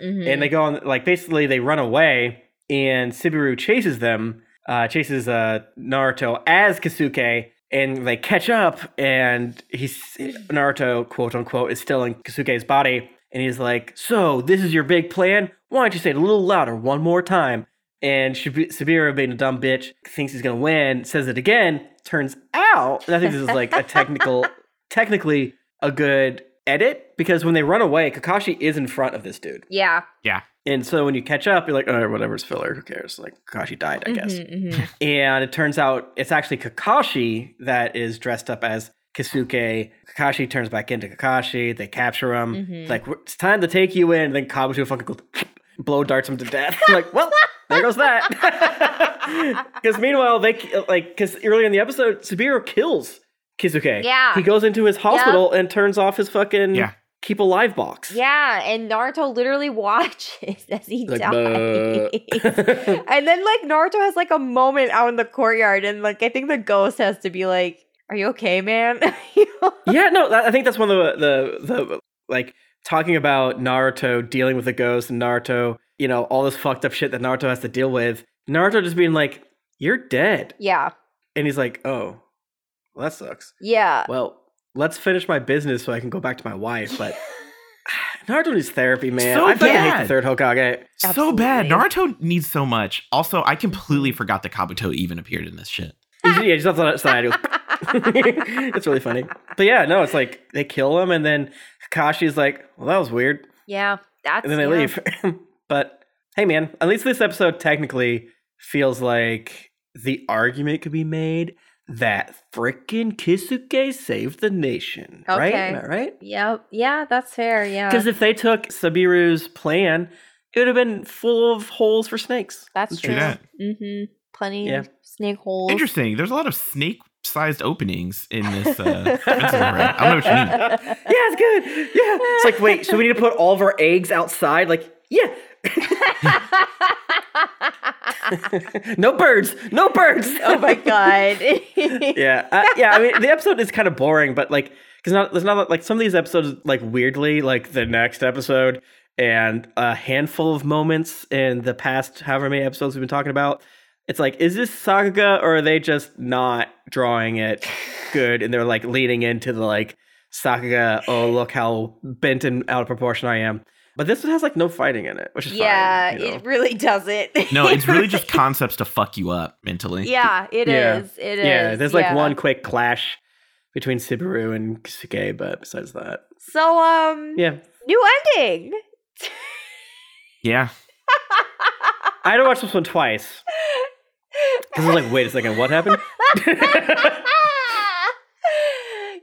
mhm.
And they go on, like, basically, they run away, and Subaru chases them, uh, chases uh, Naruto as Kasuke, and they catch up, and he's Naruto, quote unquote, is still in Kasuke's body, and he's like, "So this is your big plan? Why don't you say it a little louder one more time?" And Shib- Subaru, being a dumb bitch, thinks he's gonna win, says it again. Turns out, and I think this is like a technical, technically a good edit because when they run away, Kakashi is in front of this dude.
yeah. Yeah.
And so when you catch up, you're like, oh, whatever's filler. Who cares? Like, Kakashi died, I guess.
Mhm, mhm.
And it turns out it's actually Kakashi that is dressed up as Kasuke. Kakashi turns back into Kakashi. They capture him.
Mhm.
It's like, it's time to take you in. And then Kabuto fucking goes, blow darts him to death. like, well, there goes that. Because meanwhile, they like because earlier in the episode, Subaru kills Kizuke.
Yeah.
he goes into his hospital and turns off his fucking
Yeah.
keep alive box.
Yeah, and Naruto literally watches as he
Like,
dies. And then like Naruto has like a moment out in the courtyard, and like I think the ghost has to be like, "Are you okay, man?"
Yeah, no, I think that's one of the the the like talking about Naruto dealing with the ghost and Naruto, you know, all this fucked up shit that Naruto has to deal with. Naruto just being like, "You're dead,"
yeah,
and he's like, "Oh, well, that sucks."
yeah.
Well, let's finish my business so I can go back to my wife. But Naruto needs therapy, man.
So
I fucking hate the third Hokage.
So bad. Naruto needs so much. Also, I completely forgot that Kabuto even appeared in this shit.
Yeah, he's on the side. It's really funny. But yeah, no, it's like they kill him, and then Kakashi's like, "Well, that was weird,"
yeah, that's
and then they
yeah.
leave. but hey, man, at least this episode technically feels like the argument could be made that frickin' Kisuke saved the nation. Right?
Okay.
Am I right?
Yep. Yeah, that's fair. Yeah.
Because if they took Subaru's plan, it would have been full of holes for snakes.
That's
True
true.
that.
Mm-hmm. Plenty
Yeah.
of snake holes.
Interesting. There's a lot of snake-sized openings in this uh, I don't know what you mean.
yeah, it's good. Yeah. It's like, wait, so we need to put all of our eggs outside? Like, yeah. no birds. No birds.
oh my god.
yeah. Uh, yeah. I mean, the episode is kind of boring, but like, because not there's not like some of these episodes like weirdly like the next episode and a handful of moments in the past however many episodes we've been talking about. It's like, is this Sakuga or are they just not drawing it good and they're like leaning into the like Sakuga, oh look how bent and out of proportion I am. But this one has like no fighting in it, which is
yeah,
fine. you know?
it really doesn't.
No, it's really just concepts to fuck you up mentally.
Yeah, it
Yeah.
is. It is.
yeah, there's like
yeah.
one quick clash between Subaru and Kisuke, but besides that,
So um
yeah.
new ending.
Yeah.
I had to watch this one twice. Because I was like, wait a second, what happened?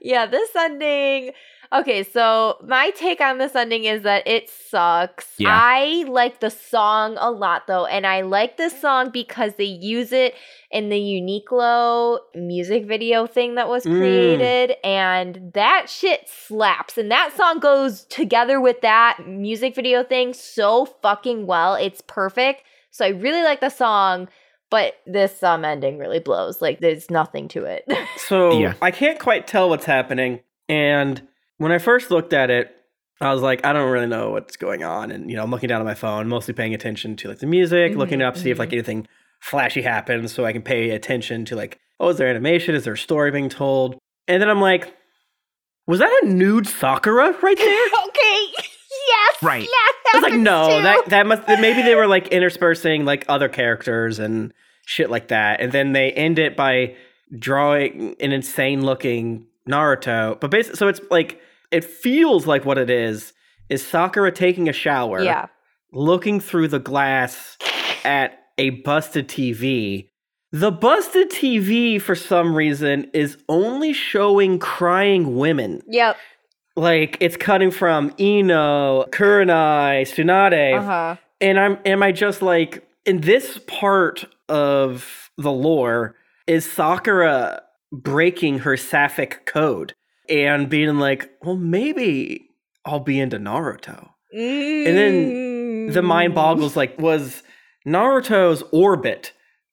yeah, this ending. Okay, so my take on this ending is that it sucks.
Yeah.
I like the song a lot though, and I like this song because they use it in the Uniqlo music video thing that was
Mm.
created, and that shit slaps. And that song goes together with that music video thing so fucking well. It's perfect. So I really like the song, but this um ending really blows. Like there's nothing to it.
So
Yeah.
I can't quite tell what's happening. And when I first looked at it, I was like, I don't really know what's going on. And, you know, I'm looking down at my phone, mostly paying attention to like the music, looking
Mhm,
up, see if like anything flashy happens so I can pay attention to like, oh, is there animation? Is there a story being told? And then I'm like, was that a nude Sakura right there?
okay. Yes.
Right.
That
I was like, no,
too.
that that must maybe they were like interspersing like other characters and shit like that, and then they end it by drawing an insane looking Naruto. But basically, so it's like it feels like what it is is Sakura taking a shower,
Yeah.
looking through the glass at a busted TV. The busted TV, for some reason, is only showing crying women
Yep.
like it's cutting from Ino, Kurenai, Tsunade,
Uh huh.
and I'm am I just like in this part of the lore is Sakura breaking her sapphic code and being like, well, maybe I'll be into Naruto.
And
then The mind boggles like was Naruto's orbit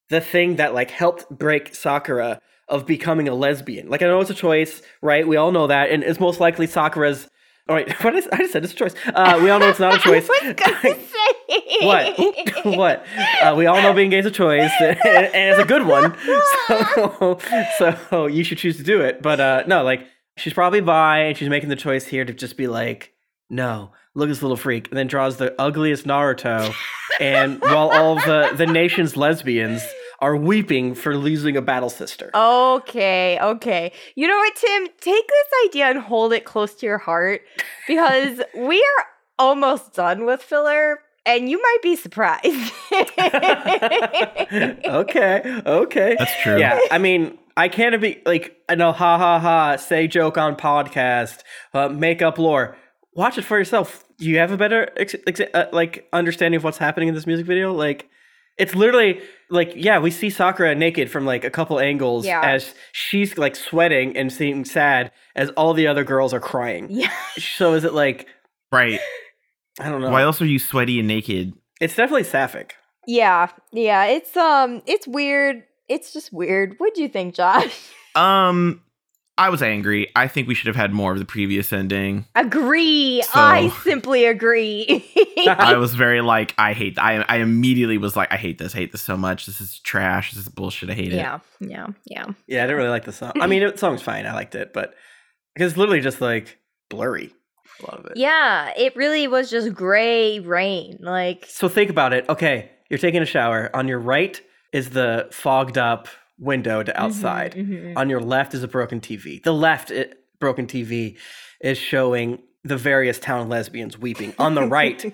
the thing that like helped break Sakura of becoming a lesbian. Like I know it's a choice, right? We all know that, and it's most likely Sakura's. All right, what is, I just said it's a choice. Uh, we all know it's not a choice.
I was say
what? what? Uh, we all know being gay is a choice, and, and it's a good one. So, so you should choose to do it. But uh, no, like she's probably bi, and she's making the choice here to just be like, no, look at this little freak, and then draws the ugliest Naruto, and while all the the nation's lesbians are weeping for losing a battle sister.
Okay, okay. You know what, Tim? Take this idea and hold it close to your heart because we are almost done with filler and you might be surprised.
okay, okay.
That's true.
Yeah, I mean, I can't be like I know, ha ha ha, say joke on podcast, uh, make up lore. watch it for yourself. Do you have a better ex- ex- uh, like understanding of what's happening in this music video? Like, it's literally like yeah, we see Sakura naked from like a couple angles
Yeah.
as she's like sweating and seeming sad as all the other girls are crying.
Yeah.
So is it like
Right.
I don't know.
Why else are you sweaty and naked?
it's definitely sapphic.
Yeah. Yeah. It's um it's weird. It's just weird. What'd you think, Josh?
Um, I was angry. I think we should have had more of the previous ending.
Agree.
So-
I simply agree.
I was very like, I hate. I I immediately was like, I hate this. I hate this so much. This is trash. This is bullshit. I hate it.
yeah. Yeah. Yeah.
Yeah, I didn't really like the song. I mean, the song's fine. I liked it, but because literally just like blurry. A lot of it.
Yeah. It really was just gray rain. Like
So think about it. Okay, you're taking a shower. On your right is the fogged up window to outside.
Mhm, mhm.
On your left is a broken TV. The left i broken TV is showing the various town lesbians weeping. On the right,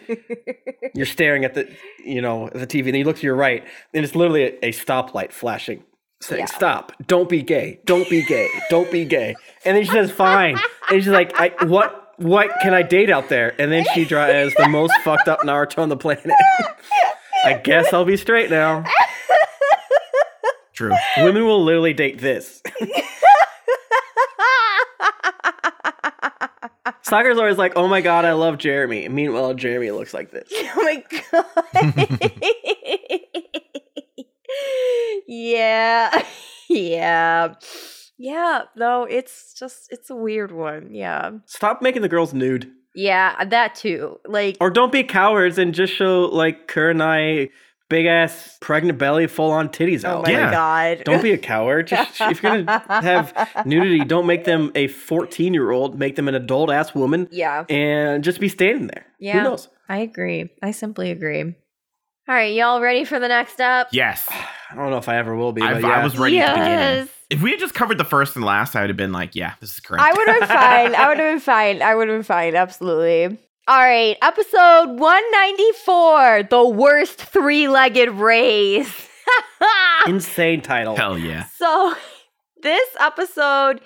you're staring at the you know the TV. Then you look to your right, and it's literally a, a stoplight flashing, saying
Yeah.
"Stop! Don't be gay! Don't be gay! Don't be gay!" And then she says, "Fine." And she's like, I, "What? What can I date out there?" And then she draws the most fucked up Naruto on the planet. I guess I'll be straight now.
True.
Women will literally date this. Sakura's always like, "Oh my god, I love Jeremy." And meanwhile, Jeremy looks like this.
oh my god. yeah. Yeah. Yeah. No, it's just it's a weird one. Yeah.
Stop making the girls nude.
Yeah, that too. Like
Or don't be cowards and just show like Kurenai big ass pregnant belly full on titties out.
oh
out.
my
Yeah.
god.
Don't be a coward. Just if you're gonna have nudity, don't make them a 14 year old. Make them an adult ass woman
Yeah.
and just be standing there.
Yeah.
Who knows?
I agree. I simply agree. All right, y'all ready for the next step?
Yes.
I don't know if I ever will be.
I,
But
I was ready at the beginning.
Yes.
If we had just covered the first and last, I would have been like, yeah, this is great.
I would have been fine. I would have been fine. I would have been fine. Absolutely. All right, episode 194 The Worst Three Legged Race.
Insane title.
Hell yeah.
so, this episode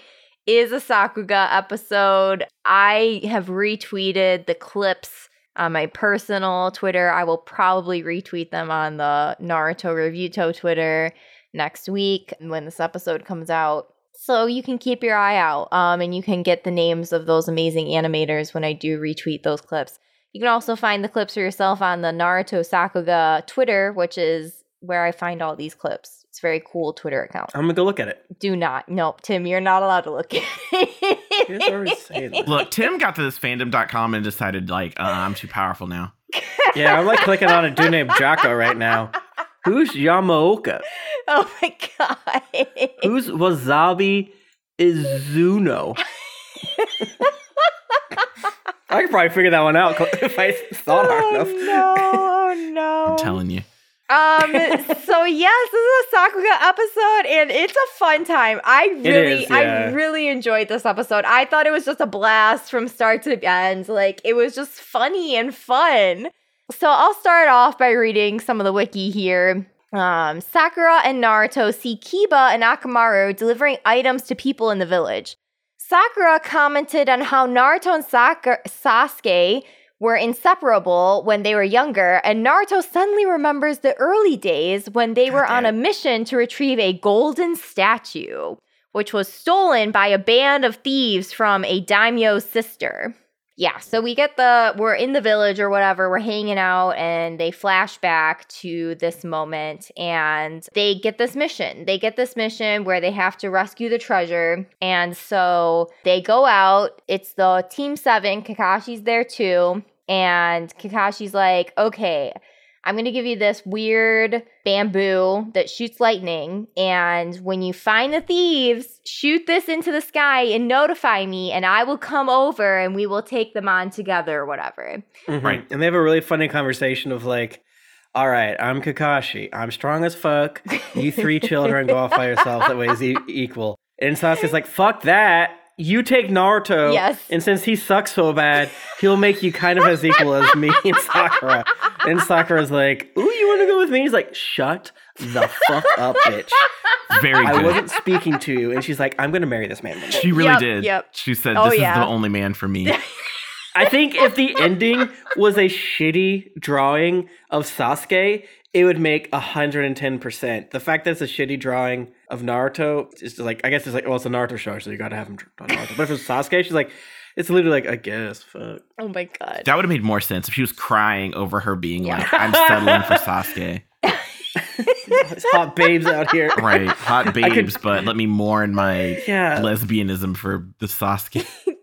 is a Sakuga episode. I have retweeted the clips on my personal Twitter. I will probably retweet them on the Naruto Reviewto Twitter next week when this episode comes out. So you can keep your eye out um, and you can get the names of those amazing animators when I do retweet those clips. You can also find the clips for yourself on the Naruto Sakuga Twitter, which is where I find all these clips. It's a very cool Twitter account.
I'm gonna go look at it.
Do not. Nope, Tim, you're not allowed to look at
You guys already say
it.
Look, Tim got to this fandom.com and decided, like, uh, I'm too powerful now.
Yeah, I'm like clicking on a dude named Jocko right now. Who's Yamaoka?
oh my god.
Who's Wasabi Izuno? I could probably figure that one out if I thought hard
oh
enough.
no, oh no.
I'm telling you.
Um. So yes, this is a Sakuga episode, and it's a fun time. I really,
is, yeah.
I really enjoyed this episode. I thought it was just a blast from start to end. Like it was just funny and fun. So I'll start off by reading some of the wiki here. Um, Sakura and Naruto see Kiba and Akamaru delivering items to people in the village. Sakura commented on how Naruto and Sakura, Sasuke were inseparable when they were younger, and Naruto suddenly remembers the early days when they were on a mission to retrieve a golden statue, which was stolen by a band of thieves from a daimyo's sister. Yeah, so we get the we're in the village or whatever, we're hanging out and they flash back to this moment and they get this mission. They get this mission where they have to rescue the treasure. And so they go out. It's the team 7, Kakashi's there too, and Kakashi's like, "Okay, I'm going to give you this weird bamboo that shoots lightning. And when you find the thieves, shoot this into the sky and notify me, and I will come over and we will take them on together or whatever.
Mhm.
Right.
And they have a really funny conversation of like, all right, I'm Kakashi. I'm strong as fuck. You three children go off by yourselves. That way is e- equal. And Sasuke's like, fuck that. You take Naruto.
Yes.
And since he sucks so bad, he'll make you kind of as equal as me and Sakura. And Sakura's like, ooh, you want to go with me? He's like, shut the fuck up, bitch.
Very good.
I wasn't speaking to you. And she's like, I'm going to marry this man. one.
She really
Yep,
did.
yep.
She said,
Oh,
"This
yeah.
is the only man for me."
I think if the ending was a shitty drawing of Sasuke, it would make 110%. The fact that it's a shitty drawing of Naruto is just like, I guess it's like, well, it's a Naruto show, so you gotta have him draw Naruto. But if it's Sasuke, she's like, it's literally like, I guess, fuck.
Oh my god.
That would have made more sense if she was crying over her being
Yeah.
like, I'm settling for Sasuke.
There's hot babes out here.
Right. Hot
could-
babes, but let me mourn my
Yeah.
lesbianism for the Sasuke.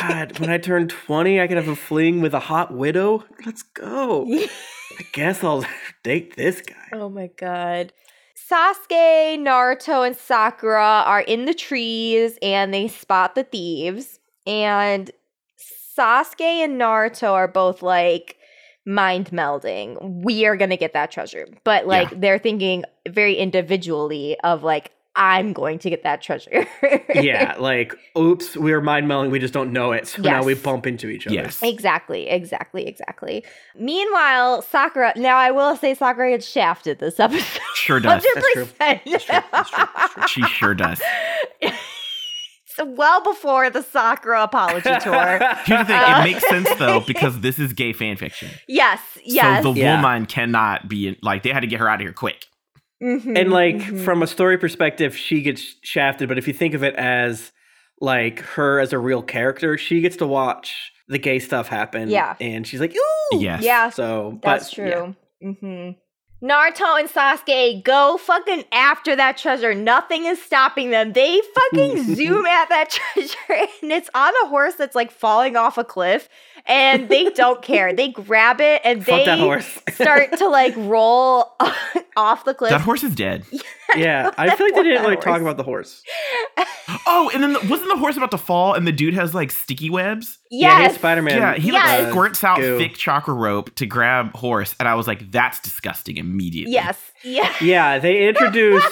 God, when I turn 20, I could have a fling with a hot widow. Let's go. I guess I'll date this guy.
Oh my god. Sasuke, Naruto, and Sakura are in the trees and they spot the thieves. And Sasuke and Naruto are both like mind melding. We are going to get that treasure. But like they're thinking very individually of like, I'm going to get that treasure.
yeah, like, oops, we are mind melding. We just don't know it. So now we bump into each other.
Yes.
Exactly, exactly, exactly. Meanwhile, Sakura, now I will say Sakura gets shafted this episode.
Sure does.
100%.
That's true. That's true. That's true.
She sure does.
Well before the Sakura apology tour.
Here's the thing.
Uh,
It makes sense though because this is gay fan fiction.
yes, yes.
So the
Yeah.
woman cannot be like they had to get her out of here quick.
Mhm,
and like
mhm.
from a story perspective, she gets shafted. But if you think of it as like her as a real character, she gets to watch the gay stuff happen.
Yeah.
and she's like, ooh,
Yes.
yeah,
So
that's
but,
true.
yeah.
hmm Naruto and Sasuke go fucking after that treasure. Nothing is stopping them. They fucking zoom at that treasure and it's on a horse that's like falling off a cliff and they don't care. They grab it and
Fuck
they
that horse.
start to like roll off the cliff.
That horse is dead.
yeah, I feel like they didn't
like
really talk about the horse.
Oh, and then the, wasn't the horse about to fall and the dude has like sticky webs?
Yeah,
yes.
he's Spider Man.
yeah, he
Yes.
like squirts out
goo.
thick chakra rope to grab horse, and I was like, "That's disgusting." Immediately.
Yes. Yeah.
Yeah, they introduce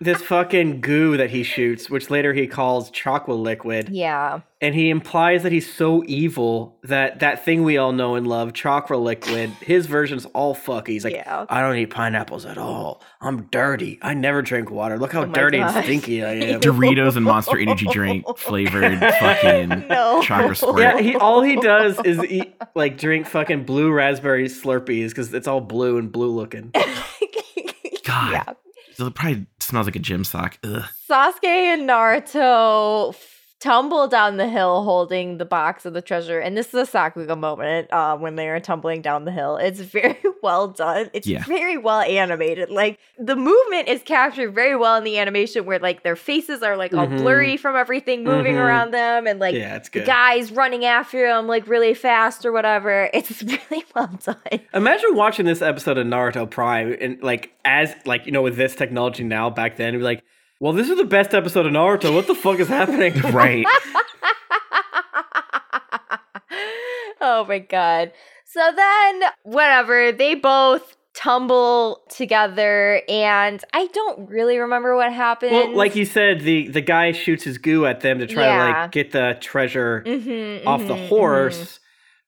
this fucking goo that he shoots, which later he calls Chakra Liquid.
Yeah.
And he implies that he's so evil that that thing we all know and love, Chakra Liquid, his version's all fucky. He's like,
Yeah.
I don't eat pineapples at all. I'm dirty. I never drink water. Look how
Oh my
dirty and stinky I am.
Doritos and Monster Energy drink flavored fucking
No.
chakra squirt.
yeah, he all he does is eat like drink fucking blue raspberry Slurpees because it's all blue and blue looking.
God.
Yeah.
It probably smells like a gym sock. Ugh.
Sasuke and Naruto tumble down the hill holding the box of the treasure. And this is a Sakuga moment uh, when they are tumbling down the hill. It's very well done. It's
Yeah.
very well animated. Like the movement is captured very well in the animation where like their faces are like all
Mhm.
blurry from everything moving
Mhm.
around them and like
yeah, it's
the
good.
guys running after him like really fast or whatever. It's really well done.
Imagine watching this episode of Naruto Prime and like as like you know with this technology now back then, it'd be like, well, this is the best episode of Naruto. What the fuck is happening?
Right.
oh my god. So then, whatever, they both tumble together, and I don't really remember what happened.
well, like you said, the the guy shoots his goo at them to try to like get the treasure
Mhm,
off the
mhm, mhm.
horse,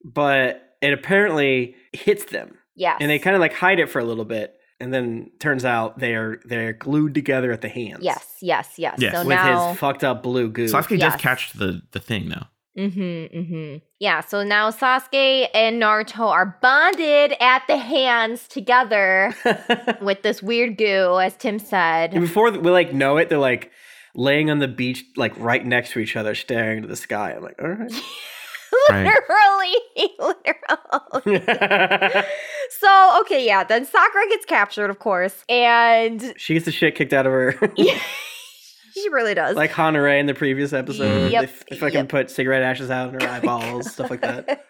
but it apparently hits them,
Yes.
and they kind of like hide it for a little bit, and then turns out they're they're glued together at the hands.
Yes, yes, yes.
Yes.
So
with
now.
his fucked up blue goo.
Sasuke
Yes.
does catch the the thing though.
Mm-hmm, mm-hmm. Yeah, so now Sasuke and Naruto are bonded at the hands together with this weird goo, as Tim said.
And
said.
before we like know it, they're like laying on the beach, like right next to each other, staring into the sky. I'm like, all right.
literally, literally. so, okay, yeah, then Sakura gets captured, of course, and
she gets the shit kicked out of her,
she really does.
like Hanare in the previous episode.
Yep,
If, if I can
yep.
put cigarette ashes out in her oh eyeballs, stuff like that.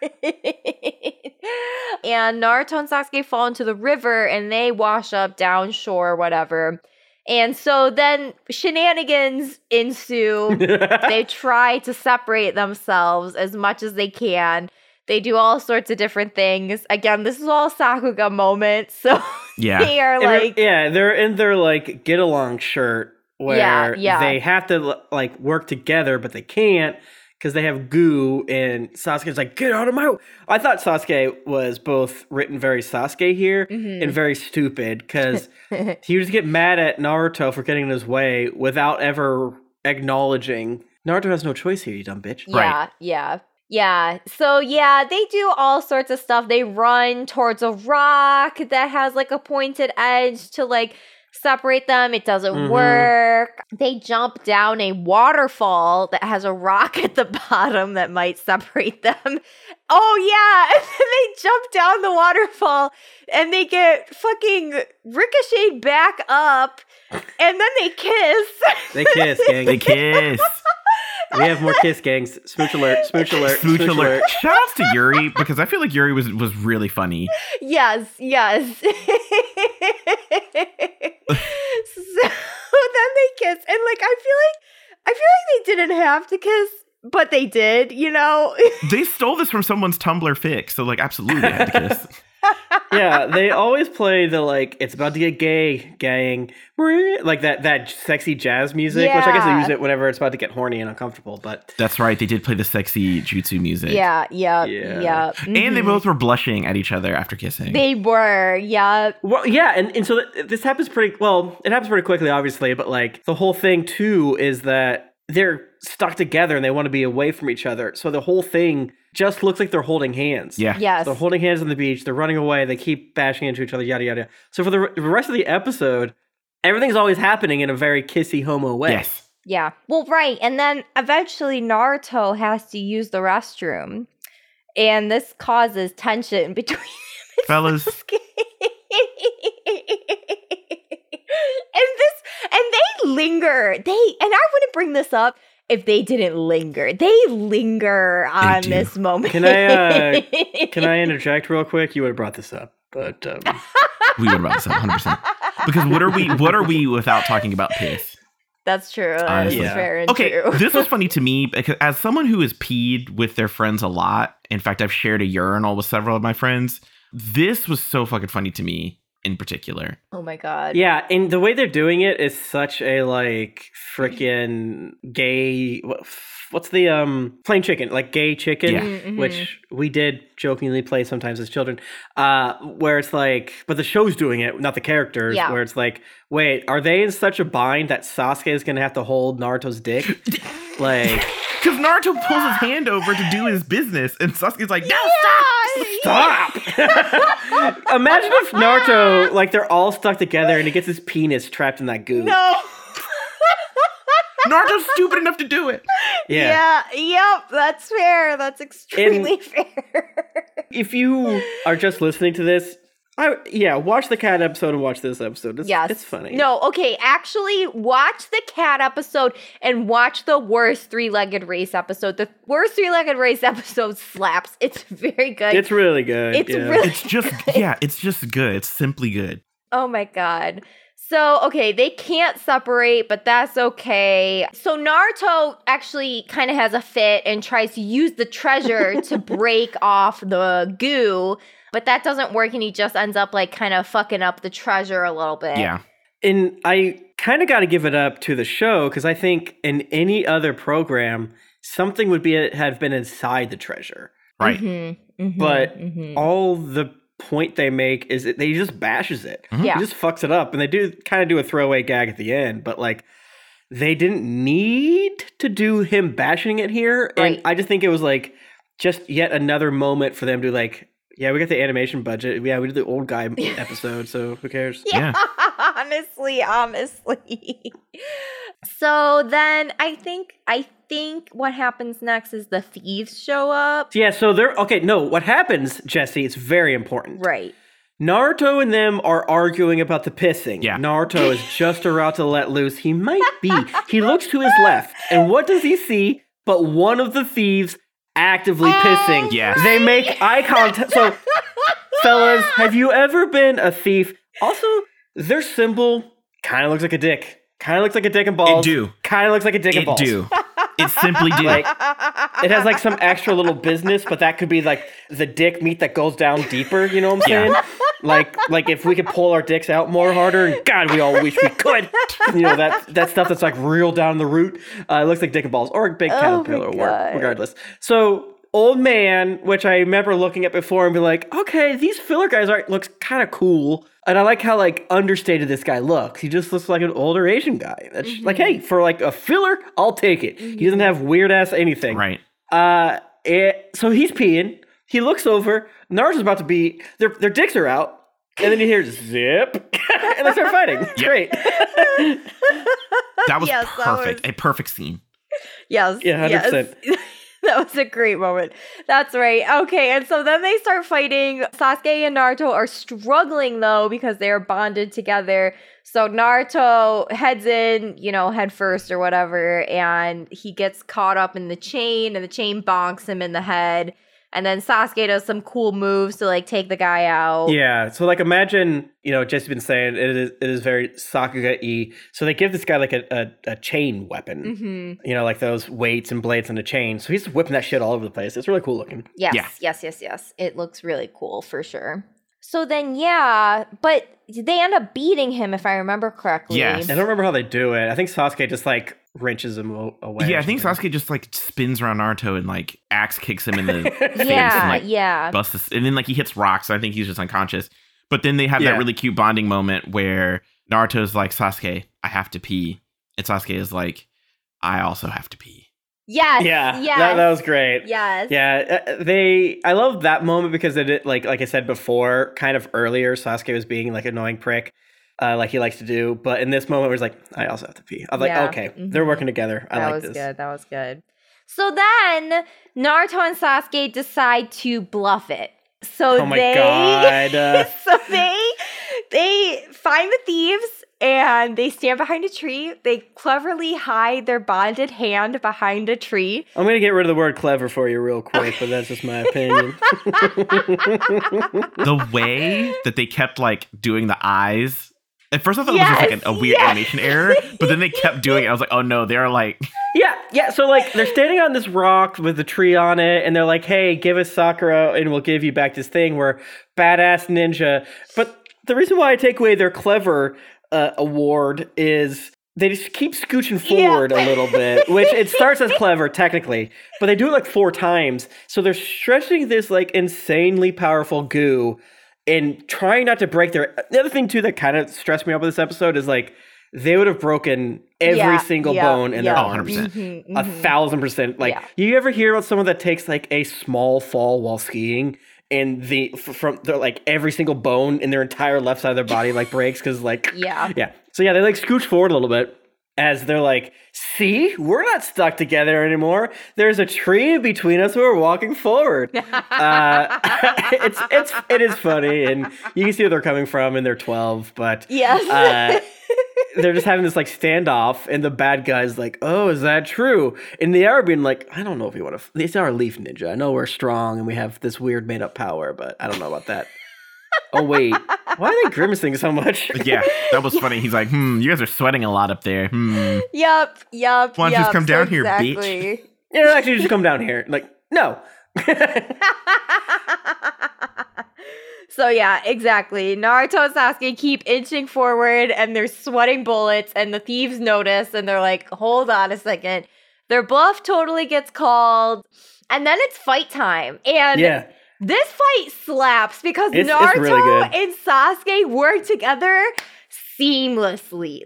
and Naruto and Sasuke fall into the river and they wash up down shore, whatever. And so then shenanigans ensue. they try to separate themselves as much as they can. They do all sorts of different things. Again, this is all Sakuga moments. So
Yeah.
they are
And they're-
like,
yeah, they're in their like get along shirt where
Yeah, yeah.
they have to like work together, but they can't because they have goo. And Sasuke's like, "Get out of my!" I thought Sasuke was both written very Sasuke here
Mhm.
and very stupid because he would just get mad at Naruto for getting in his way without ever acknowledging Naruto has no choice here, you dumb bitch.
yeah, yeah. Yeah. So yeah, they do all sorts of stuff. They run towards a rock that has like a pointed edge to like separate them. It doesn't
Mhm.
work. They jump down a waterfall that has a rock at the bottom that might separate them. Oh yeah, and then they jump down the waterfall and they get fucking ricocheted back up and then they kiss.
They kiss, gang.
They kiss.
we have more kiss gangs. Smooch alert. Smooch alert.
Smooch alert. Shout outs to Yuri because I feel like Yuri was was really funny.
Yes, yes. so then they kiss, and like I feel like I feel like they didn't have to kiss, but they did. You know?
They stole this from someone's Tumblr fic, so like absolutely they had to kiss.
yeah, they always play the like it's about to get gay gang like that that sexy jazz music, which I guess they use it whenever it's about to get horny and uncomfortable. But
That's right. They did play the sexy jutsu music.
yeah, yeah,
Yeah.
yeah.
And they
Mhm.
both were blushing at each other after kissing.
they were, yeah.
well, yeah, and, and so th- this happens pretty well. It happens pretty quickly, obviously, but like the whole thing too is that they're stuck together and they want to be away from each other. So the whole thing just looks like they're holding hands.
yeah.
Yes.
They're holding hands on the beach. They're running away. They keep bashing into each other. Yada yada. So for the r- the rest of the episode, everything's always happening in a very kissy homo way.
Yes.
Yeah. Well, right. And then eventually Naruto has to use the restroom. And this causes tension between
Fellas,
and this and they linger. They and I wouldn't bring this up if they didn't linger. They linger on
do.
this moment.
Can I, uh, Can I interject real quick? You would have brought this up, but um,
we would about this up 100%. Because what are we what are we without talking about piss?
That's true. That's
Yeah.
fair and
Okay,
true.
this was funny to me because as someone who has peed with their friends a lot, in fact, I've shared a urinal with several of my friends. This was so fucking funny to me in particular.
oh my god.
yeah, and the way they're doing it is such a like freaking gay. What's the um plain chicken? Like gay chicken.
Yeah.
Mhm.
which we did jokingly play sometimes as children, uh, where it's like, but the show's doing it, not the characters.
Yeah.
Where it's like, wait, are they in such a bind that Sasuke is gonna have to hold Naruto's dick? like,
Because Naruto pulls his hand over to do his business, and Sasuke's like, "No,
stop! Imagine if Naruto, like, they're all stuck together and he gets his penis trapped in that goo.
No.
Naruto's stupid enough to do it."
Yeah.
yeah. Yep. That's fair. That's extremely fair.
If you are just listening to this, I yeah, watch the cat episode and watch this episode. It's,
yes.
it's funny.
No. Okay. Actually, watch the cat episode and watch the worst three-legged race episode. The worst three-legged race episode slaps. It's very good.
it's really good.
It's
yeah.
really-
It's just yeah, it's just good. It's simply good.
Oh my god. So, okay, they can't separate, but that's okay. So, Naruto actually kind of has a fit and tries to use the treasure to break off the goo, but that doesn't work and he just ends up like kind of fucking up the treasure a little bit.
Yeah.
And I kind of got to give it up to the show because I think in any other program, something would be have been inside the treasure.
Right.
Mhm, mhm,
But
mhm.
All the point they make is that they just bashes it.
Mhm.
Yeah.
He just fucks it up, and they do kind of do a throwaway gag at the end, but like they didn't need to do him bashing it here,
Right.
and I just think it was like just yet another moment for them to like. Yeah, we got the animation budget. Yeah, we did the old guy episode, so who cares?
Yeah, honestly, honestly. so then I think I think what happens next is the thieves show up.
Yeah, so they're okay. No, what happens, Jesse? It's very important.
Right.
Naruto and them are arguing about the pissing.
Yeah.
Naruto is just about to let loose. He might be. He looks to his left, and what does he see? But one of the thieves actively
Oh,
pissing.
Um, yeah.
They make eye contact. So, fellas, have you ever been a thief? Also, their symbol kind of looks like a dick. Kind of looks like a dick and balls.
It do.
Kind of looks like a dick and
It
balls.
do. It simply do.
Like, it has like some extra little business, but that could be like the dick meat that goes down deeper. You know what I'm
Yeah.
saying? Like, like if we could pull our dicks out more harder, and God, we all wish we could. You know that that stuff that's like real down the root. Uh, it looks like dick and balls, or a big
Oh
caterpillar, or regardless. So. Old man, which I remember looking at before and be like, okay, these filler guys are looks kind of cool, and I like how like understated this guy looks. He just looks like an older Asian guy. That's like, hey, for like a filler, I'll take it. He doesn't have weird ass anything.
right.
Uh, it, so he's peeing. He looks over. Naruto's about to be. Their their dicks are out, and then you hear zip, and they start fighting. It's
Yeah.
great.
That was
Yes, that
perfect.
was-
A perfect scene.
Yes.
Yeah,
yes.
100%.
that was a great moment. That's right. Okay, and so then they start fighting. Sasuke and Naruto are struggling though because they are bonded together. So Naruto heads in, you know, head first or whatever, and he gets caught up in the chain, and the chain bonks him in the head. And then Sasuke does some cool moves to like take the guy out.
Yeah. So like imagine, you know, Jesse's been saying it is it is very Sakuga y. So they give this guy like a, a, a chain weapon.
hmm
You know, like those weights and blades on a chain. So he's whipping that shit all over the place. It's really cool looking.
Yes,
Yeah.
yes, yes, yes. It looks really cool for sure. So then, yeah, but they end up beating him if I remember correctly.
Yes.
I don't remember how they do it. I think Sasuke just like wrenches him away.
yeah, I think
something.
Sasuke just like spins around Naruto and like axe kicks him in the face
Yeah,
and like
yeah.
busts this, and then like he hits rocks. I think he's just unconscious. But then they have
Yeah.
that really cute bonding moment where Naruto's like, Sasuke, I have to pee. And Sasuke is like, I also have to pee.
Yes.
Yeah,
Yeah.
that, that was great.
yes.
Yeah, uh, they. I love that moment because it, like, like I said before, kind of earlier, Sasuke was being like annoying prick, uh, like he likes to do. But in this moment, where he's like, I also have to pee. I'm like,
Yeah,
okay, they're
mhm.
working together. I like
that
like
was
this.
good. That was good. So then Naruto and Sasuke decide to bluff it. So
Oh my
they
God, uh.
so they they find the thieves and they stand behind a tree. They cleverly hide their bonded hand behind a tree.
I'm gonna get rid of the word clever for you real quick, but that's just my opinion.
The way that they kept like doing the eyes. At first, I thought it was just like an, a weird
yes.
animation error, but then they kept doing it. I was like, oh no, they're like,
yeah, yeah. So like, they're standing on this rock with the tree on it, and they're like, "Hey, give us Sakura, and we'll give you back this thing. We're badass ninja." But the reason why I take away their clever uh, award is they just keep scooching
Yeah.
forward a little bit, which it starts as clever technically, but they do it like four times. So they're stretching this like insanely powerful goo and trying not to break their. The other thing too that kind of stressed me out with this episode is like they would have broken every
Yeah,
single
yeah,
bone in
yeah.
their
Oh, 100%.
Mhm,
A
mhm.
thousand percent. Like,
Yeah.
you ever hear about someone that takes like a small fall while skiing, and the f- from they're like every single bone in their entire left side of their body like breaks because like
Yeah.
yeah. So yeah, they like scooch forward a little bit as they're like, "See, we're not stuck together anymore. There's a tree between us. We're walking forward." uh, it's it's it is funny, and you can see where they're coming from, and they're twelve, but
Yes.
uh, they're just having this like standoff, and the bad guy's like, "Oh, is that true?" And they are being like, "I don't know if we want to. These are leaf ninja. I know we're strong and we have this weird made up power, but I don't know about that." Oh wait, why are they grimacing so much?
yeah, that was funny. He's like, hmm, you guys are sweating a lot up there. Hmm.
Yup, yup.
Why don't you just come down
so
here, bitch?
exactly.
yeah, actually, just come down here. Like, no.
so yeah, exactly. Naruto and Sasuke keep inching forward and they're sweating bullets and the thieves notice and they're like, hold on a second. Their bluff totally gets called. And then it's fight time. And
yeah,
this fight slaps because
It's- it's
Naruto
really
and Sasuke work together seamlessly.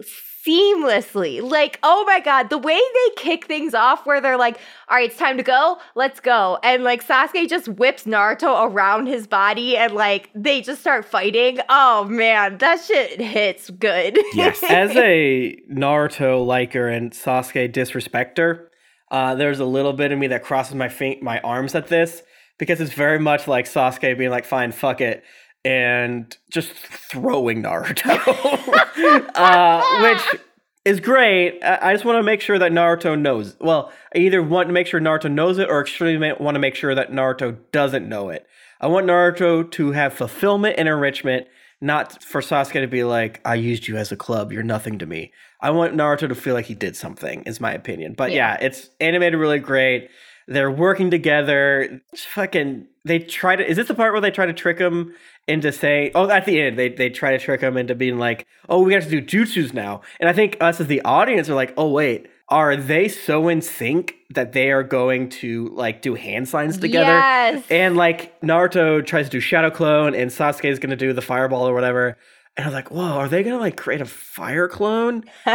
Seamlessly. Like, oh my god, the way they kick things off where they're like, all right, it's time to go, let's go. And like Sasuke just whips Naruto around his body and like they just start fighting. Oh man, that shit hits good.
Yes.
as a Naruto liker and Sasuke disrespecter, uh, there's a little bit of me that crosses my fin- my arms at this because it's very much like Sasuke being like, "Fine, fuck it," and just throwing Naruto, uh, which is great. I, I just want to make sure that Naruto knows. Well, I either want to make sure Naruto knows it, or extremely want to make sure that Naruto doesn't know it. I want Naruto to have fulfillment and enrichment, not for Sasuke to be like, I used you as a club, you're nothing to me. I want Naruto to feel like he did something, is my opinion. But yeah, it's animated really great. They're working together. Fucking they try to is this the part where they try to trick him into saying oh at the end they they try to trick him into being like, oh we have to do jutsus now. And I think us as the audience are like, oh wait, are they so in sync that they are going to like do hand signs together?
Yes.
And like Naruto tries to do Shadow Clone and Sasuke is going to do the fireball or whatever. And I was like, whoa, are they gonna like create a fire clone?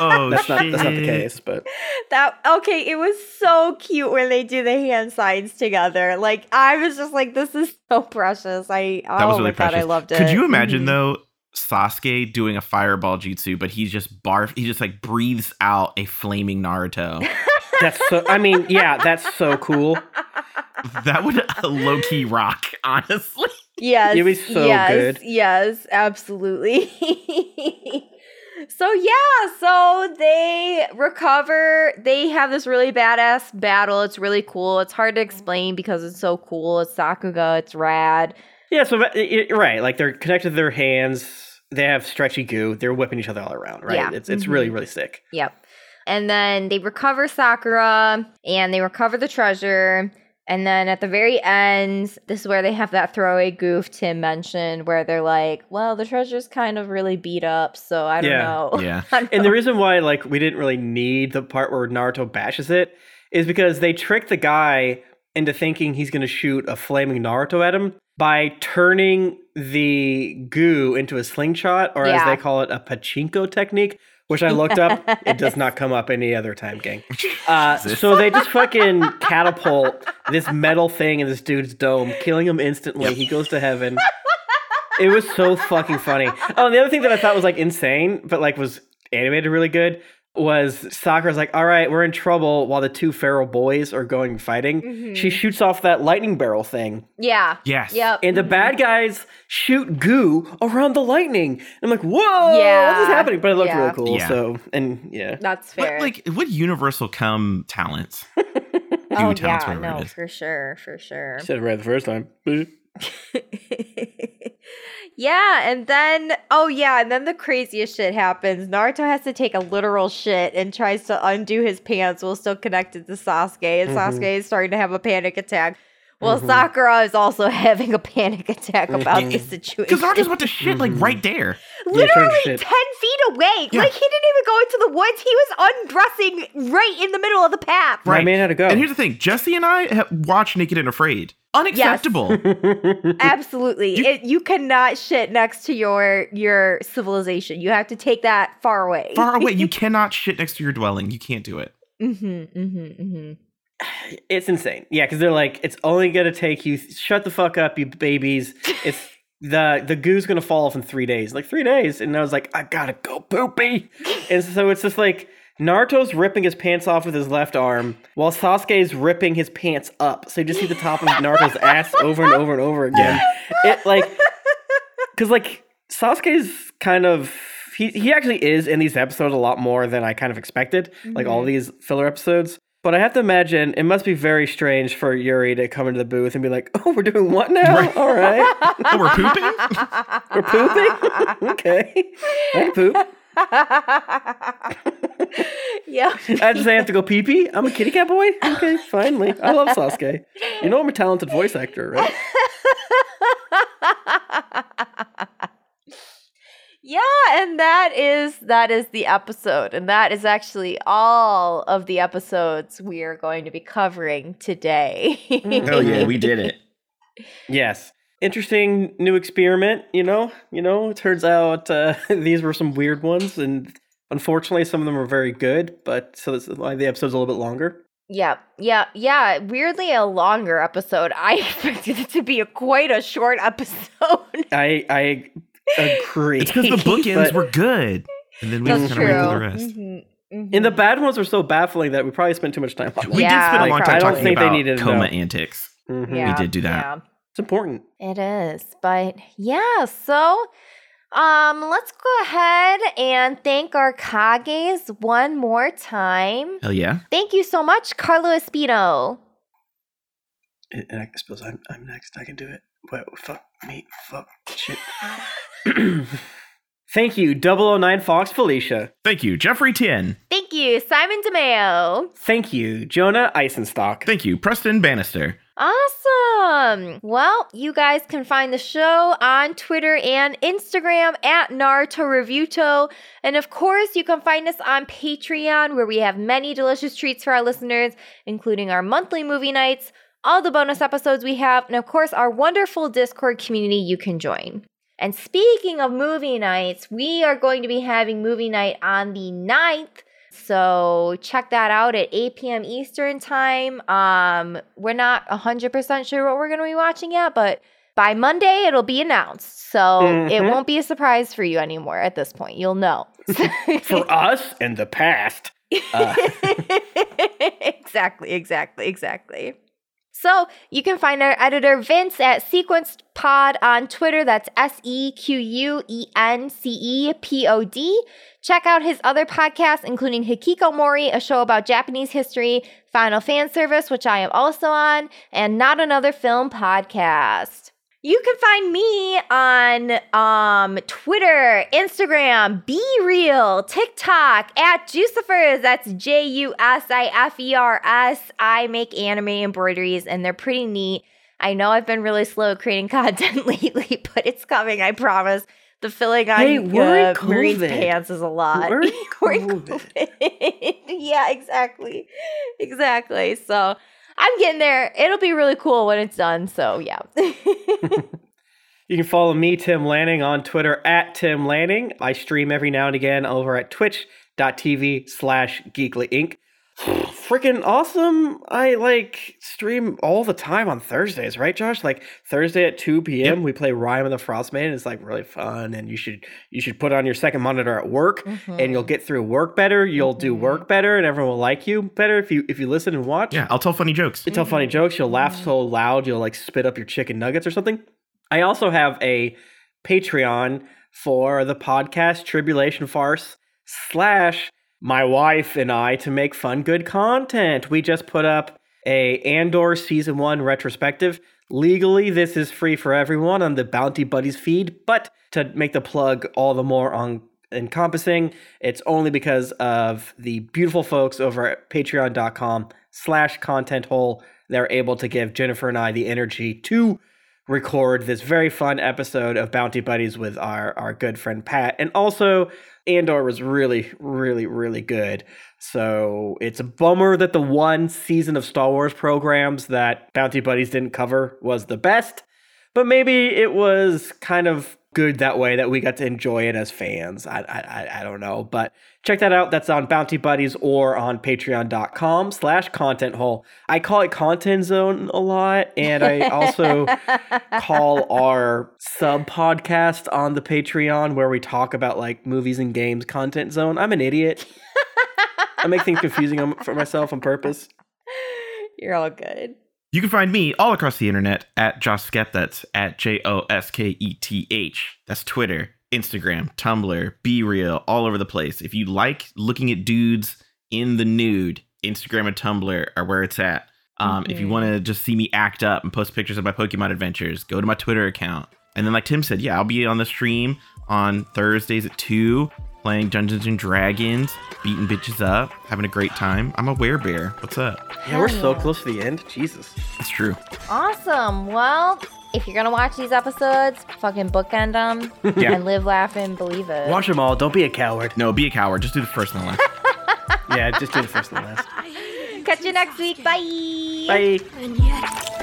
Oh,
That's not that's not the case, but
That okay, it was so cute when they do the hand signs together. Like I was just like, this is so precious. I oh
That was really
my god,
precious.
I loved it.
Could you imagine
Mhm.
though Sasuke doing a fireball jutsu, but he's just barf he just like breathes out a flaming Naruto.
that's so I mean, yeah, that's so cool.
that would low key rock, honestly.
Yes.
It was so
yes,
good.
Yes, absolutely. so yeah, so they recover. They have this really badass battle. It's really cool. It's hard to explain because it's so cool. It's Sakuga. It's rad.
Yeah, so but- y- y- right, like they're connected to their hands. They have stretchy goo. They're whipping each other all around, right?
Yeah.
It's it's
Mhm.
really really sick.
Yep. And then they recover Sakura and they recover the treasure. And then at the very end, this is where they have that throwaway goof Tim mentioned where they're like, well, the treasure's kind of really beat up, so I don't
Yeah.
know.
Yeah.
Don't
And the reason why like we didn't really need the part where Naruto bashes it is because they tricked the guy into thinking he's going to shoot a flaming Naruto at him by turning the goo into a slingshot or as they call it a pachinko technique, which I looked up. It does not come up any other time, gang. Uh, so they just fucking catapult this metal thing in this dude's dome, killing him instantly. He goes to heaven. It was so fucking funny. Oh, and the other thing that I thought was like insane, but like was animated really good, was Sakura's like, all right, we're in trouble while the two feral boys are going fighting.
Mhm.
She shoots off that lightning barrel thing,
Yeah.
Yes.
Yep.
and the bad guys shoot goo around the lightning. I'm like, whoa,
Yeah.
what is happening? But it looked
Yeah.
really cool.
Yeah.
So, and yeah.
That's
What,
fair.
like what universal come talents?
oh
talents,
yeah, no, for sure, for sure.
Said it right the first time.
yeah, and then oh yeah, and then the craziest shit happens. Naruto has to take a literal shit and tries to undo his pants while still connected to Sasuke, and
Mhm.
Sasuke is starting to have a panic attack. Well,
Mhm.
Sakura is also having a panic attack about
Mhm.
the situation.
Because Naruto's about to shit like
Mhm.
right there.
Yeah, trying to
Literally
shit.
10 feet away.
Yeah.
Like, he didn't even go into the woods. He was undressing right in the middle of the path.
My
Right.
man had to go.
And here's the thing: Jesse and I have watched Naked and Afraid. Unacceptable.
Absolutely.
You-
it, you cannot shit next to your your civilization. You have to take that far away.
Far away. You cannot shit next to your dwelling. You can't do it.
mm-hmm, mm-hmm, mm-hmm.
It's insane. Yeah, because they're like, it's only gonna take you. Shut the fuck up, you babies. It's the the goo's gonna fall off in three days. Like three days, and I was like, I gotta go poopy. and so it's just like Naruto's ripping his pants off with his left arm, while Sasuke's ripping his pants up. So you just see the top of Naruto's ass over and over and over again. It like, because like Sasuke's kind of. He, he actually is in these episodes a lot more than I kind of expected, like all
Mhm.
these filler episodes. But I have to imagine it must be very strange for Yuri to come into the booth and be like, "Oh, we're doing what now?
Right.
All right,
Oh, we're pooping?
we're pooping. okay, I poop.
yeah.
I just I have to go pee pee. I'm a kitty cat boy. Okay, finally. I love Sasuke. You know I'm a talented voice actor, right?
Yeah, and that is that is the episode, and that is actually all of the episodes we are going to be covering today.
Oh, yeah, we
did it.
Yes. Interesting new experiment. You know, you know. It turns out uh, these were some weird ones, and unfortunately, some of them were very good. But so this is why the episode's a little bit longer.
Yeah, yeah, yeah. Weirdly, a longer episode. I expected it to be a quite a short episode.
I I agree.
It's because the bookends
But-
were good. And then we
That's
just
true.
kind of ran through the rest.
Mhm,
And the bad ones were so baffling that we probably spent too much time on.
We
Yeah,
did spend a long
like,
time
I
talking
think they
about
needed
coma
know.
antics.
Mhm.
yeah,
did do that.
Yeah.
It's important.
It is, but yeah, so um let's go ahead and thank our Kages one more time.
Hell yeah.
Thank you so much, Carlo Espino.
And I suppose I'm, I'm next. I can do it. Wait, fuck me. Fuck shit. Thank you, 009 Fox Felicia.
Thank you, Jeffrey Tien.
Thank you, Simon DeMeo.
Thank you, Jonah Eisenstock.
Thank you, Preston Bannister.
Awesome. Well, you guys can find the show on Twitter and Instagram at Naruto Reviewto. And of course, you can find us on Patreon, where we have many delicious treats for our listeners, including our monthly movie nights, all the bonus episodes we have, and of course, our wonderful Discord community you can join. And speaking of movie nights, we are going to be having movie night on the 9th. So check that out at 8 p.m. Eastern time. Um, we're not 100% sure what we're going to be watching yet, but by Monday it'll be announced. So it
Mhm.
won't be a surprise for you anymore at this point. You'll know.
For us in the past. Uh,
exactly, exactly, exactly. So you can find our editor Vince at Sequenced Pod on Twitter. That's S E Q U E N C E P O D. Check out his other podcasts, including Hikiko Mori, a show about Japanese history, Final Fan Service, which I am also on, and Not Another Film podcast. You can find me on um, Twitter, Instagram, Be Real, TikTok at Jusifers. That's J U S I F E R S. I make anime embroideries and they're pretty neat. I know I've been really slow at creating content lately, but it's coming, I promise. The filling on
Hey,
uh, Marie's pants is a lot.
We're in
We're
COVID.
COVID. yeah, exactly. Exactly. So I'm getting there. It'll be really cool when it's done. So yeah.
You can follow me, Tim Lanning, on Twitter at Tim Lanning. I stream every now and again over at twitch.tv slash geekly inc. Freaking awesome. I like stream all the time on Thursdays, right, Josh? Like Thursday at 2 p.m. we play Rime of the Frostmaiden. It's like really fun and you should you should put on your second monitor at work mm-hmm. and you'll get through work better. You'll do mm-hmm. work better and everyone will like you better if you if you listen and watch.
Yeah, I'll tell funny jokes.
You tell funny mm-hmm. jokes. You'll laugh so loud you'll like spit up your chicken nuggets or something. I also have a Patreon for the podcast Tribulation Farce slash my wife and I to make fun good content. We just put up a Andor season one retrospective. Legally, this is free for everyone on the Bounty Buddies feed, but to make the plug all the more on encompassing, it's only because of the beautiful folks over at patreon.com slash content hole. They're able to give Jennifer and I the energy to record this very fun episode of Bounty Buddies with our, our good friend Pat. And also, Andor was really, really, really good. So it's a bummer that the one season of Star Wars programs that Bounty Buddies didn't cover was the best. But maybe it was kind of good that way that we got to enjoy it as fans. I, I, I- don't know. But check that out. That's on Bounty Buddies or on patreon.com slash content hole. I call it content zone a lot. And I also call our sub podcast on the Patreon where we talk about like movies and games content zone. I'm an idiot. I make things confusing for myself on purpose.
You're all good.
You can find me all across the internet at Josketh. That's at J O S K E T H. That's Twitter, Instagram, Tumblr, Be Real, all over the place. If you like looking at dudes in the nude, Instagram and Tumblr are where it's at. Um, If you want to just see me act up and post pictures of my Pokemon adventures, go to my Twitter account. And then, like Tim said, yeah, I'll be on the stream on Thursdays at 2, playing Dungeons and Dragons, beating bitches up, having a great time. I'm a werebear. What's up?
Yeah, we're so close to the end. Jesus.
It's true.
Awesome. Well, if you're gonna watch these episodes, fucking bookend them
Yeah.
and live, laugh, and believe it.
Watch them all. Don't be a coward.
No, be a coward. Just do the first and the last.
Yeah, just do the first and the last.
Catch you next week. Bye.
Bye.
And yet